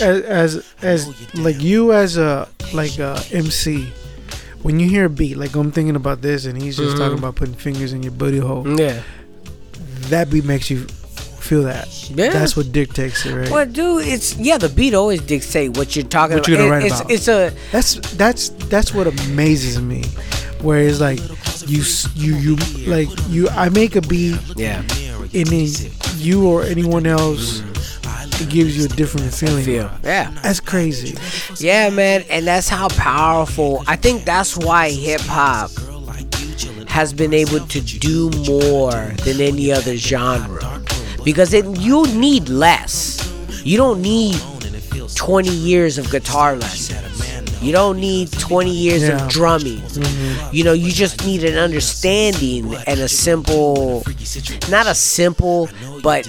As as, as like you as a like a MC. When you hear a beat, like I'm thinking about this, and he's just Mhm. talking about putting fingers in your booty hole. Yeah. that beat makes you feel that. Yeah. that's what dictates it, right? Well, dude, it's yeah. The beat always dictates what you're talking what about. you're gonna It- write it's, about. It's a that's that's that's what amazes me. Where it's like you you you like you I make a beat yeah, and then you or anyone else it gives you a different feeling. Feel. Yeah. that's crazy. Yeah, man, and that's how powerful. I think that's why hip hop has been able to do more than any other genre because it you need less. You don't need 20 years of guitar lessons. You don't need 20 years Yeah. of drumming. Mm-hmm. You know, you just need an understanding and a simple not a simple, but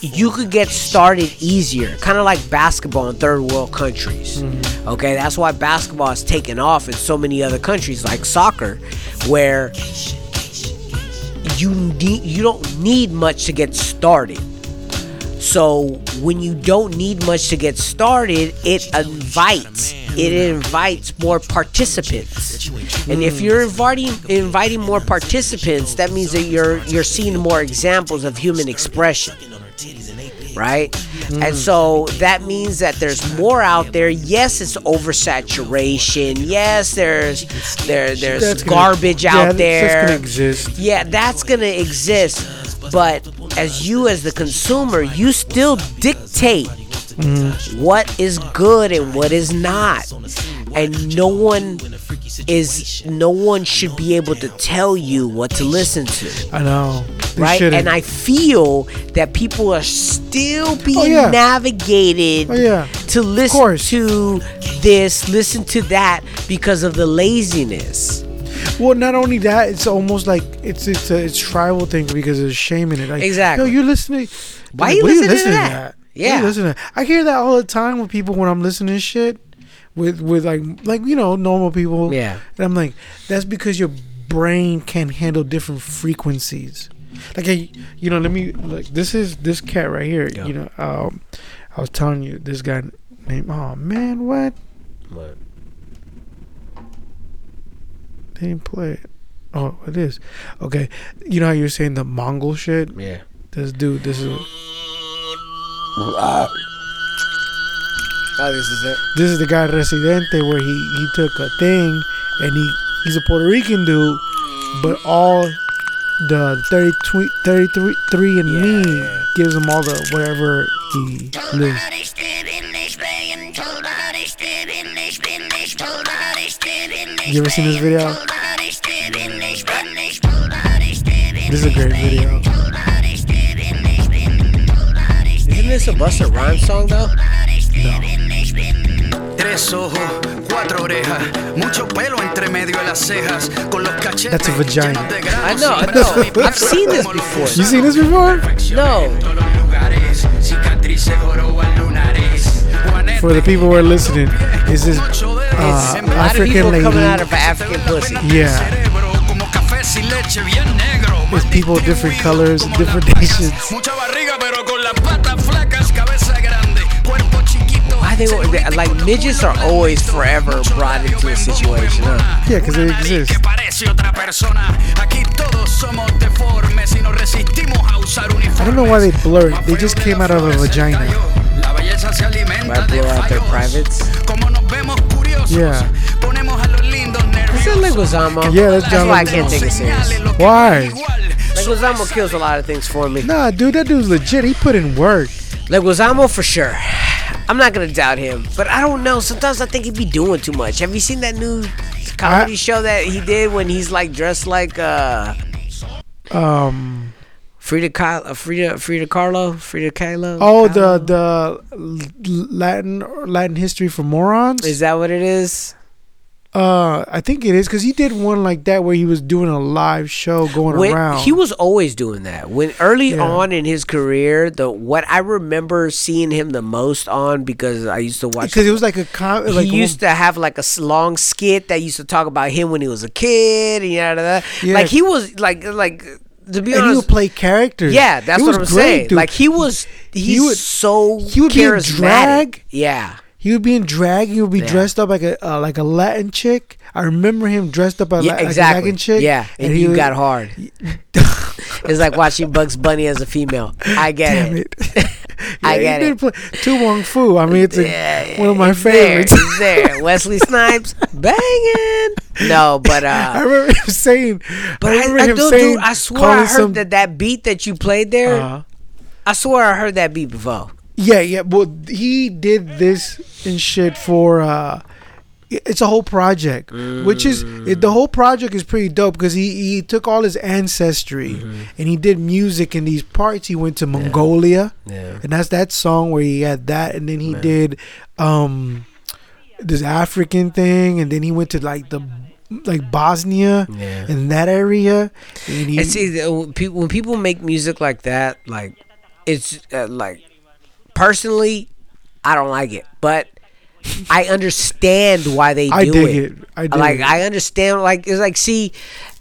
you could get started easier, kind of like basketball in third world countries. Okay, that's why basketball has taken off in so many other countries, like soccer, where you need you don't need much to get started. So when you don't need much to get started, it invites it invites more participants. And if you're inviting inviting more participants, that means that you're you're seeing more examples of human expression. Right? And so that means that there's more out there. Yes, it's oversaturation. Yes, there's there there's That's gonna- garbage yeah, out that's there. gonna exist. Yeah, that's gonna exist. But as you as the consumer, you still dictate what is good and what is not. And no one is no one should be able to tell you what to listen to. I know. They Right? shouldn't. And I feel that people are still oh, being Oh, yeah. navigated Oh, yeah. to listen to this, listen to that because of the laziness. Well, not only that, it's almost like it's it's a it's tribal thing because there's shame in it. Like, Exactly. Yo, you're listening. Why are you what are listening to that? What are you Yeah. listening to? I hear that all the time with people when I'm listening to shit with with like like you know normal people. Yeah. And I'm like, that's because your brain can handle different frequencies. Like, I, you know, let me like this is this cat right here. You know, um, I was telling you this guy named. Oh man, what? What? They didn't play it. Oh, it is. Okay. You know how you're saying the Mongol shit? Yeah. This dude, this is Oh, this is it. this is the guy Residente where he he took a thing and he he's a Puerto Rican dude, but all the 30, twe- 33 three and me gives him all the whatever he lives. You ever seen this video? This is a great video. Isn't this a Busta Rhymes song though? Tres ojos, cuatro orejas, mucho pelo entre medio de las cejas, con los cachetes That's a vagina. llenos de granos. I know, I know. I've seen this before. You seen this before? No. Cicatrices joroba en lunares. For the people who are listening, is this uh, a lot of African people lady? coming out of African pussy. Yeah. Como café sin leche bien negro. It's people of different colors, different nations. Why they, they like midgets are always forever brought into a situation, huh? Yeah, because they exist. Parece otra persona. Aquí todos somos deformes y nos resistimos a usar uniformes. I don't know why they blur it. They just came out of a vagina. La belleza se alimenta Why blow out their privates? como nos vemos. Yeah. Ponemos a los lindos Is that Leguizamo? Yeah, that's That's John why I can't take it serious. Why? Leguizamo kills a lot of things for me. Nah, dude, that dude's legit. He put in work. Leguizamo for sure. I'm not gonna doubt him, but I don't know. Sometimes I think he'd be doing too much. Have you seen that new comedy show that he did when he's like dressed like uh Um. Frida Kahlo, Frida Frida Carlo, Frida Kahlo? Oh, the the Latin Latin history for morons. Is that what it is? Uh, I think it is because he did one like that where he was doing a live show going When- around. He was always doing that. When early Yeah. on in his career, the what I remember seeing him the most on because I used to watch because it was like a com- like he used to have like a long skit that used to talk about him when he was a kid and yada, yada. Yeah. like he was like like to be and he would play characters. yeah, that's what was I'm great, saying. dude. Like he was, he's He would- so he would be charismatic. drag. Yeah, He would be in drag. He would be Yeah. dressed up like a uh, like a Latin chick. I remember him dressed up as yeah, like a. Latin chick. Yeah, and, he you would- got hard. it's like watching Bugs Bunny as a female. I get Damn it. it. I Yeah, get he it. play To Wong Foo. I mean, it's a, Yeah, one of my it's there, favorites. There. Wesley Snipes banging. No, but uh, I uh, remember him saying. but I I, remember I, him dude, saying. dude, I swear I heard some- that that beat that you played there. Uh-huh. I swear I heard that beat before. Yeah, yeah. Well, he did this and shit for. uh It's a whole project, which is it, the whole project is pretty dope because he he took all his ancestry and he did music in these parts. He went to Mongolia, Yeah. and that's that song where he had that, and then he did um this African thing, and then he went to like the like Bosnia Yeah. and that area, and he And see, when people when people make music like that, like it's uh, like personally, I don't like it, but I understand why they do I dig it. it. I dig like it. I understand. Like it's like see,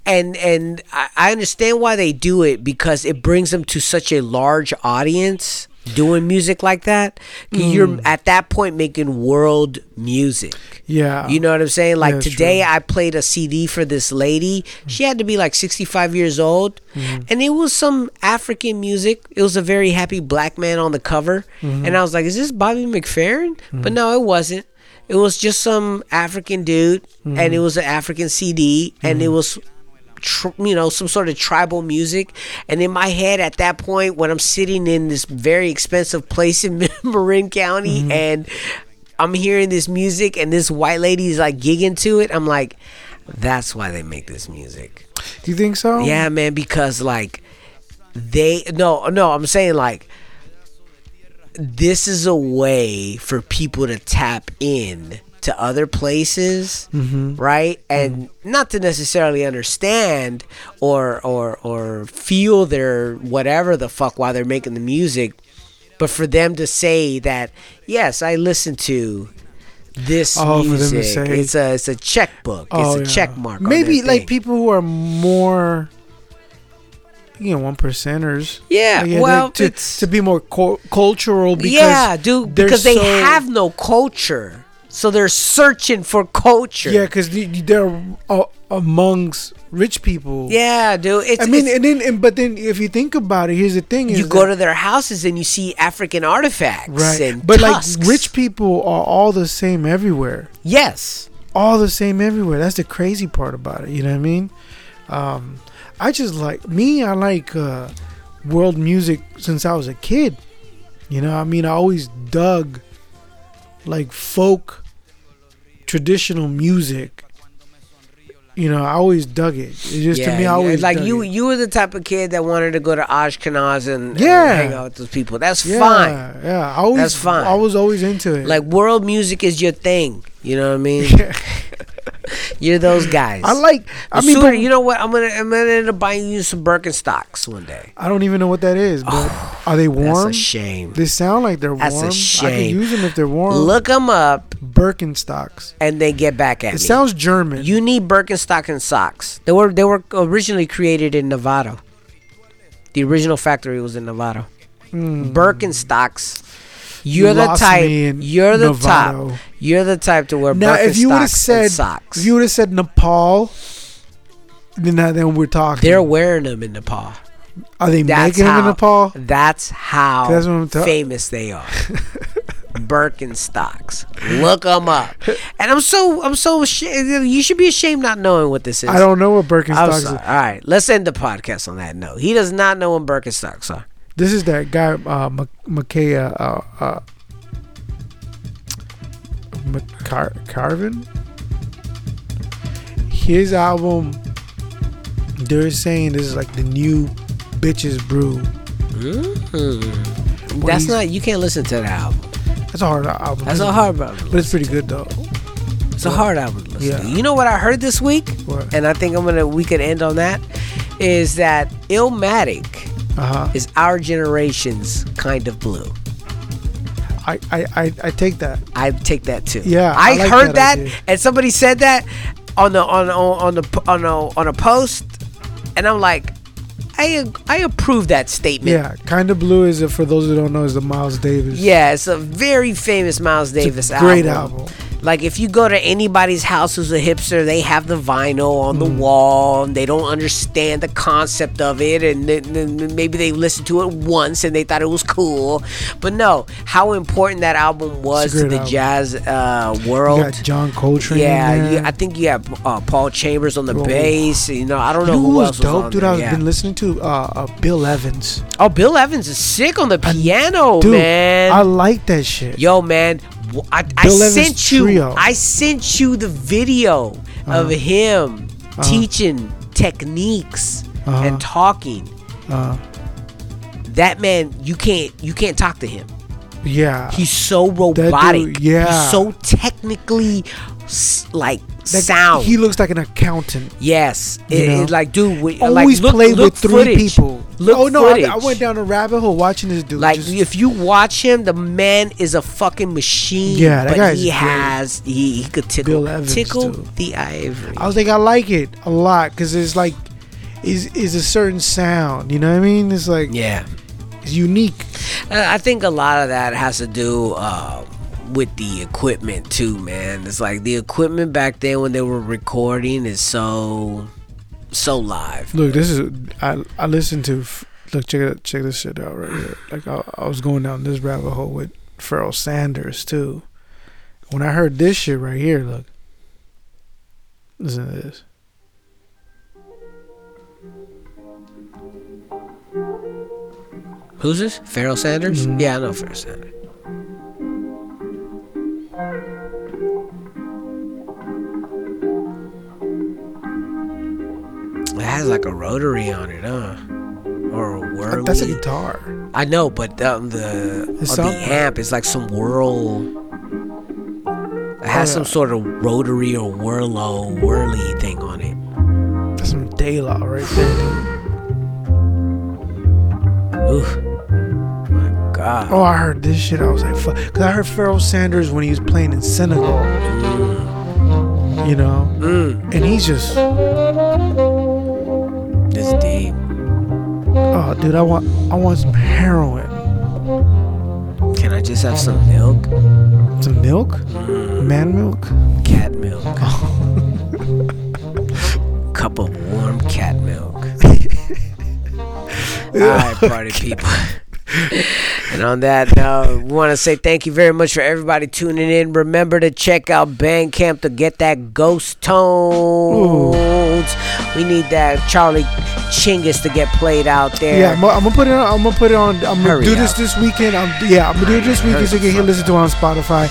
and and I, I understand why they do it because it brings them to such a large audience doing music like that. You're Mm. at that point making world music. yeah, You know what I'm saying? Like Yeah, today, true. I played a CD for this lady. She had to be like 65 years old, Mm-hmm. and it was some African music. It was a very happy black man on the cover, Mm-hmm. and I was like, "Is this Bobby McFerrin?" But no, it wasn't. It was just some African dude, and Mm-hmm. it was an African CD, and it was. Tr- you know some sort of tribal music and in my head at that point when i'm sitting in this very expensive place in marin county Mm-hmm. and i'm hearing this music and this white lady is like gigging to it i'm like that's why they make this music Do you think so? yeah man because like they no no i'm saying like this is a way for people to tap in to other places Mm-hmm. right and not to necessarily understand or or or feel their whatever the fuck while they're making the music but for them to say that yes i listen to this Oh, for them to music say- it's a it's a checkbook Oh, it's a yeah. check mark Maybe like thing. people who are more, you know, one percenters. Yeah, Like, well, to, to be more cu- cultural. Because yeah, dude, because they so- have no culture, so they're searching for culture. Yeah, because they're uh, amongst rich people. yeah, dude. It's, I mean, it's- and then, and, but then if you think about it, here's the thing: is you go to their houses and you see African artifacts, right, And but tusks. like rich people are all the same everywhere. Yes, all the same everywhere. That's the crazy part about it. You know what I mean? Um, I just like me. I like uh, world music since I was a kid. You know, I mean, I always dug like folk, traditional music. You know, I always dug it. It just to me, I always like dug you. it. You were the type of kid that wanted to go to Ashkenaz and, and Yeah. hang out with those people. That's Yeah, fine. Yeah, I always, That's fine. I was always into it. Like world music is your thing. You know what I mean? You're those guys. I like. I mean, sooner- but- you know what? I'm gonna I'm gonna end up buying you some Birkenstocks one day. I don't even know what that is. But are they warm? That's a shame. They sound like they're That's a warm. I shame. use them if they're warm. Look them up Birkenstocks. and they get back at It me. sounds German. You need Birkenstock and socks. They were they were originally created in Nevada. The original factory was in Nevada. Hmm. Birkenstocks. You You're the type. You're the Novato. type. You're the type to wear now, if you would have said, socks. if you would have said Nepal, then then we're talking. They're wearing them in Nepal. Are they That's making them in Nepal? That's how That's what I'm ta- famous they are. Birkenstocks. Look them up. And I'm so I'm so ashamed. You should be ashamed not knowing what this is. I don't know what Birkenstocks is. All right, let's end the podcast on that note. He does not know what Birkenstocks are. This is that guy, uh, Makaya, uh, uh, McCar- Carvin. His album, they're saying this is like the new Bitches Brew. Mm. What That's not. You can't listen to that album. That's a hard album. That's a hard album. But it's pretty good though. It's a hard album to listen Yeah. to. You know what I heard this week? What? And I think I'm gonna. We could end on that. Is that Illmatic Uh huh. is our generation's kind of blue. I, I, I, I take that. I take that too. Yeah, I, I like heard that and somebody said that on the on on on the on a on a post, and I'm like, I I approve that statement. Yeah, kind of blue is it for those who don't know is the Miles Davis. Yeah, it's a very famous Miles Davis great album. Great album. Like if you go to anybody's house who's a hipster, they have the vinyl on Mm. the wall and they don't understand the concept of it and then, maybe they listened to it once and they thought it was cool. But no, how important that album was to the album. jazz uh, You world. got John Coltrane. yeah, you, I think you have uh, Paul Chambers on the Oh. bass. You know, I don't You know know who who was else dope, was on dude? I've yeah. been listening to uh, uh, Bill Evans. Oh, Bill Evans is sick on the piano, Dude, man. I like that shit. Yo, man, I, I sent you. trio. I sent you the video of Uh-huh. him Uh-huh. teaching techniques Uh-huh. and talking. Uh, That man, you can't you can't talk to him. yeah. He's so dude, robotic. yeah. He's so technically like That- sound. He looks like an accountant. yes, It- it's like dude, we, Always like, look, played look with three footage. people. Look oh no, I. I went down a rabbit hole watching this dude. Like Just- if you watch him, the man is a fucking machine. Yeah, that guy's he has he, he could tickle Bill Evans, tickle too. the ivory. I was like, I like it a lot because it's like, is is a certain sound. You know what I mean? It's like, yeah, it's unique. Uh, I think a lot of that has to do uh, with the equipment too, man. It's like the equipment back then when they were recording is so so live. Look, this is I I listened to. Look, check it, check this shit out right here. Like I, I was going down this rabbit hole with Pharoah Sanders too. When I heard this shit right here, look, listen to this. Who's this? Pharoah Sanders? Mm-hmm. Yeah, I know Pharoah Sanders. It has like a rotary on it, huh? Or a whirly. That's a guitar. I know, but um, the on the some- amp is like some whirl. It has Oh, some sort of rotary or whirlo whirly thing on it. That's some De La right there. dude. Oof. My God. Oh, I heard this shit. I was like, fuck. Because I heard Pharoah Sanders when he was playing in Senegal. You know? Mm. And he's just, This deep. oh, dude, I want, I want some heroin. Can I just have some milk? Some milk? Mm. Man milk? Cat milk. Cup of warm cat milk. All right, party people. and on that note, we want to say thank you very much for everybody tuning in. Remember to check out Bandcamp to get that ghost tones. We need that Charlie Chingus to get played out there. Yeah, I'm, gonna- put it on. I'm gonna put it on. I'm gonna Hurry do this up. this weekend. I'm, yeah, I'm gonna do it this weekend so you can listen to it on Spotify.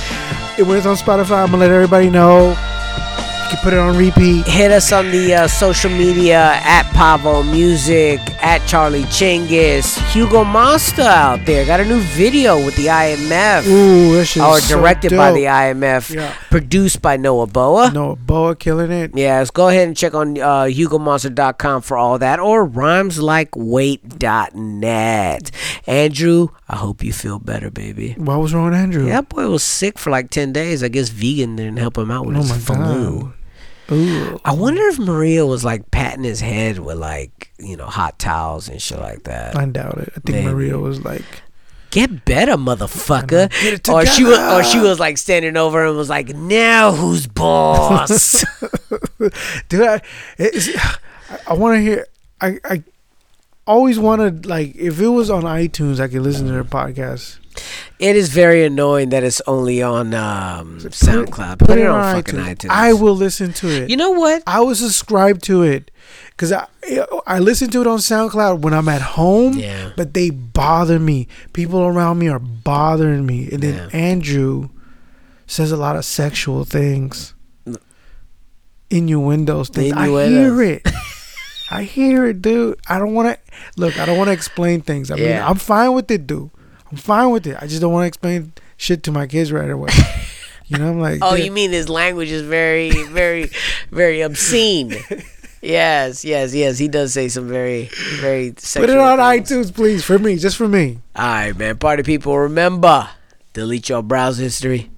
When it's on Spotify, I'm gonna let everybody know. Can put it on repeat. hit us on the uh, social media at Pavo Music, at Charlie Chingus, Hugo Monster out there. Got a new video with the IMF. Ooh, that shit Or is so directed by the IMF, Yeah. produced by Noah Boa. Noah Boa killing it. Yeah, let's go ahead and check on uh, HugoMonster.com for all that or rhymeslikeWeight.net. Andrew, I hope you feel better, baby. What was wrong with Andrew? Yeah, that boy was sick for like 10 days. I guess vegan didn't help him out with Oh his my flu. god. Ooh. I wonder if Maria was like patting his head with like, you know, hot towels and shit like that. I doubt it. I think Maybe. Maria was like, Get better, motherfucker. Get or she was or she was like standing over and was like, now who's boss? dude, I, I, I want to hear. I, I always wanted like if it was on iTunes, I could listen to their podcast. it is very annoying that it's only on um, SoundCloud. Put, it, on, fucking iTunes. I will listen to it. You know what? I will subscribe to it because I I listen to it on SoundCloud when I'm at home. Yeah. But they bother me. People around me are bothering me, and then Yeah. Andrew says a lot of sexual things. Innuendos things. I hear it. I hear it, dude. I don't want to look. I don't want to explain things. I mean, Yeah. I'm fine with it, dude. I'm fine with it. I just don't want to explain shit to my kids right away. you know, I'm like, Oh, "Dad, you mean his language is very, very, very obscene? yes, yes, yes. He does say some very, very. Put it on things. iTunes, please, for me, just for me. All right, man. Party people, remember delete your browser history.